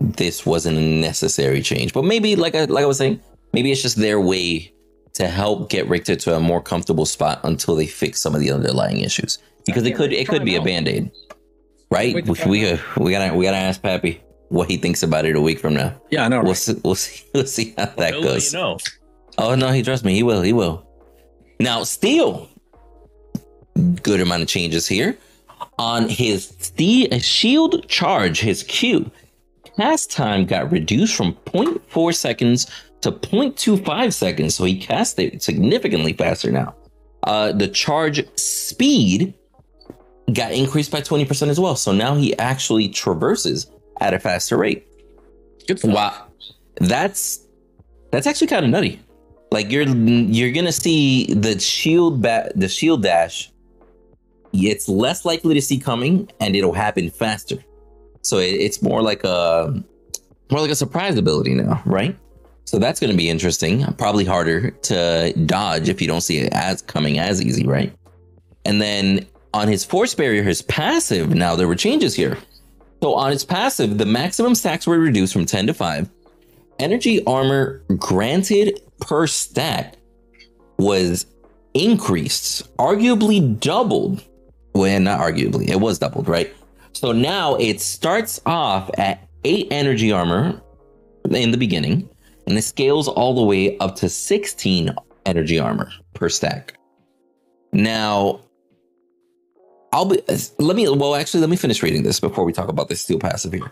this wasn't a necessary change. But maybe, like I, like I was saying, maybe it's just their way to help get Riktor to a more comfortable spot until they fix some of the underlying issues. Because it could it could be a band aid, right? Wait We, we, uh, we gotta we gotta ask Pappy what he thinks about it a week from now. Yeah, I know. We'll right? see, we'll see we'll see how that He'll goes. You know. Oh no, he trusts me. He will. He will. Now, Steel. Good amount of changes here on his Steel Shield charge. His Q cast time got reduced from 0.4 seconds to 0.25 seconds, so he cast it significantly faster now. Uh, the charge speed got increased by 20% as well, so now he actually traverses at a faster rate. Good stuff. Wow, that's that's actually kind of nutty. Like you're you're gonna see the shield ba- the shield dash. It's less likely to see coming, and it'll happen faster. So it, it's more like a more like a surprise ability now, right? So that's going to be interesting. Probably harder to dodge if you don't see it as coming as easy, right? And then on his force barrier, his passive. Now there were changes here. So on his passive, the maximum stacks were reduced from 10 to 5. Energy armor granted per stack was increased, arguably doubled. Well, not arguably, it was doubled, right? So now it starts off at 8 energy armor in the beginning, and it scales all the way up to 16 energy armor per stack. Now, I'll be let me well actually let me finish reading this before we talk about this steel passive here.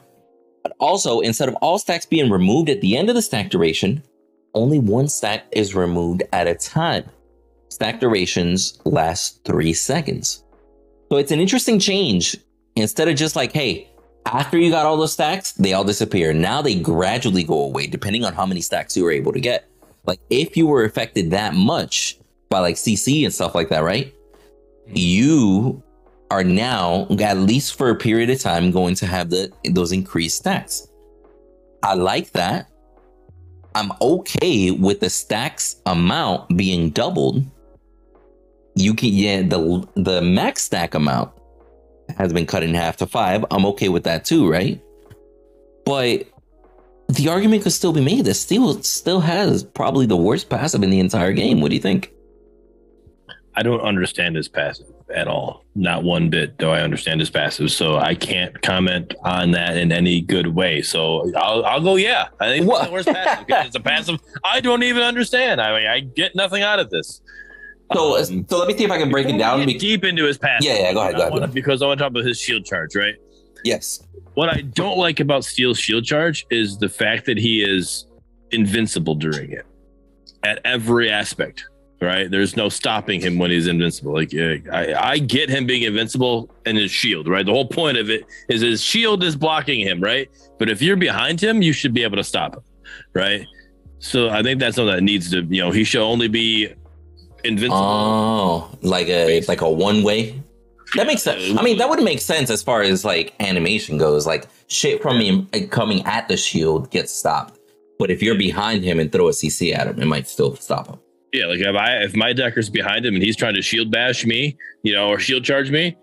But also, instead of all stacks being removed at the end of the stack duration, only one stack is removed at a time. Stack durations last three seconds. So it's an interesting change. Instead of just like, hey, after you got all those stacks, they all disappear. Now they gradually go away depending on how many stacks you were able to get. Like if you were affected that much by like CC and stuff like that, right? You are now at least for a period of time going to have the those increased stacks. I like that. I'm okay with the stacks amount being doubled. You can yeah, the the max stack amount has been cut in half to five. I'm okay with that too, right? But the argument could still be made that Steel still has probably the worst passive in the entire game. What do you think? I don't understand his passive at all. Not one bit do I understand his passive. So I can't comment on that in any good way. So I'll, I'll go, yeah. I think it's the worst passive it's a passive I don't even understand. I mean, I get nothing out of this. So, Um, so let me see if I can break it down. we be- get deep into his passive. Yeah, yeah, go ahead, go ahead, go ahead. Because I want to talk about his shield charge, right? yes. What I don't like about Steel's shield charge is the fact that he is invincible during it at every aspect. Right? There's no stopping him when he's invincible. Like I, I get him being invincible and his shield. Right? The whole point of it is his shield is blocking him. Right? But if you're behind him, you should be able to stop him. Right? So I think that's something that needs to. You know, he should only be invincible. Oh, like a like a one way. That makes sense. I mean, that would make sense as far as like animation goes. Like shit from him like, uh, coming at the shield gets stopped, but if you're behind him and throw a CC at him, it might still stop him. Yeah, like if I if my dekker's behind him and he's trying to shield bash me, you know, or shield charge me,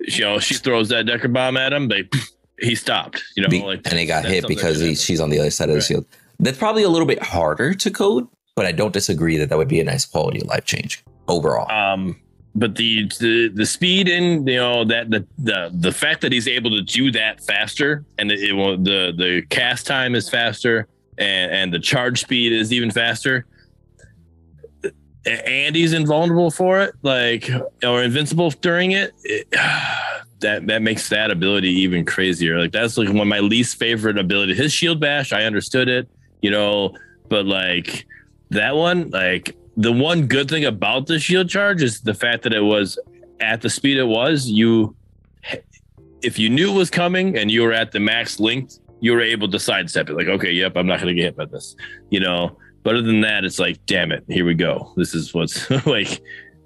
you know, she throws that dekker bomb at him, they he stopped. You know, Be- like and he got hit because he, she's on the other side of the Right. shield. That's probably a little bit harder to code, but I don't disagree that that would be a nice quality of life change overall. Um, but the, the the speed and you know that the the the fact that he's able to do that faster and it, it will the the cast time is faster and and the charge speed is even faster. And he's invulnerable for it, like or invincible during it. it that that makes that ability even crazier. Like that's like one of my least favorite ability. His shield bash, I understood it, you know, but like that one, like the one good thing about the shield charge is the fact that it was at the speed it was. You, if you knew it was coming and you were at the max length, you were able to sidestep it. Like, okay, yep, I'm not going to get hit by this, you know. But other than that, it's like, damn it, here we go. This is what's like,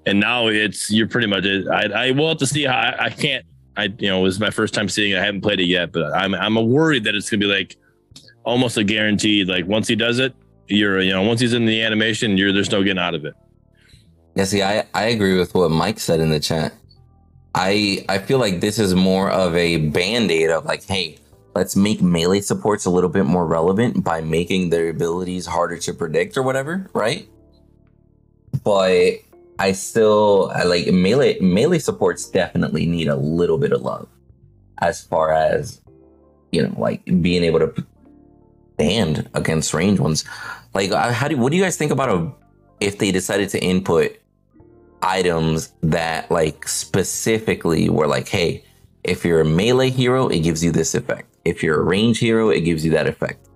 and now it's you're pretty much. I I will have to see how I, I can't. I you know it was my first time seeing it. I haven't played it yet, but I'm I'm worried that it's gonna be like almost a guaranteed. Like once he does it, you're you know once he's in the animation, you're there's no getting out of it. Yeah, see, I, I agree with what Mike said in the chat. I I feel like this is more of a band-aid of like, hey, let's make melee supports a little bit more relevant by making their abilities harder to predict or whatever, right? But I still I like melee melee supports definitely need a little bit of love as far as you know, like being able to stand against range ones. Like, uh, how do what do you guys think about a if they decided to input items that like specifically were like, hey, if you're a melee hero, it gives you this effect. If you're a range hero, it gives you that effect.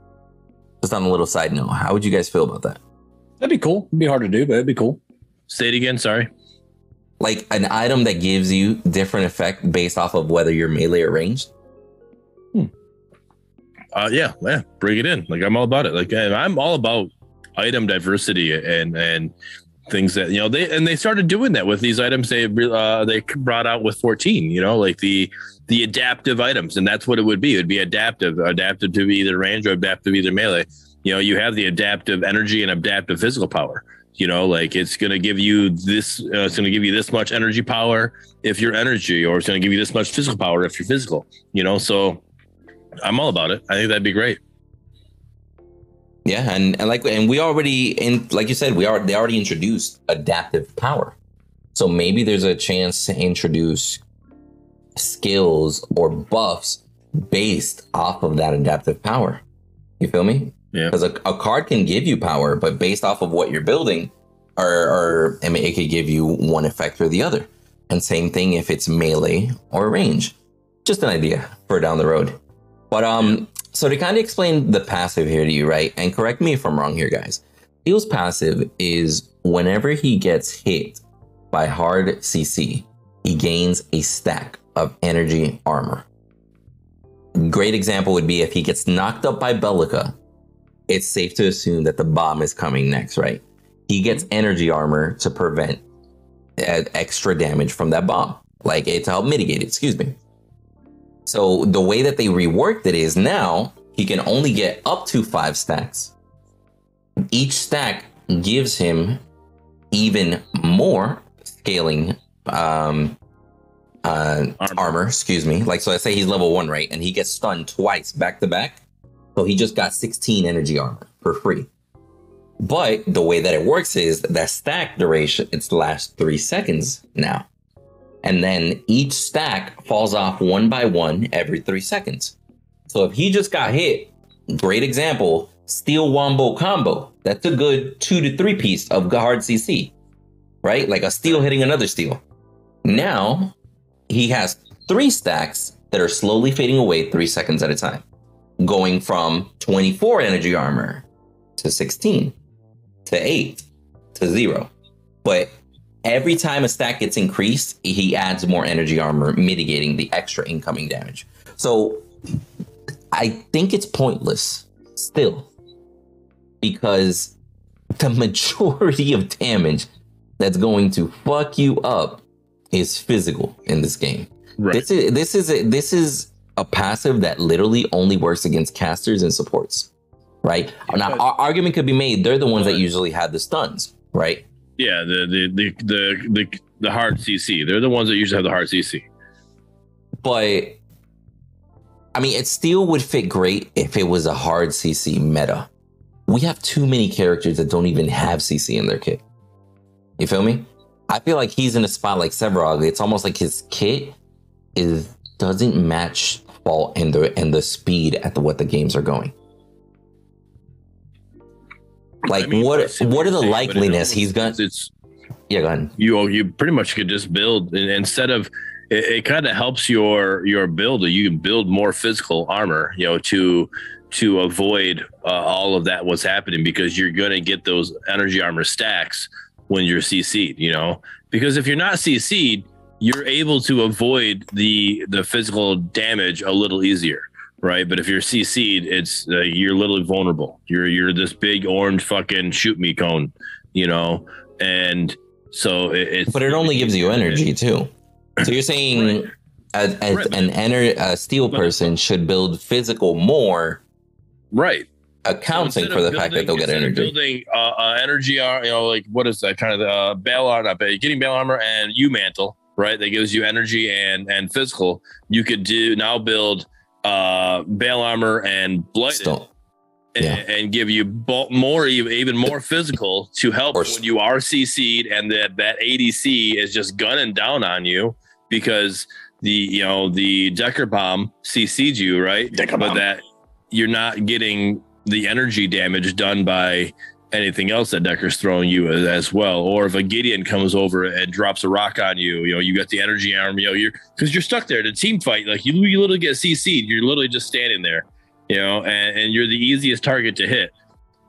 Just on a little side note, how would you guys feel about that? That'd be cool. It'd be hard to do, but it'd be cool. Say it again. Sorry. Like an item that gives you different effect based off of whether you're melee or ranged. Uh, yeah, yeah, bring it in. Like I'm all about it. Like I'm all about item diversity and and things that you know they and they started doing that with these items they uh, they brought out with 14. You know, like the the adaptive items, and that's what it would be. It would be adaptive, adaptive to either range or adaptive to either melee. You know, you have the adaptive energy and adaptive physical power. You know, like it's going to give you this. Uh, it's going to give you this much energy power if you're energy, or it's going to give you this much physical power if you're physical. You know, so I'm all about it. I think that'd be great. Yeah, and, and like and we already in like you said, we are they already introduced adaptive power. So maybe there's a chance to introduce skills or buffs based off of that adaptive power. You feel me? Yeah. Because a, a card can give you power, but based off of what you're building, or, or I mean, it could give you one effect or the other. And same thing if it's melee or range. Just an idea for down the road. But um, so to kind of explain the passive here to you, right? And correct me if I'm wrong here, guys. Steel's passive is whenever he gets hit by hard CC, he gains a stack of energy armor. Great example would be if he gets knocked up by Belica, it's safe to assume that the bomb is coming next, right? He gets energy armor to prevent uh, extra damage from that bomb, like it to help mitigate it, excuse me. So the way that they reworked it is now he can only get up to five stacks. Each stack gives him even more scaling um, uh, Armor. armor. Excuse me. Like so, I say he's level one, right? And he gets stunned twice back to back. So he just got 16 energy armor for free. But the way that it works is that stack duration, it's last three seconds now. And then each stack falls off one by one every three seconds. So if he just got hit, great example, steel wombo combo. That's a good two to three piece of hard CC, right? Like a steel hitting another steel. Now he has three stacks that are slowly fading away three seconds at a time, going from 24 energy armor to 16 to 8 to 0. But every time a stack gets increased, he adds more energy armor, mitigating the extra incoming damage. So I think it's pointless still because the majority of damage that's going to fuck you up is physical in this game. Right. This is this is a, this is a passive that literally only works against casters and supports, right? Now, our argument could be made they're the ones that usually have the stuns, right? Yeah, the the the the the, the hard CC. They're the ones that usually have the hard CC. But I mean, it still would fit great if it was a hard CC meta. We have too many characters that don't even have CC in their kit. You feel me? I feel like he's in a spot like Sevarog. It's almost like his kit is doesn't match fault and the and the speed at the what the games are going. Like I mean, what what are the saying, likeliness he's gonna? It's Yeah, go ahead. you you pretty much could just build instead of it, it kind of helps your your build you can build more physical armor you know to to avoid uh, all of that what's happening because you're going to get those energy armor stacks when you're cc'd you know because if you're not cc'd you're able to avoid the the physical damage a little easier right? But if you're CC'd, it's uh, you're literally vulnerable. You're you're this big orange fucking shoot me cone, you know, and so it, it's. But it only gives you energy too. So you're saying Right. as, as Right, an ener- a steel person should build physical more, right. accounting instead for the fact that they'll get energy. Building uh, uh, energy, ar- you know, like what is that kind of the uh, bail armor? Getting bail armor and U mantle, right? That gives you energy and and physical. You could do now build uh bail armor and blighted. Still, and, Yeah. and give you more even, more physical to help when you are CC'd and that that ADC is just gunning down on you because the you know the Dekker bomb CC'd you right, Dekker but bomb. that you're not getting the energy damage done by anything else that Dekker's throwing you as, as well. Or if a Gideon comes over and drops a rock on you, you know, you got the energy arm, you know, you're because you're stuck there to team fight. Like you, you literally get CC'd. You're literally just standing there, you know, and, and you're the easiest target to hit.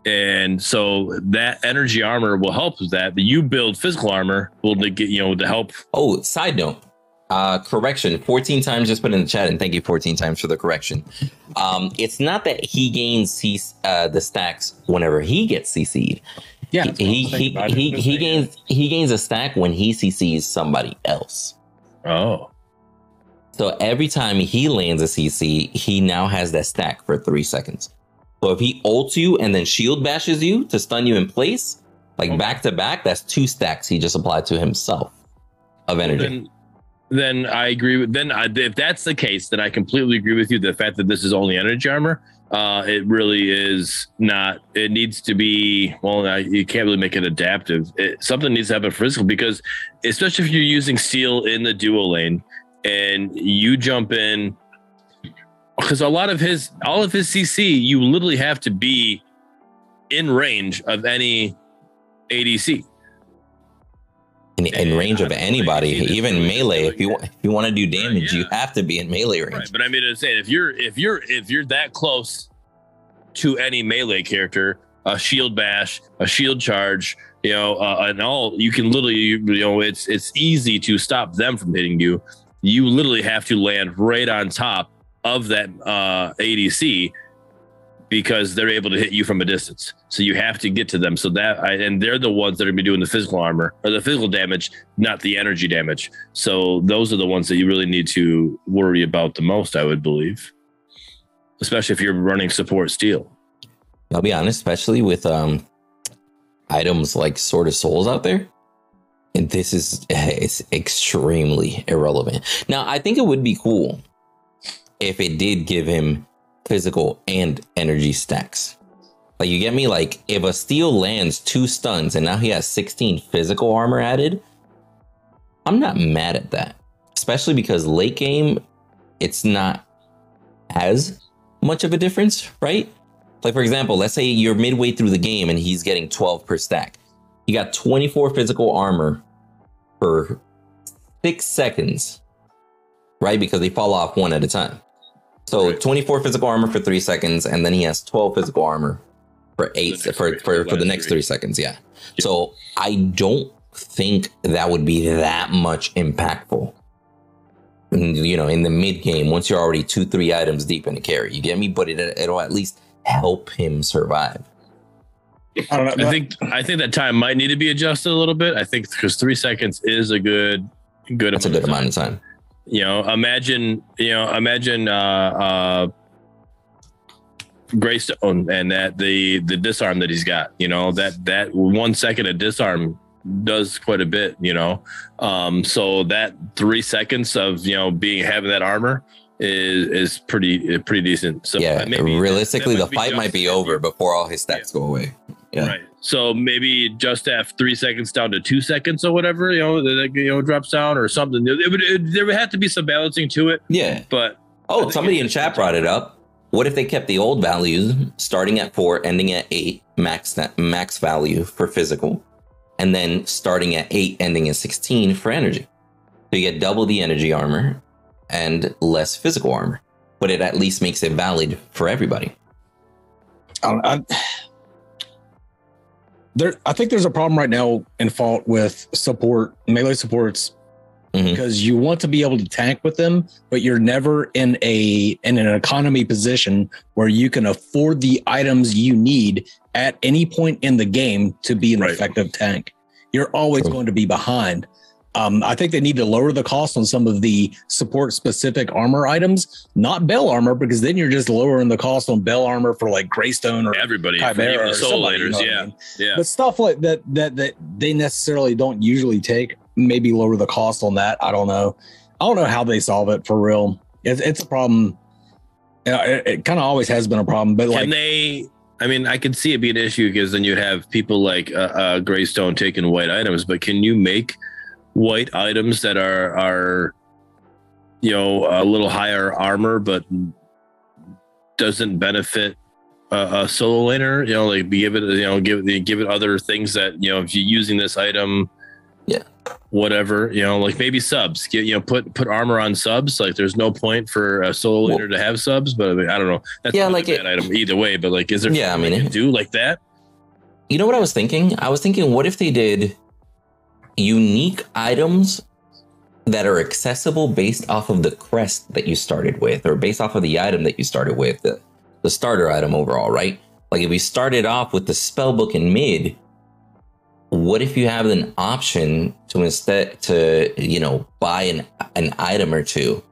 And so that energy armor will help with that. But you build physical armor will get, you know, to help. Oh, side note. Uh, correction, 14 times just put in the chat, and thank you 14 times for the correction. Um, it's not that he gains C- uh, the stacks whenever he gets CC'd. Yeah, He he he, he, he gains he gains a stack when he CCs somebody else. Oh, So every time he lands a CC, he now has that stack for three seconds. So if he ults you and then shield bashes you to stun you in place, like Okay. back to back, that's two stacks he just applied to himself of energy. then, then I agree with. Then I, if that's the case, then I completely agree with you. The fact that this is only energy armor, uh, it really is not. It needs to be. Well, you can't really make it adaptive. It, something needs to happen physical because, especially if you're using steel in the duo lane and you jump in, because a lot of his, all of his CC, you literally have to be in range of any ADC. In, in range of anybody, really see this even melee. If you want, if you want to do damage, you yeah. have to be in melee range. Right, but I mean, I'm saying if you're if you're if you're that close to any melee character, a shield bash, a shield charge, you know, uh, and all you can literally, you, you know, it's it's easy to stop them from hitting you. You literally have to land right on top of that uh, ADC because they're able to hit you from a distance. So you have to get to them. So that I, and they're the ones that are gonna be doing the physical armor or the physical damage, not the energy damage. So those are the ones that you really need to worry about the most, I would believe. Especially if you're running support steel. I'll be honest, especially with um items like Sword of Souls out there. And this is it's extremely irrelevant. Now, I think it would be cool if it did give him physical and energy stacks. Like you get me? Like if a steel lands two stuns and now he has 16 physical armor added, I'm not mad at that. Especially because late game, it's not as much of a difference, right? Like for example, let's say you're midway through the game and he's getting 12 per stack. You got 24 physical armor for six seconds, right? Because they fall off one at a time. So Right. 24 physical armor for three seconds, and then he has 12 physical armor for eight next for, three- for, for the next three. three seconds. Yeah. So I don't think that would be that much impactful. You know, in the mid game, once you're already two, three items deep in a carry, you get me? But it, it'll at least help him survive. I don't know. I think I think that time might need to be adjusted a little bit. I think because three seconds is a good good That's a good amount of time. You know imagine you know imagine uh uh greystone and that the the disarm that he's got you know that that one second of disarm does quite a bit you know um so that three seconds of you know being having that armor is is pretty pretty decent so yeah, maybe realistically, that the might be fight might be over before all his stats go away. Yeah. Right. So maybe just have three seconds down to two seconds or whatever, you know, that you know drops down or something. It would, it, there would have to be some balancing to it, Yeah. but Oh, somebody in chat brought it up. What if they kept the old values starting at four, ending at eight, max max value for physical, and then starting at eight, ending at sixteen for energy? So you get double the energy armor and less physical armor, but it at least makes it valid for everybody. I, don't- I, there, I think there's a problem right now in fault with support melee supports Mhm. because you want to be able to tank with them, but you're never in a in an economy position where you can afford the items you need at any point in the game to be an Right. effective tank. You're always True. going to be behind. Um, I think they need to lower the cost on some of the support specific armor items, not bell armor, because then you're just lowering the cost on bell armor for like Greystone or Everybody, Khaimera or the soul somebody, you know what I yeah, mean? yeah. but stuff like that that that they necessarily don't usually take maybe lower the cost on that i don't know i don't know how they solve it for real it's, it's a problem it, it kind of always has been a problem but Can like they? I mean, I could see it be an issue because then you'd have people like uh, uh, Greystone taking white items. But can you make white items that are are you know a little higher armor, but doesn't benefit a, a solo laner? You know, like give it you know give it give it other things that you know if you're using this item. Yeah. Whatever you know, like maybe subs. Get you know, put put armor on subs. Like, there's no point for a solo Well- laner to have subs, but I, mean, I don't know. That's Yeah, like a it- item either way. But like, is there Yeah, I mean, do like that? You know what I was thinking? I was thinking, what if they did unique items that are accessible based off of the crest that you started with, or based off of the item that you started with, the, the starter item overall, right? Like if we started off with the spellbook in mid, what if you have an option to instead to you know buy an an item or two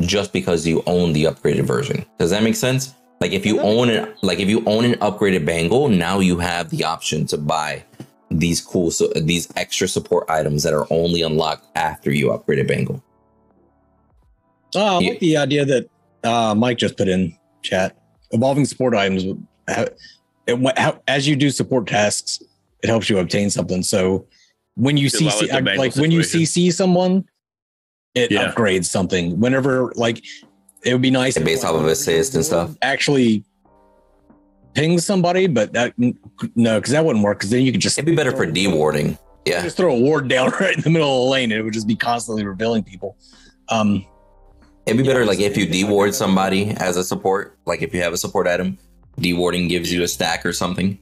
just because you own the upgraded version? Does that make sense? Like if you own it, like if you own an upgraded bangle, now you have the option to buy these cool so these extra support items that are only unlocked after you upgraded bangle. oh, i Yeah. like the idea that uh mike just put in chat evolving support items would ha- it, how, as you do support tasks it helps you obtain something so when you Feel about CC, like the bangle like when you. CC someone, it Yeah. upgrades something. Whenever like it would be nice Based off of assist and stuff. Actually, ping somebody, but that no, because that wouldn't work. Because then you could just It'd be better for dewarding. Yeah. just throw a ward down right in the middle of the lane, and it would just be constantly revealing people. Um, It'd be better it's- like if you deward somebody as a support, like if you have a support item, dewarding gives you a stack or something.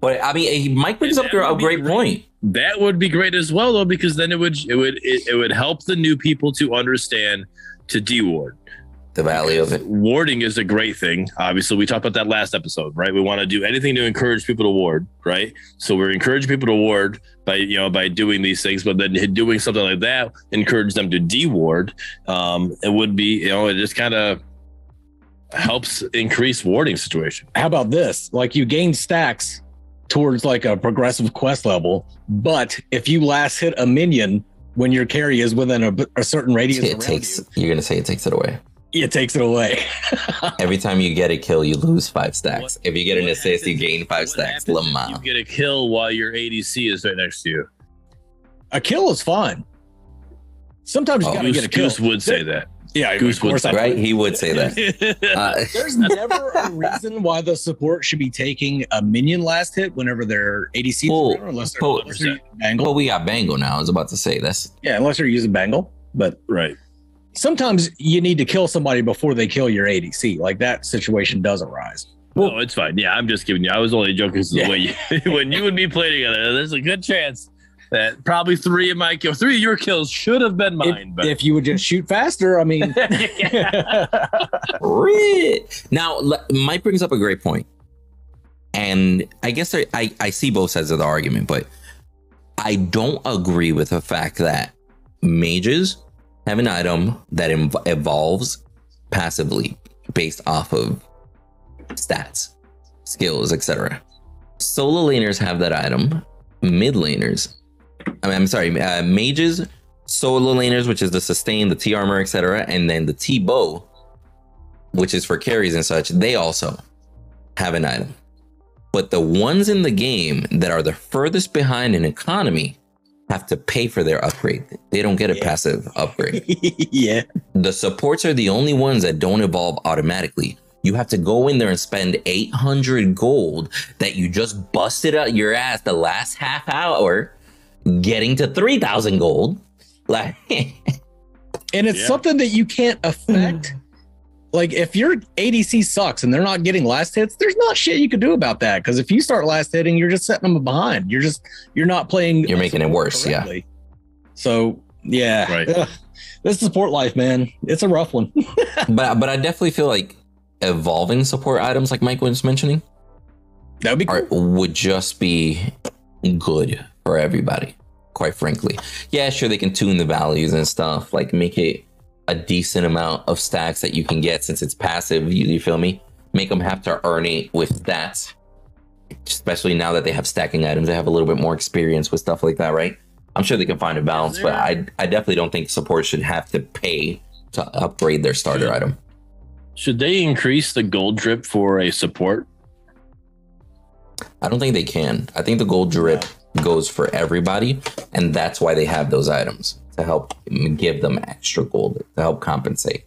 But I mean, Mike brings up That a great great. point. That would be great as well, though, because then it would it would it, it would help the new people to understand to deward. The value of it. Warding is a great thing. Obviously, we talked about that last episode, right? We want to do anything to encourage people to ward, right? So we're encouraging people to ward by you know by doing these things, but then doing something like that encourage them to deward. Um, it would be you know it just kind of helps increase warding situation. how about this? Like you gain stacks towards like a progressive quest level, but if you last hit a minion when your carry is within a, a certain radius, It takes. you, You're gonna say it takes it away. It takes it away. Every time you get a kill, you lose five stacks. What- If you get an What assist, you gain five stacks. happens if Lamar. You get a kill while your ADC is right next to you. a kill is fine. Sometimes you Oh, gotta Goose, get a kill. Goose would say that. yeah, Goose of course would- I Right? He would say that. Uh, There's never a reason why the support should be taking a minion last hit whenever their ADC is Well, around, unless they're, well, unless they're using but bangle. we got Bangle now. I was about to say this. Yeah, unless you're using bangle. But right. Sometimes you need to kill somebody before they kill your ADC. Like that situation does arise. no, it's fine. Yeah, I'm just giving you. I was only joking because Yeah. the way you, when you and me play together, there's a good chance that probably three of my kills, three of your kills should have been If, mine. but if you would just shoot faster, I mean, Now, Mike brings up a great point, and I guess I, I I see both sides of the argument, but I don't agree with the fact that mages have an item that evolves passively based off of stats, skills, etc. Solo laners have that item. Mid laners, I mean, I'm sorry, uh, mages, solo laners, which is the sustain, the T armor, etc., and then the T bow, which is for carries and such. They also have an item. But the ones in the game that are the furthest behind in economy have to pay for their upgrade. They don't get a Yeah. passive upgrade. yeah. The supports are the only ones that don't evolve automatically. You have to go in there and spend 800 gold that you just busted out your ass the last half hour getting to 3000 gold. Like And it's Yeah. something that you can't affect. like if your ADC sucks and they're not getting last hits, there's not shit you can do about that. Because if you start last hitting, you're just setting them behind. You're just you're not playing. You're making it worse, yeah. So Yeah. Right. Ugh. This support life, man. It's a rough one. but but I definitely feel like evolving support items, like Mike was mentioning, that would be cool. are, would just be good for everybody. Quite frankly, yeah, sure they can tune the values and stuff, like make it a decent amount of stacks that you can get since it's passive. You, you feel me? Make them have to earn it with stats, especially now that they have stacking items. They have a little bit more experience with stuff like that, right? I'm sure they can find a balance, but I I definitely don't think support should have to pay to upgrade their starter item. Should they increase the gold drip for a support? I don't think they can. I think the gold drip goes for everybody, and that's why they have those items to help give them extra gold to help compensate.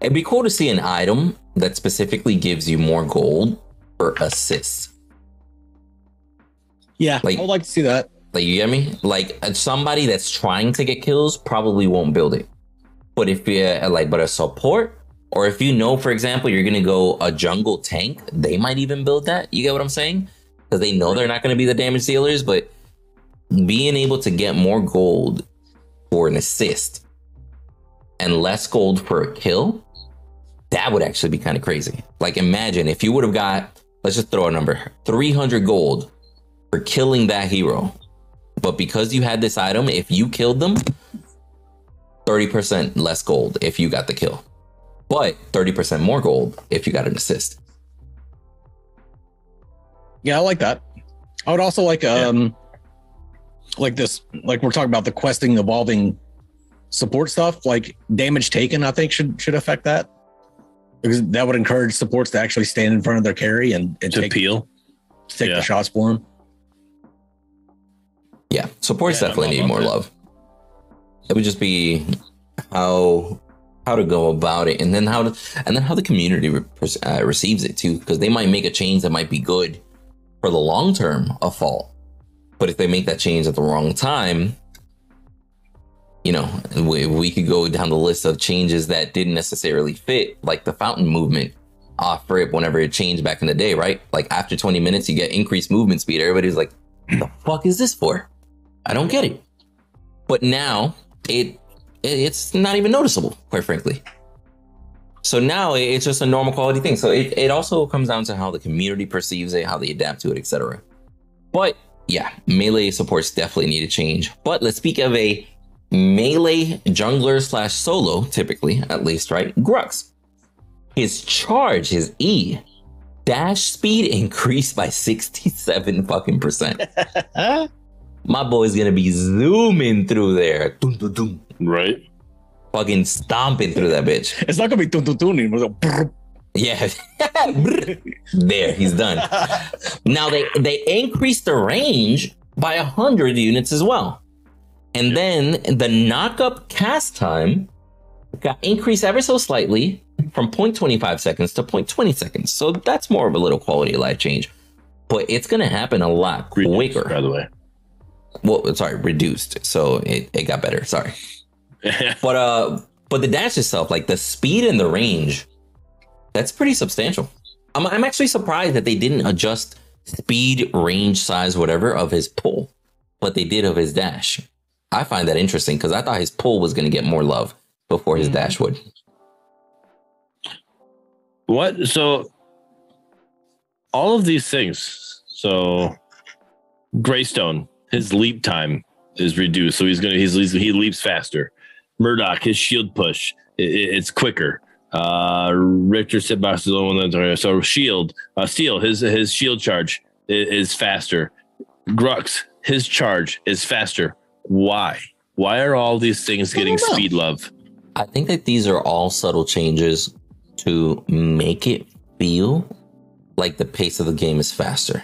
It'd be cool to see an item that specifically gives you more gold for assists. Yeah. Like- I would like to see that. Like you get me? Like uh, somebody that's trying to get kills probably won't build it. But if you uh, like, but a support, or if you know, for example, you're gonna go a jungle tank, they might even build that. You get what I'm saying? Because they know they're not gonna be the damage dealers, but being able to get more gold for an assist and less gold for a kill, that would actually be kind of crazy. Like imagine if you would have got, let's just throw a number, 300 gold for killing that hero. But because you had this item, if you killed them, 30% less gold if you got the kill. But 30% more gold if you got an assist. Yeah, I like that. I would also like um like this like we're talking about the questing evolving support stuff, like damage taken, I think should should affect that. Because that would encourage supports to actually stand in front of their carry and, and To take, peel? take yeah. the shots for them. Yeah, supports Yeah, definitely need more okay. love. It would just be how how to go about it, and then how to and then how the community re- uh, receives it too, because they might make a change that might be good for the long term of fault, but if they make that change at the wrong time, you know, we, we could go down the list of changes that didn't necessarily fit, like the fountain movement off rip whenever it changed back in the day, right? Like after 20 minutes, you get increased movement speed. Everybody's like, the fuck is this for? I don't get it. But now it, it it's not even noticeable, quite frankly. So now it's just a normal quality thing. So it, it also comes down to how the community perceives it, how they adapt to it, etc. But yeah, melee supports definitely need to change. But let's speak of a melee jungler slash solo, typically, at least, right? Grux. His charge, his E, dash speed increased by 67 fucking percent. My boy's gonna be zooming through there. Dun, dun, dun. Right. Fucking stomping through that bitch. It's not gonna be tun tun tuning. We're like, brrr. Yeah. there, he's done. Now they they increased the range by hundred units as well, and then the knock-up cast time got increased ever so slightly from 0.25 seconds to 0.20 seconds. So that's more of a little quality of life change, but it's gonna happen a lot Reduced, quicker. By the way. Well, sorry, reduced. So it, it got better. Sorry. But uh, but the dash itself, like the speed and the range, that's pretty substantial. I'm I'm actually surprised that they didn't adjust speed, range, size, whatever of his pull, but they did of his dash. I find that interesting because I thought his pull was going to get more love before his Mhm. dash would. What? So, all of these things. So, Greystone, his leap time is reduced, so he's gonna he's, he's he leaps faster. Murdock, his shield push, i- i- it's quicker. Uh, Riktor Sitbox is the one that so shield, uh, Steel, his his shield charge i- is faster. Grux, his charge is faster. Why? Why are all these things getting speed love? I think that these are all subtle changes to make it feel like the pace of the game is faster.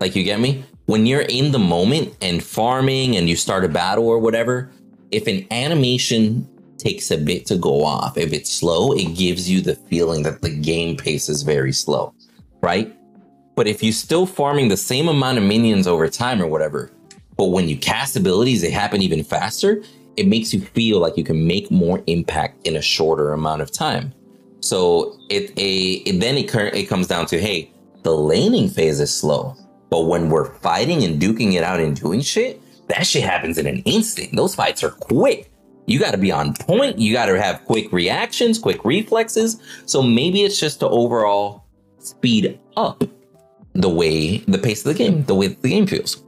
Like you get me? When you're in the moment and farming and you start a battle or whatever, if an animation takes a bit to go off, if it's slow, it gives you the feeling that the game pace is very slow, right? But if you're still farming the same amount of minions over time or whatever, but when you cast abilities, they happen even faster, it makes you feel like you can make more impact in a shorter amount of time. So it a it, then it it comes down to hey, the laning phase is slow, but when we're fighting and duking it out and doing shit, that shit happens in an instant. Those fights are quick. You got to be on point. You got to have quick reactions, quick reflexes. So maybe it's just to overall speed up the way, the pace of the game, the way the game feels.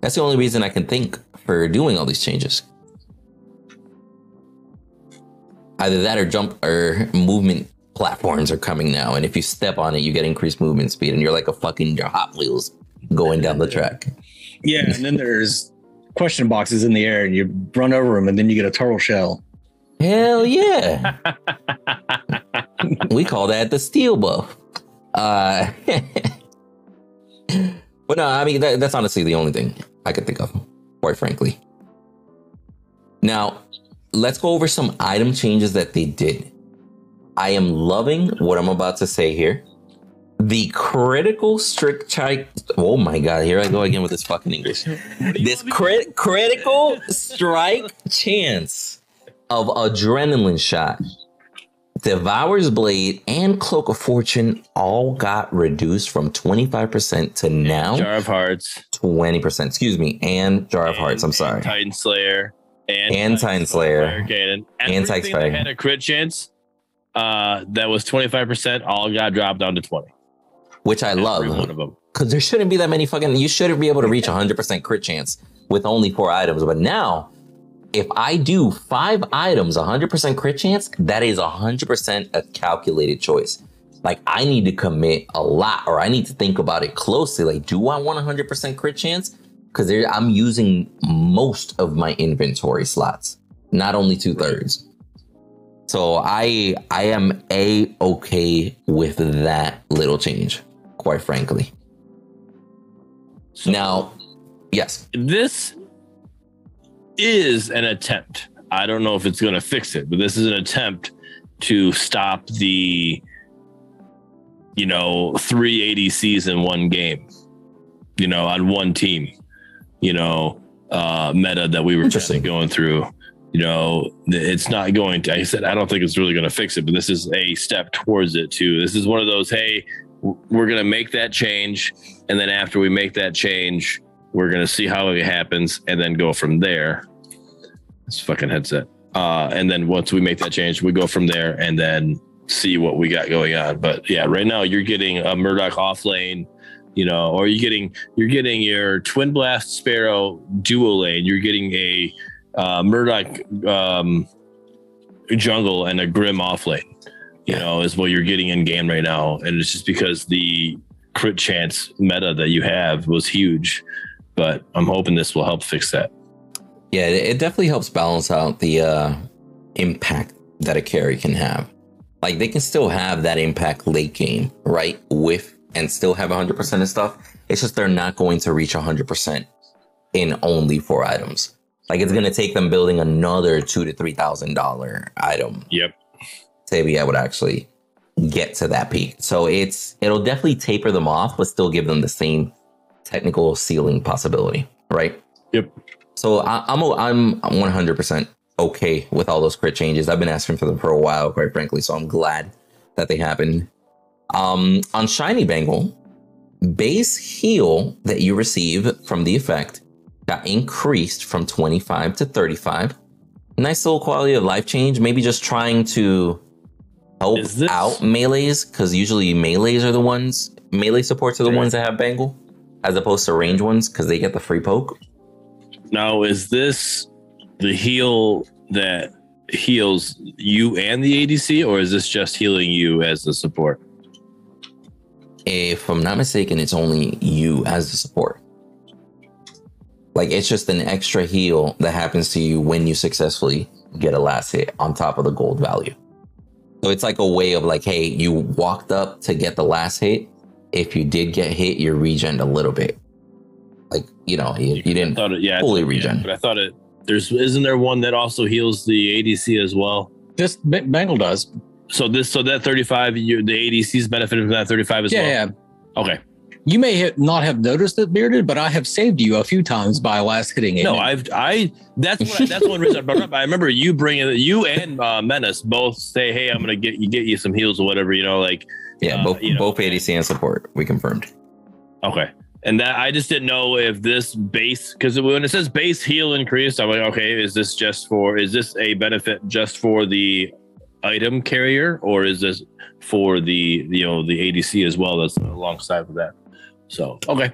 That's the only reason I can think for doing all these changes. Either that or jump or movement platforms are coming now. And if you step on it, you get increased movement speed and you're like a fucking your Hot Wheels going down the track. Yeah, and then there's question boxes in the air, and you run over them, and then you get a turtle shell. Hell yeah. we call that the steel buff. Uh, but no, I mean, that, that's honestly the only thing I could think of, quite frankly. Now, let's go over some item changes that they did. I am loving what I'm about to say here. The critical strike. Oh my god! Here I go again with this fucking English. This crit- critical strike chance of adrenaline shot, Devour's Blade, and Cloak of Fortune all got reduced from 25% to now Jar of Hearts 20%. Excuse me, and Jar of Hearts. I'm sorry. Titan Slayer and, And Titan Slayer. And Titan Slayer. had a crit chance. Uh, that was 25%. All got dropped down to 20. Which I Every love. one of them. because there shouldn't be that many fucking. You shouldn't be able to reach 100% crit chance with only four items. But now, if I do five items, 100% crit chance, that is 100% a calculated choice. Like I need to commit a lot, or I need to think about it closely. Like, do I want 100% crit chance? Because I'm using most of my inventory slots, not only two thirds. So I I am a okay with that little change, quite frankly. So Now, yes, this is an attempt. I don't know if it's going to fix it, but this is an attempt to stop the, you know, three ADCs in one game, you know, on one team, you know, uh, meta that we were just going through. You know, it's not going to. I said I don't think it's really going to fix it, but this is a step towards it too. This is one of those. Hey, we're going to make that change, and then after we make that change, we're gonna see how it happens and then go from there. This fucking headset. Uh, and then once we make that change, we go from there and then see what we got going on. But yeah, right now you're getting a Murdock off lane, you know, or you're getting you're getting your Twinblast Sparrow dual lane. You're getting a uh, Murdock um, jungle and a Grim off lane. You Yeah. know, is what you're getting in game right now, and it's just because the crit chance meta that you have was huge but I'm hoping this will help fix that. yeah, it, it definitely helps balance out the uh, impact that a carry can have. Like they can still have that impact late game, right? With and still have 100% of stuff. It's just they're not going to reach 100% in only four items. Like it's going to take them building another two to three thousand dollar item Yep. To be able to actually get to that peak. So it's it'll definitely taper them off, but still give them the same technical ceiling possibility, right? Yep. So I, I'm I'm 100 percent okay with all those crit changes. I've been asking for them for a while, quite frankly. So I'm glad that they happened. Um, on shiny bangle, base heal that you receive from the effect got increased from 25 to 35. Nice little quality of life change. Maybe just trying to help this- out melees because usually melees are the ones melee supports are the ones that have bangle as opposed to range ones because they get the free poke. Now, is this the heal that heals you and the ADC, or is this just healing you as the support? if I'm not mistaken, it's only you as the support. Like it's just an extra heal that happens to you when you successfully get a last hit on top of the gold value. So it's like a way of like, hey, you walked up to get the last hit. If you did get hit, you're regen a little bit. Like, you know, you, you didn't thought it, yeah, fully thought- yeah, regen. but I thought it. There's isn't there one that also heals the ADC as well? This Ba- Bangle does. So this, so that 35, you, the ADC's benefiting from that 35 as Yeah, well. yeah. Okay. You may have not have noticed it, bearded, but I have saved you a few times by last hitting it. No, I've I that's what I, that's one reason I brought up. I remember you bringing it. You and uh, Menace both say, "Hey, I'm gonna get you get you some heals or whatever." You know, like yeah, uh, both you know, both ADC and support. We confirmed. okay, And that I just didn't know if this base because when it says base heal increased, I'm like, okay, is this just for is this a benefit just for the item carrier or is this for the you know the ADC as well that's alongside with that? So okay.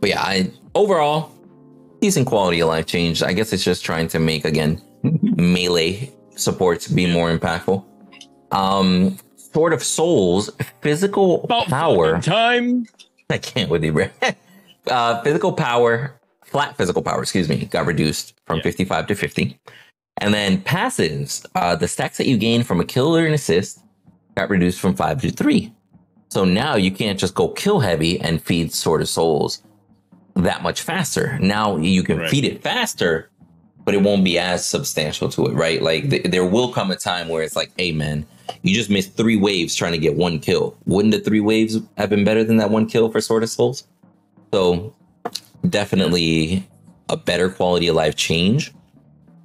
But yeah, I overall decent quality of life change. I guess it's just trying to make again melee supports be more impactful. Um, Sword of Souls, physical About power. time. I can't with you, bro. uh, physical power, flat physical power, excuse me, got reduced from Yeah. 55 to 50. And then passives, uh, the stacks that you gain from a kill or an assist got reduced from five to three. So now you can't just go kill heavy and feed Sword of Souls that much faster. Now you can Right. feed it faster, but it won't be as substantial to it, right? Like th- there will come a time where it's like, hey man, you just missed three waves trying to get one kill. Wouldn't the three waves have been better than that one kill for Sword of Souls? So definitely a better quality of life change.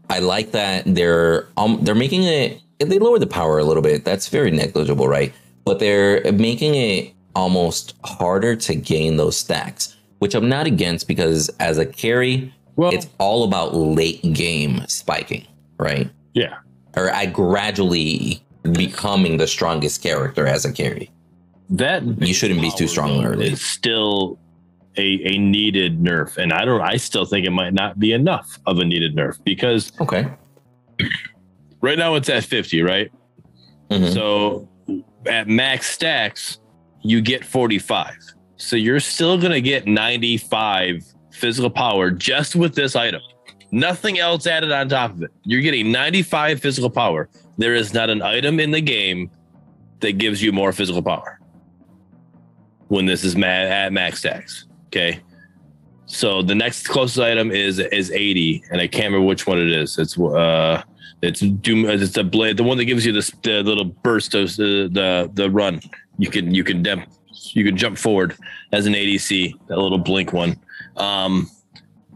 I like that they're um they're making it they lower the power a little bit. That's very negligible, right? But they're making it almost harder to gain those stacks, which I'm not against because as a carry, Well, it's all about late game spiking, right? yeah. Or I gradually becoming the strongest character as a carry. That You shouldn't be too strong early. It's still a, a needed nerf, and I don't. I still think it might not be enough of a needed nerf because Okay. right now it's at fifty, right? Mhm. So at max stacks, you get forty five. So you're still gonna get ninety five physical power just with this item. Nothing else added on top of it. You're getting 95 physical power. There is not an item in the game that gives you more physical power when this is at max stacks. Okay. So the next closest item is is 80, and I can't remember which one it is. It's uh it's doom it's a blade, the one that gives you this the little burst of the the, the run. You can you can dem- you can jump forward as an ADC, that little blink one. Um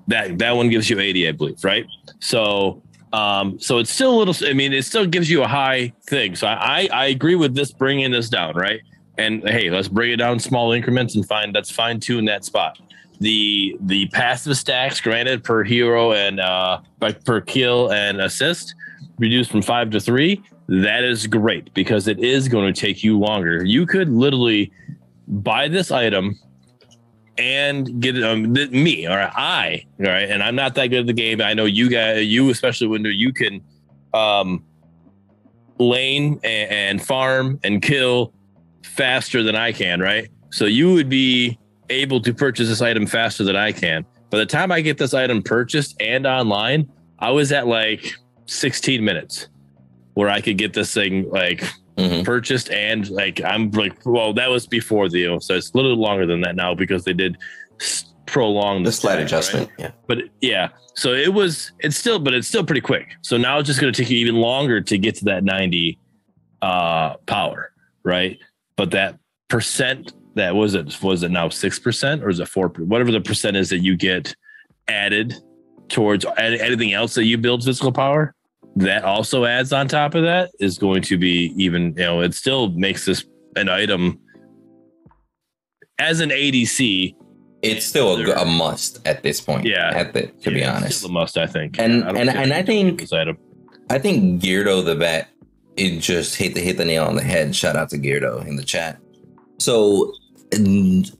that that one gives you 80, I believe, right? So um so it's still a little I mean it still gives you a high thing. So I I, I agree with this bringing this down, right? And hey, let's bring it down small increments and find that's fine tune that spot the the passive stacks granted per hero and uh like per kill and assist reduced from five to three that is great because it is going to take you longer. You could literally buy this item and get it um th- me or i all right? And i'm not that good at the game. I know you guys you especially when you can um lane and, and farm and kill faster than i can right? So you would be able to purchase this item faster than I can. By the time I get this item purchased and online, I was at like 16 minutes where I could get this thing like Mhm. purchased and like I'm like, well, that was before the deal, so it's a little longer than that now because they did prolong The slight stack, right? adjustment. Yeah. But yeah, so it was it's still, but it's still pretty quick. So now it's just going to take you even longer to get to that 90 uh power, right? But that percent that was it was it now six percent or is it four? Whatever the percent is that you get added towards anything else that you build physical power, that also adds on top of that is going to be even. You know, it still makes this an item as an ADC. It's still a, a must at this point. Yeah. At the, to be yeah, it's honest. still a must. I think. And- I and- and I think- this item. I think Geardo the vet, it just hit the hit the nail on the head. Shout out to Geardo in the chat. So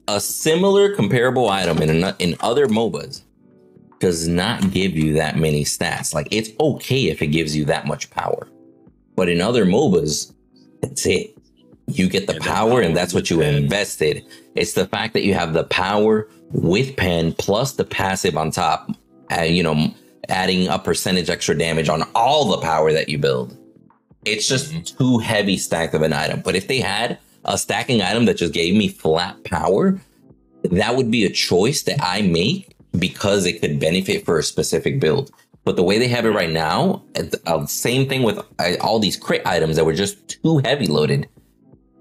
a similar comparable item in in other MOBAs does not give you that many stats. Like it's okay if it gives you that much power, but in other MOBAs, that's it. You get the Yeah, the power, power and that's what you pen. invested. It's the fact that you have the power with pen plus the passive on top. Uh, you know, adding a percentage extra damage on all the power that you build. It's just Mhm. too heavy stacked of an item. But if they had a stacking item that just gave me flat power, that would be a choice that I make because it could benefit for a specific build. But the way they have it right now, uh, same thing with uh, all these crit items that were just too heavy loaded.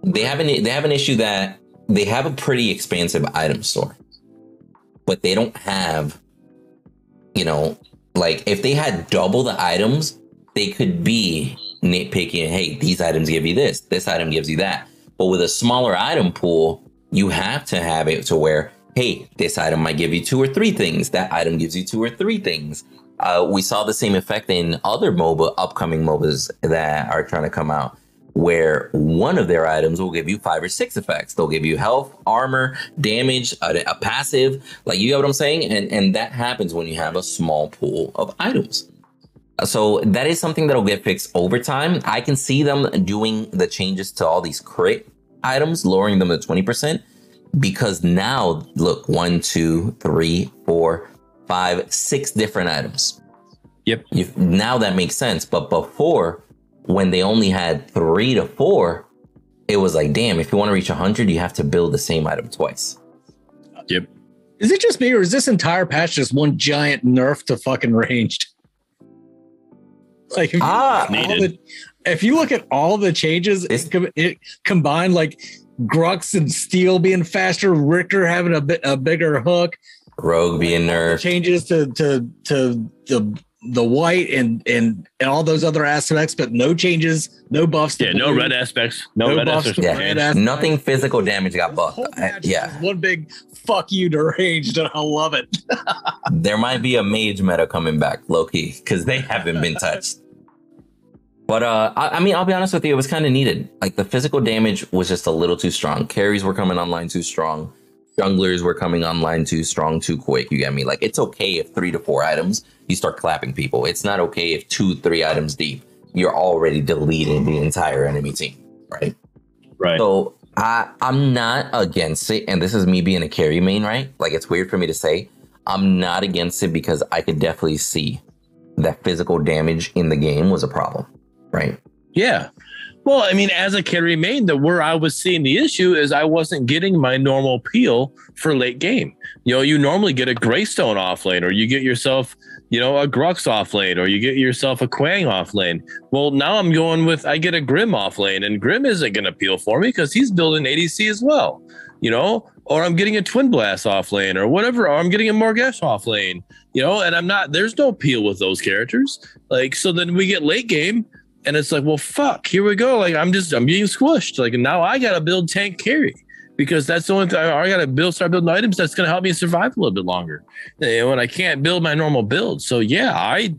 They have an they have an issue that they have a pretty expansive item store, but they don't have, you know, like if they had double the items, they could be nitpicking. Hey, these items give you this. This item gives you that. But with a smaller item pool, you have to have it to where, hey, this item might give you two or three things. That item gives you two or three things. Uh, we saw the same effect in other MOBA, upcoming MOBAs that are trying to come out, where one of their items will give you five or six effects. They'll give you health, armor, damage, a, a passive. Like you know what I'm saying? And and that happens when you have a small pool of items. So that is something that'll get fixed over time. I can see them doing the changes to all these crit items, lowering them to 20%, because now look, one, two, three, four, five, six different items. Yep. You, now that makes sense. But before, when they only had three to four, it was like, damn, if you want to reach 100, you have to build the same item twice. Yep. Is it just me or is this entire patch just one giant nerf to fucking ranged? Like if you, Ah, look all the- if you look at all the changes, It's- it, it combined like Grux and Steel being faster, Riktor having a bit a bigger hook, Rogue being nerfed. changes to to to the the white and and and all those other aspects, but no changes, no buffs. to Yeah, no red aspects. No, No red buffs aspects. Yeah. red aspects. Nothing physical damage got This buffed. I- yeah. one big fuck you deranged, and I love it. there might be a mage meta coming back, Loki, because they haven't been touched. But uh, I, I mean, I'll be honest with you, it was kind of needed. Like the physical damage was just a little too strong. Carries were coming online too strong. Junglers were coming online too strong, too quick. You get me? Like it's okay if three to four items you start clapping people. It's not okay if two, three items deep you're already deleting the entire enemy team, right? Right. So I I'm not against it, and this is me being a carry main, right? Like it's weird for me to say. I'm not against it because I could definitely see that physical damage in the game was a problem, right? Yeah. Well, I mean, as a main, the where I was seeing the issue is I wasn't getting my normal peel for late game. You know, you normally get a Greystone off lane, or you get yourself, you know, a Grux off lane, or you get yourself a Kwang off lane. Well, now I'm going with I get a Grim off lane, and Grim isn't going to peel for me because he's building ADC as well. You know, or I'm getting a Twinblast off lane, or whatever, or I'm getting a Morigesh off lane. You know, and I'm not. There's no peel with those characters. Like, so then we get late game and it's like, well, fuck, here we go. Like I'm just I'm being squished. Like now I gotta build tank carry because that's the only thing I gotta build, start building items that's gonna help me survive a little bit longer. And I can't build my normal build. So yeah, I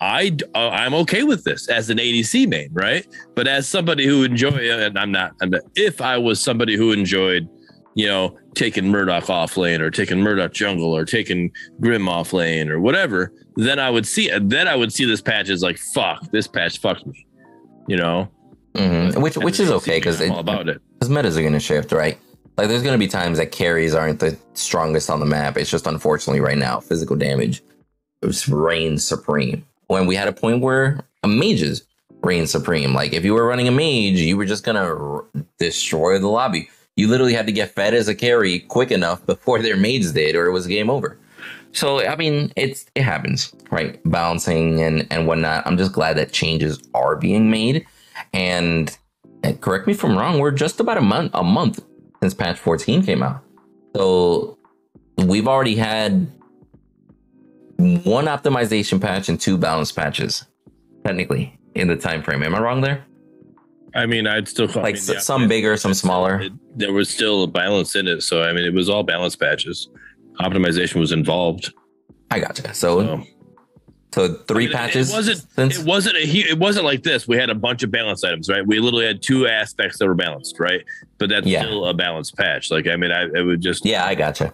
I uh, I'm okay with this as an ADC main, right? But as somebody who enjoy and I'm not, I'm not if I was somebody who enjoyed you know, taking Murdock off lane or taking Murdock jungle or taking Grim off lane or whatever, then I would see then I would see this patch as like fuck, this patch fucked me. You know? Mhm. Which which is okay because about it. because metas are going to shift, right? Like there's going to be times that carries aren't the strongest on the map. It's just unfortunately right now physical damage reigns supreme. When we had a point where a mages reign supreme, like if you were running a mage, you were just gonna r- destroy the lobby. You literally had to get fed as a carry quick enough before their mages did, or it was game over. So I mean, it's it happens, right? Balancing and and whatnot. I'm just glad that changes are being made. And, and correct me if I'm wrong, we're just about a month a month since patch 14 came out. So we've already had one optimization patch and two balance patches, technically in the time frame. Am I wrong there? I mean, I'd still call Like I mean, some bigger, some smaller. it- there was still a balance in it. So I mean, it was all balance patches. Optimization was involved. I gotcha. So So. so three I mean, patches It wasn't. since It wasn't a. It wasn't like this. We had a bunch of balance items, right? We literally had two aspects that were balanced, right? But that's Yeah. still a balanced patch. Like I mean, I it would just. Yeah, I gotcha.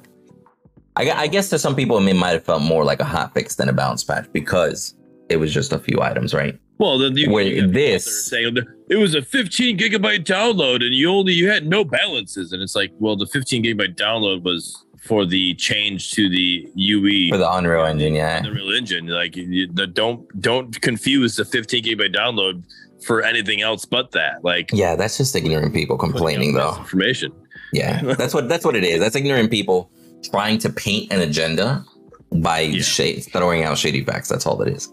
I, I guess to some people, it might have felt more like a hot fix than a balance patch because it was just a few items, right? Well, then you, Wait, you got people out this- saying it was a 15 gigabyte download, and you only you had no balances, and it's like, well, the 15 gigabyte download was for the change to the UE For the Unreal Engine, yeah. the real engine. Like, you, the, don't don't confuse the 15 gigabyte download for anything else but that. Like, Yeah, that's just ignorant people complaining, though. Information. Yeah, that's what that's what it is. That's ignorant people trying to paint an agenda by Yeah. shade, throwing out shady facts. That's all that is.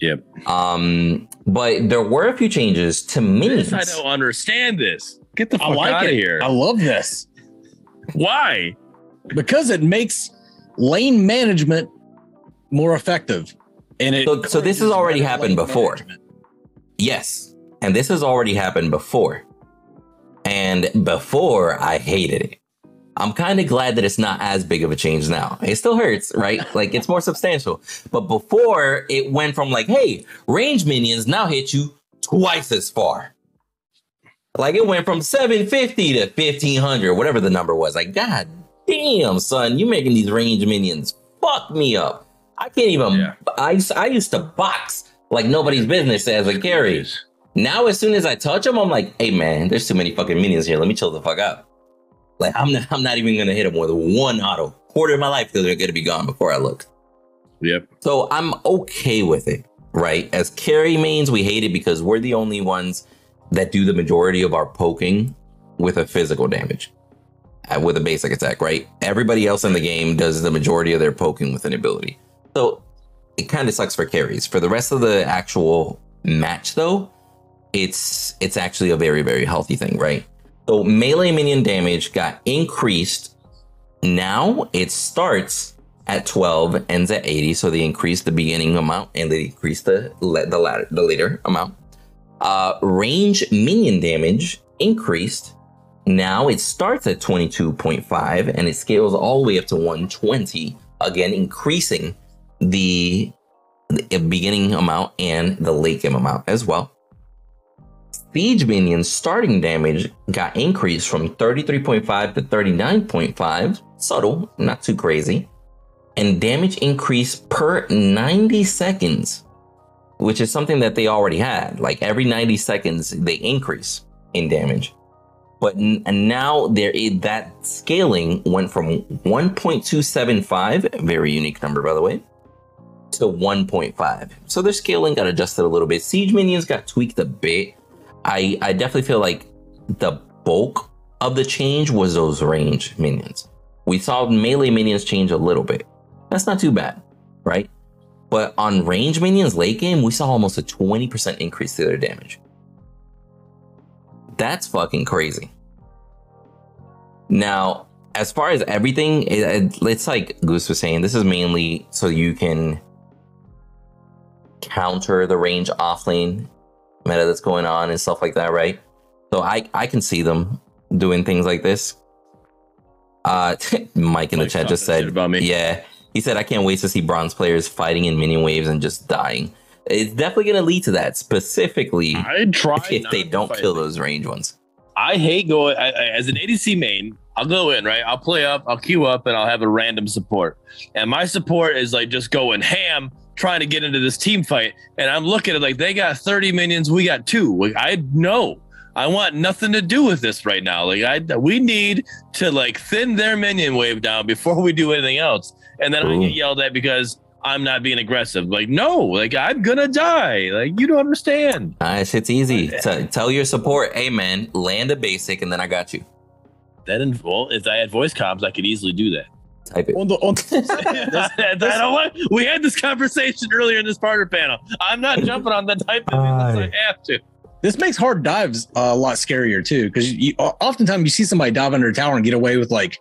Yep. Um, but there were a few changes to minis. This, I don't understand this. Get the I fuck like out of it. here. I love this Why? Because it makes lane management more effective. And it So- so this has already happened before. management. Yes, and this has already happened before. And before, I hated it. I'm kind of glad that it's not as big of a change now. It still hurts, right? like it's more substantial. But before it went from like, hey, range minions now hit you twice as far. Like it went from 750 to 1500, whatever the number was. Like, god damn, son, you making these range minions fuck me up. I can't even. Yeah. I used- I used to box like nobody's business as a carry. Now, as soon as I touch them, I'm like, hey man, there's too many fucking minions here. Let me chill the fuck out. Like I'm not, I'm not even gonna hit them with one auto. Quarter of my life because they're gonna be gone before I look. Yep. So I'm okay with it, right? As carry mains, we hate it because we're the only ones that do the majority of our poking with a physical damage, with a basic attack, right? Everybody else in the game does the majority of their poking with an ability. So it kind of sucks for carries. For the rest of the actual match, though, it's it's actually a very very healthy thing, right? So melee minion damage got increased. Now it starts at 12, ends at 80. So they increased the beginning amount and they decreased the the latter the later amount. Uh, range minion damage increased. Now it starts at 22.5 and it scales all the way up to 120. Again, increasing the, the beginning amount and the late game amount as well. Siege minions starting damage got increased from 33.5 to 39.5. Subtle, not too crazy. And damage increased per 90 seconds, which is something that they already had. Like every 90 seconds, they increase in damage. But and now there is that scaling went from 1.275, very unique number by the way, to 1.5. So their scaling got adjusted a little bit. Siege minions got tweaked a bit. I I definitely feel like the bulk of the change was those range minions. We saw melee minions change a little bit. That's not too bad, right? But on range minions late game, we saw almost a 20% increase to their damage. That's fucking crazy. Now, as far as everything, it, it- it's like Goose was saying, this is mainly so you can counter the range offlane meta that's going on and stuff like that, right? So I I can see them doing things like this. Uh, Mike in the Mike chat just said, about me. yeah, he said I can't wait to see bronze players fighting in minion waves and just dying. It's definitely going to lead to that, specifically I try if they don't kill them. those range ones. I hate going I, I, as an ADC main. I'll go in right. I'll play up. I'll queue up, and I'll have a random support. And my support is like just going ham, trying to get into this team fight. And I'm looking at it like they got 30 minions, we got two. Like I know. I want nothing to do with this right now. Like I, we need to like thin their minion wave down before we do anything else. And then I Ooh. get yelled at because I'm not being aggressive. Like no, like I'm gonna die. Like you don't understand. Uh, shit's easy. T- tell your support, hey man, land a basic, and then I got you. That in, well, if I had voice comms, I could easily do that. Type it. On the, on the, I don't want, we had this conversation earlier in this partner panel. I'm not jumping on the type of unless I have to. this makes hard dives uh, a lot scarier too, because you oftentimes you see somebody dive under a tower and get away with like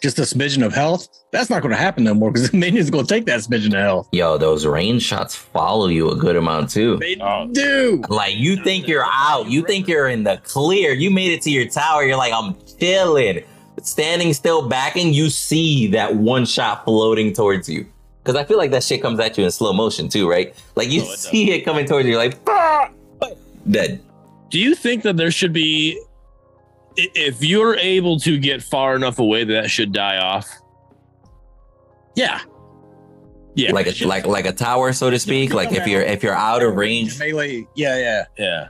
just a smidgen of health. That's not going to happen no more because the minion's going to take that smidgen of health. Yo, those range shots follow you a good amount too. They Oh. do. Like you think you're out, you think you're in the clear. You made it to your tower. You're like, I'm chilling, standing still, backing. You see that one shot floating towards you. Because I feel like that shit comes at you in slow motion too, right? Like you Oh, it does. see it coming towards you, you're like, "Ah!" dead. Do you think that there should be, i- if you're able to get far enough away, that that should die off? Yeah. Yeah, Like a like like a tower, so to speak. Like if you're if you're out of range, Melee. Yeah, yeah. yeah.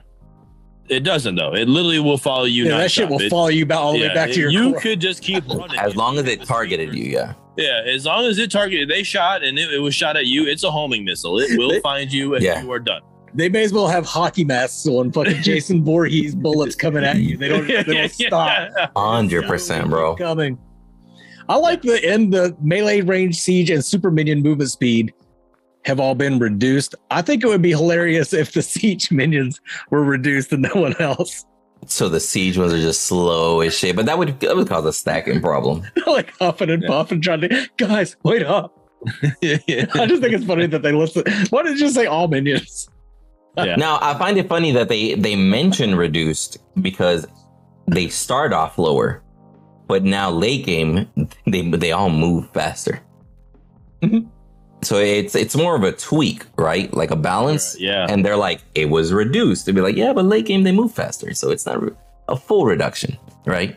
It doesn't though. It literally will follow you. yeah that shit will It- follow you back all the way yeah, back to your You core. could just keep running as long as it targeted you, yeah. Yeah, as long as it targeted, they shot and it, it was shot at you. It's a homing missile. It will find you and Yeah. you are done. They may as well have hockey masks on fucking Jason Voorhees bullets coming at you. They don't, they don't stop. Hundred percent, bro. Coming. I like the end the melee range siege and super minion movement speed have all been reduced. I think it would be hilarious if the siege minions were reduced and no one else. So the siege ones are just slow as shit, but that would that would cause a stacking problem. like huffing and Yeah. puffing, trying to guys, wait up. yeah. I just think it's funny that they listen. Why did you just say all minions? Yeah. Now I find it funny that they they mention reduced because they start off lower, but now late game they they all move faster. Mhm. So it's it's more of a tweak, right? Like a balance. Yeah. And they're like, it was reduced. They'd be like, yeah, but late game they move faster, so it's not re- a full reduction, right?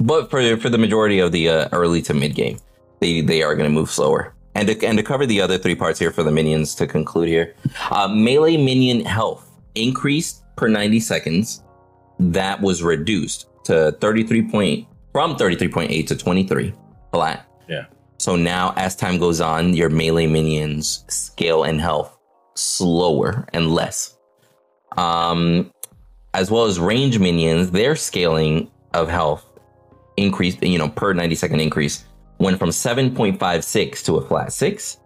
But for for the majority of the uh, early to mid game, they they are going to move slower. And to, and to cover the other three parts here for the minions to conclude here, uh, melee minion health increased per 90 seconds. That was reduced to 33 point from 33.8 to 23 flat. Yeah. So now, as time goes on, your melee minions scale in health slower and less. Um, as well as range minions, their scaling of health increased, you know, per 90 second increase went from 7.56 to a flat 6.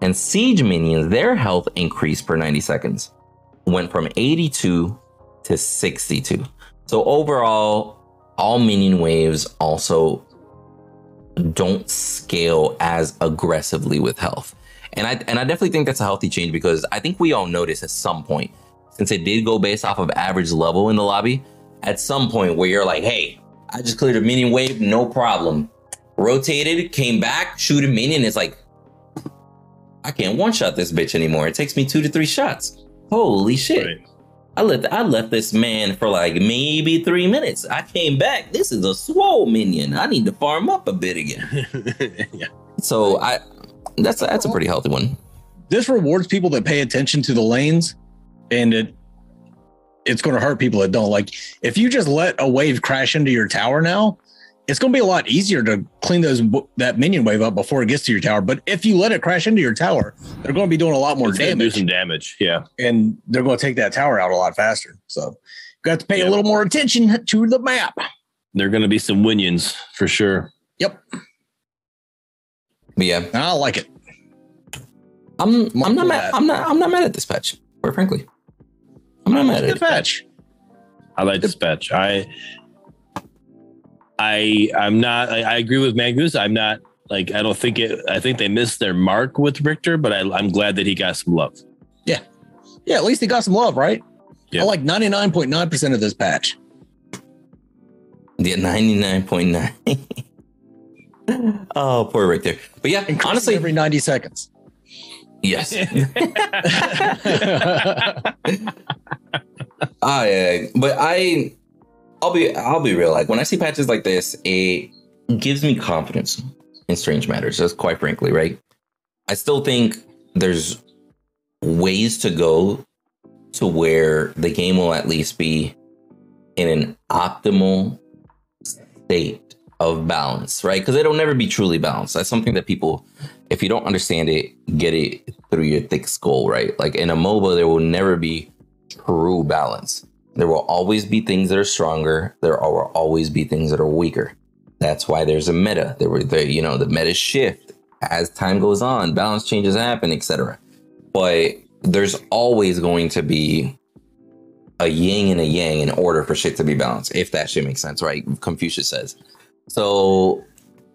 And siege minions, their health increased per 90 seconds went from 82 to 62. So overall, all minion waves also don't scale as aggressively with health. And I and I definitely think that's a healthy change because I think we all noticed at some point, since it did go based off of average level in the lobby, at some point where you're like, hey, I just cleared a minion wave, no problem. Rotated, came back, shoot a minion. It's like, I can't one shot this bitch anymore. It takes me two to three shots. Holy shit. Right. I left I left this man for like maybe three minutes. I came back. This is a swole minion. I need to farm up a bit again. yeah. So I that's that's a pretty healthy one. This rewards people that pay attention to the lanes, and it it's going to hurt people that don't. Like if you just let a wave crash into your tower now, it's going to be a lot easier to clean those that minion wave up before it gets to your tower. But if you let it crash into your tower, they're going to be doing a lot more It's gonna do damage, some damage. Yeah. and they're going to take that tower out a lot faster. So you got to pay Yeah. a little more attention to the map. There are going to be some winions for sure. Yep, But yeah, I like it. I'm I'm not mad. I'm not I'm not mad at this patch. Quite frankly, I'm not mad at Good it. patch. I like this patch. I I I'm not I, I agree with Mangoose. I'm not like I don't think it I think they missed their mark with Riktor, but I, I'm glad that he got some love. Yeah, yeah. at least he got some love, right? Yeah. I like 99.9% of this patch. Yeah, ninety nine point nine. Oh, poor Riktor. But yeah, Increasing honestly, every 90 seconds. yes. Ah, I, but I, I'll be, I'll be real. Like when I see patches like this, it gives me confidence in Strange Matters. Just quite frankly, right? I still think there's ways to go to where the game will at least be in an optimal state of balance, right? Because it'll never be truly balanced. That's something that people, if you don't understand it, get it through your thick skull, right? Like in a MOBA, there will never be true balance. There will always be things that are stronger. There will always be things that are weaker. That's why there's a meta. There were you know the meta shift as time goes on, balance changes happen, etc. But there's always going to be a yin and a yang in order for shit to be balanced, if that shit makes sense, right? Confucius says. So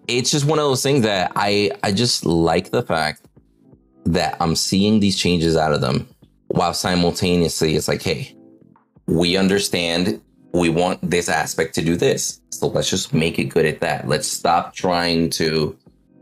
it's just one of those things that I I just like the fact that I'm seeing these changes out of them while simultaneously it's like, hey, we understand we want this aspect to do this. So let's just make it good at that. Let's stop trying to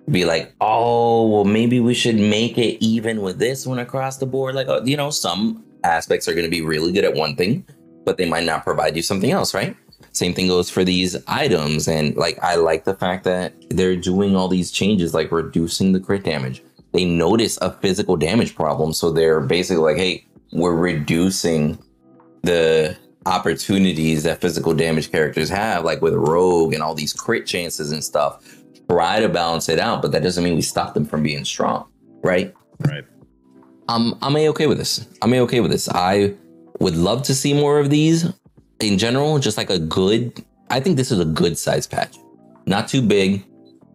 be like, oh, well, maybe we should make it even with this one across the board. Like, uh, you know, some aspects are going to be really good at one thing, but they might not provide you something else, right? Same thing goes for these items. And like, I like the fact that they're doing all these changes, like reducing the crit damage. They notice a physical damage problem. So they're basically like, hey, we're reducing the opportunities that physical damage characters have, like with Rogue and all these crit chances and stuff. Try to balance it out, but that doesn't mean we stop them from being strong, right? Right. I'm I'm a okay with this. I'm a okay with this. I would love to see more of these in general. Just like a good, I think this is a good size patch. Not too big,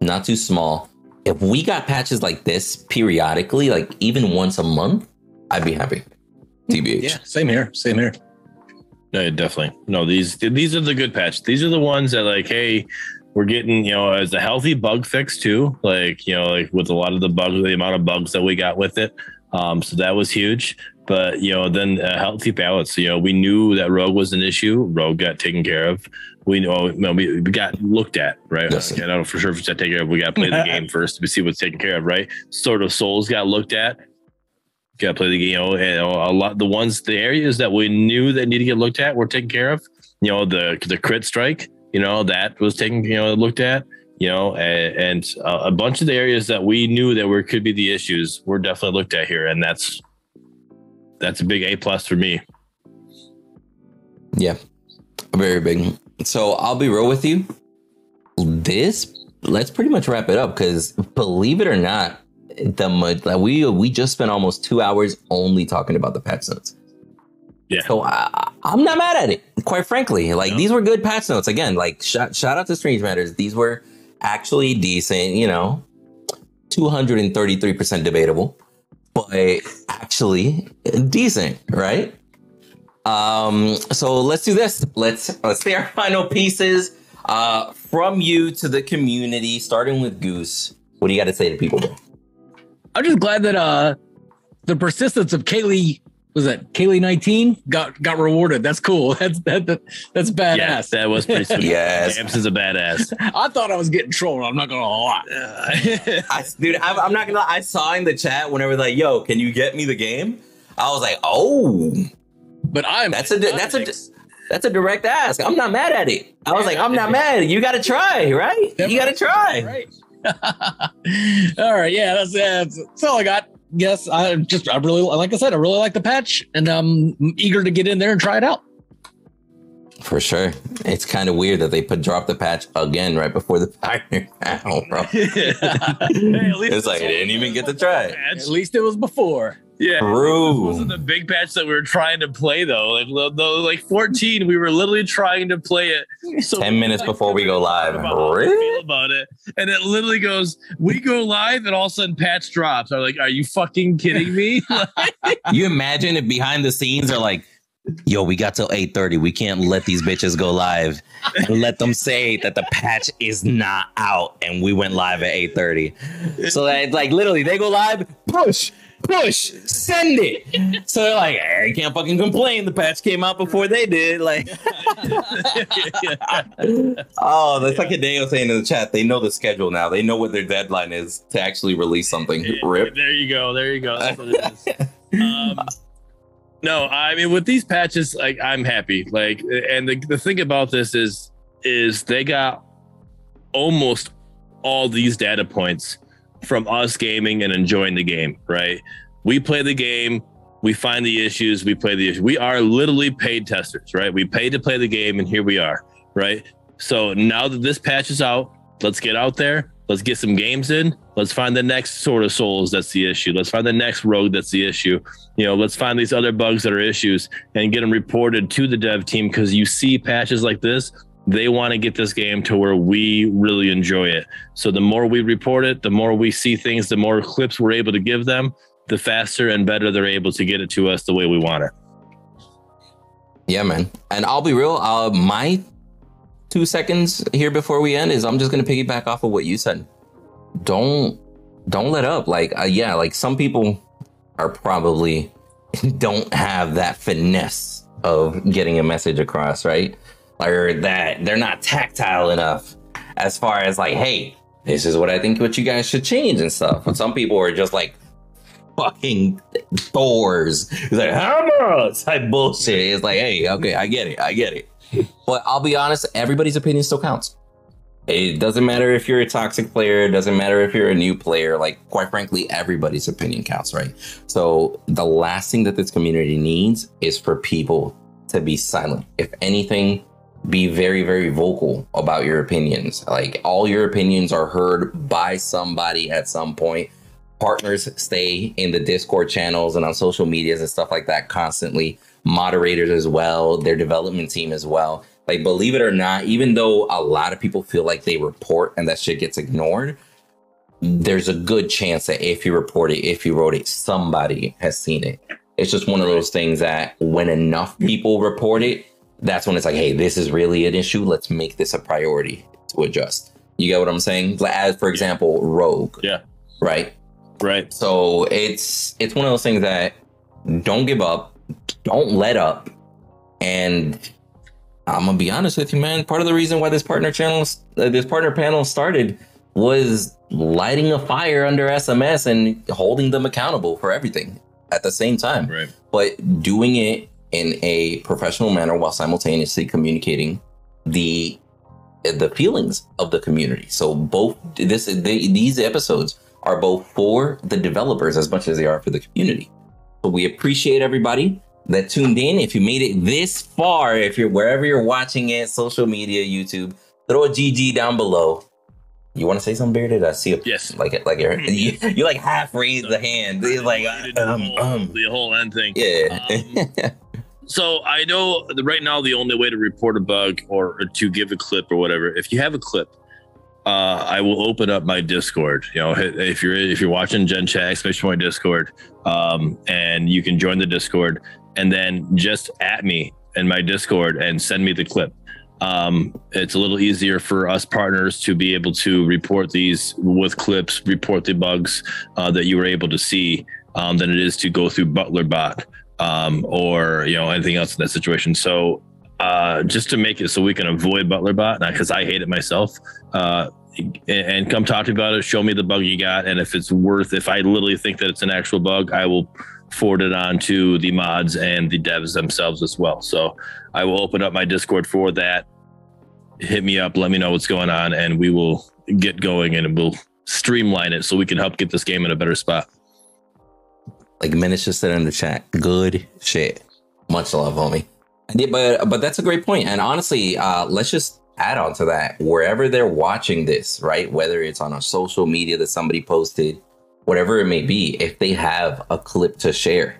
not too small. If we got patches like this periodically, like even once a month, I'd be happy. TBH. Yeah, same here. Same here. No, definitely. No, these these are the good patch. These are the ones that like, hey, we're getting, you know, as a healthy bug fix too. Like, you know, like with a lot of the bugs, the amount of bugs that we got with it. Um, so that was huge. But you know, then a healthy balance. You know, we knew that Rogue was an issue. Rogue got taken care of. We know, no, we, we got looked at, right? Yes, I don't know for sure if it's taken care of. We got to play the game first to see what's taken care of, right? Sort of souls got looked at. Got to play the game. You know, and a lot the ones, the areas that we knew that need to get looked at were taken care of. You know, the the crit strike. You know, that was taken. You know, looked at. You know, and, and a bunch of the areas that we knew that were could be the issues were definitely looked at here, and that's that's a big A plus for me. Yeah, very big. So I'll be real with you. This let's pretty much wrap it up because believe it or not, the like we we just spent almost two hours only talking about the patch notes. Yeah. So I, I'm not mad at it, quite frankly. Like No. these were good patch notes. Again, like shout shout out to Strange Matters. These were actually decent. You know, 233 percent debatable, but actually decent, right? Um, so let's do this. Let's let's say our final pieces uh from you to the community, starting with Goose. What do you got to say to people? Bro? I'm just glad that uh the persistence of Kaylee was that Kaylee 19 got got rewarded. That's cool. That's that, that that's badass. Yeah, that was pretty sweet. Yes. James is a badass. I thought I was getting trolled. I'm not gonna lie. I, dude, I'm, I'm not gonna. lie, I saw in the chat whenever like, "Yo, can you get me the game?" I was like, "Oh, But I'm that's a that's a that's a direct ask. I'm not mad at it." I was like, "I'm not mad. You got to try, right? You got to try." right. all right, yeah, that's, that's that's all I got. Yes, I just I really like I said, I really like the patch, and I'm eager to get in there and try it out. For sure. It's kind of weird that they put drop the patch again right before the Pioneer panel, bro. it's like, I didn't even get to try it. At least it was before. Yeah. True. This wasn't the big patch that we were trying to play though. Like though, like 14, we were literally trying to play it. So 10 minutes before we go live. about Really? about it, and it literally goes, we go live, and all of a sudden patch drops. I'm like, are you fucking kidding me? You imagine if behind the scenes are like, yo, we got till 8:30. We can't let these bitches go live and let them say that the patch is not out and we went live at 8:30. So that like literally they go live, push, push, send it. So they're like, hey, I can't fucking complain. The patch came out before they did. Like, oh, that's like a day I was saying in the chat. They know the schedule now. They know what their deadline is to actually release something. Rip. There you go. There you go. That's what it is. Um, no, I mean with these patches, like I'm happy. Like, and the, the thing about this is, is they got almost all these data points from us gaming and enjoying the game. Right? We play the game. We find the issues. We play the issue. We are literally paid testers, right? We pay to play the game, and here we are, right? So now that this patch is out, let's get out there. Let's get some games in. Let's find the next sort of souls that's the issue. Let's find the next rogue that's the issue. You know, let's find these other bugs that are issues and get them reported to the dev team because you see patches like this, they want to get this game to where we really enjoy it. So the more we report it, the more we see things, the more clips we're able to give them, the faster and better they're able to get it to us the way we want it. Yeah, man. And I'll be real. Uh, my two seconds here before we end is I'm just gonna piggyback off of what you said. Don't don't let up. Like, uh, yeah, like some people are probably don't have that finesse of getting a message across, right? Or that they're not tactile enough as far as like, hey, this is what I think what you guys should change and stuff. But some people are just like fucking Thors. It's like hammer type bullshit. It's like, hey, okay, I get it, I get it. But I'll be honest, everybody's opinion still counts. It doesn't matter if you're a toxic player, it doesn't matter if you're a new player. Like, quite frankly, everybody's opinion counts, right? So the last thing that this community needs is for people to be silent. If anything, be very, very vocal about your opinions. Like all your opinions are heard by somebody at some point. Partners stay in the Discord channels and on social medias and stuff like that constantly. Moderators as well, their development team as well. Like, believe it or not, even though a lot of people feel like they report and that shit gets ignored, there's a good chance that if you report it, if you wrote it, somebody has seen it. It's just one of those things that when enough people report it, that's when it's like, hey, this is really an issue. Let's make this a priority to adjust. You get what I'm saying? Like, As for example, Rogue. Yeah. Right. Right. So it's it's one of those things that don't give up, don't let up, and I'm gonna be honest with you, man. Part of the reason why this partner channel, uh, this partner panel started, was lighting a fire under SMS and holding them accountable for everything at the same time. Right. But doing it in a professional manner while simultaneously communicating the the feelings of the community. So both this they, these episodes are both for the developers as much as they are for the community. So we appreciate everybody that tuned in. If you made it this far, if you're wherever you're watching it, social media, YouTube, throw a GG down below. You want to say something, Bearded? I see a Yes. like it, like it. You, you like half raised the hand. It's like You did the um, um, the whole end thing. yeah. So I know right now the only way to report a bug or, or to give a clip or whatever, if you have a clip, uh, I will open up my Discord. You know, if you're if you're watching Gen Chat, especially my Discord, um, and you can join the Discord, and then just at me in my Discord and send me the clip. Um, it's a little easier for us partners to be able to report these with clips, report the bugs uh, that you were able to see, um, than it is to go through Butler Bot um, or you know anything else in that situation. So uh, just to make it so we can avoid Butler Bot, because I hate it myself. Uh, and- come talk to me about it. Show me the bug you got, and if it's worth, if I literally think that it's an actual bug, I will forward it on to the mods and the devs themselves as well. So I will open up my Discord for that. Hit me up, let me know what's going on, and we will get going and we'll streamline it so we can help get this game in a better spot. Like Menace just said in the chat, good shit. Much love, homie. Yeah, but but that's a great point. And honestly, uh, let's just add on to that. Wherever they're watching this, right? Whether it's on a social media that somebody posted, whatever it may be, if they have a clip to share,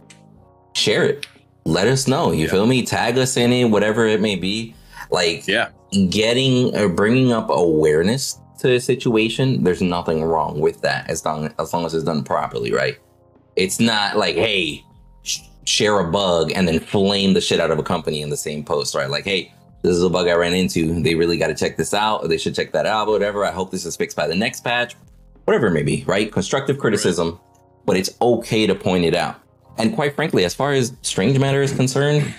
share it. Let us know. You feel me? Tag us in it, whatever it may be. Like Yeah. getting or bringing up awareness to a situation, there's nothing wrong with that as long as long as it's done properly, right? It's not like, hey, sh- share a bug and then flame the shit out of a company in the same post, right? Like, hey, this is a bug I ran into. They really got to check this out. Or they should check that out, whatever. I hope this is fixed by the next patch, whatever it may be, right? Constructive criticism, but it's okay to point it out. And quite frankly, as far as Strange Matter is concerned,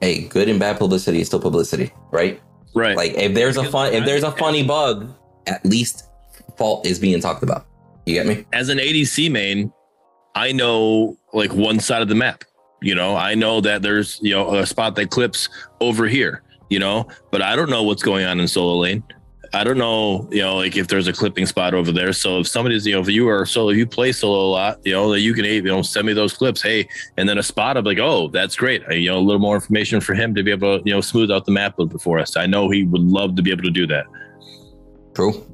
hey, good and bad publicity is still publicity, right? Right. Like if there's a fun if there's a funny bug, at least fault is being talked about. You get me? as an ADC main, I know like one side of the map. You know, I know that there's you know a spot that clips over here. You know, but I don't know what's going on in solo lane. I don't know, you know, like if there's a clipping spot over there. So if somebody's, you know, if you are solo, if you play solo a lot, you know, that you can, you know, send me those clips. Hey, and then a spot of like, oh, that's great. I, you know, a little more information for him to be able to, you know, smooth out the map a little bit for us. I know he would love to be able to do that. True.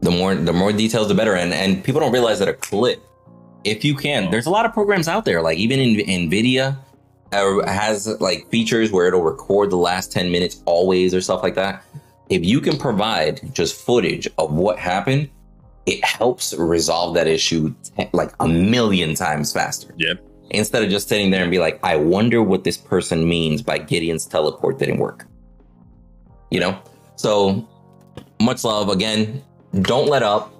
The more the more details, the better. And and people don't realize that a clip, if you can, there's a lot of programs out there. Like even in Nvidia uh, has like features where it'll record the last 10 minutes always or stuff like that. If you can provide just footage of what happened, it helps resolve that issue te- like a million times faster. Yep. Instead of just sitting there and be like, I wonder what this person means by Gideon's teleport didn't work. You know? So much love again. Don't let up.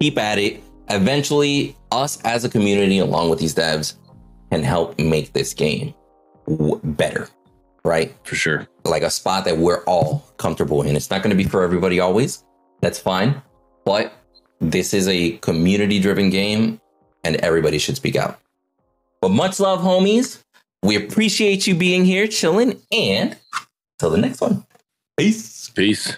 Keep at it. Eventually, us as a community, along with these devs, can help make this game w- better, right? For sure. Like a spot that we're all comfortable in. It's not going to be for everybody always. That's fine. But this is a community driven game and everybody should speak out. But much love, homies. We appreciate you being here, chilling, and till the next one. Peace. Peace.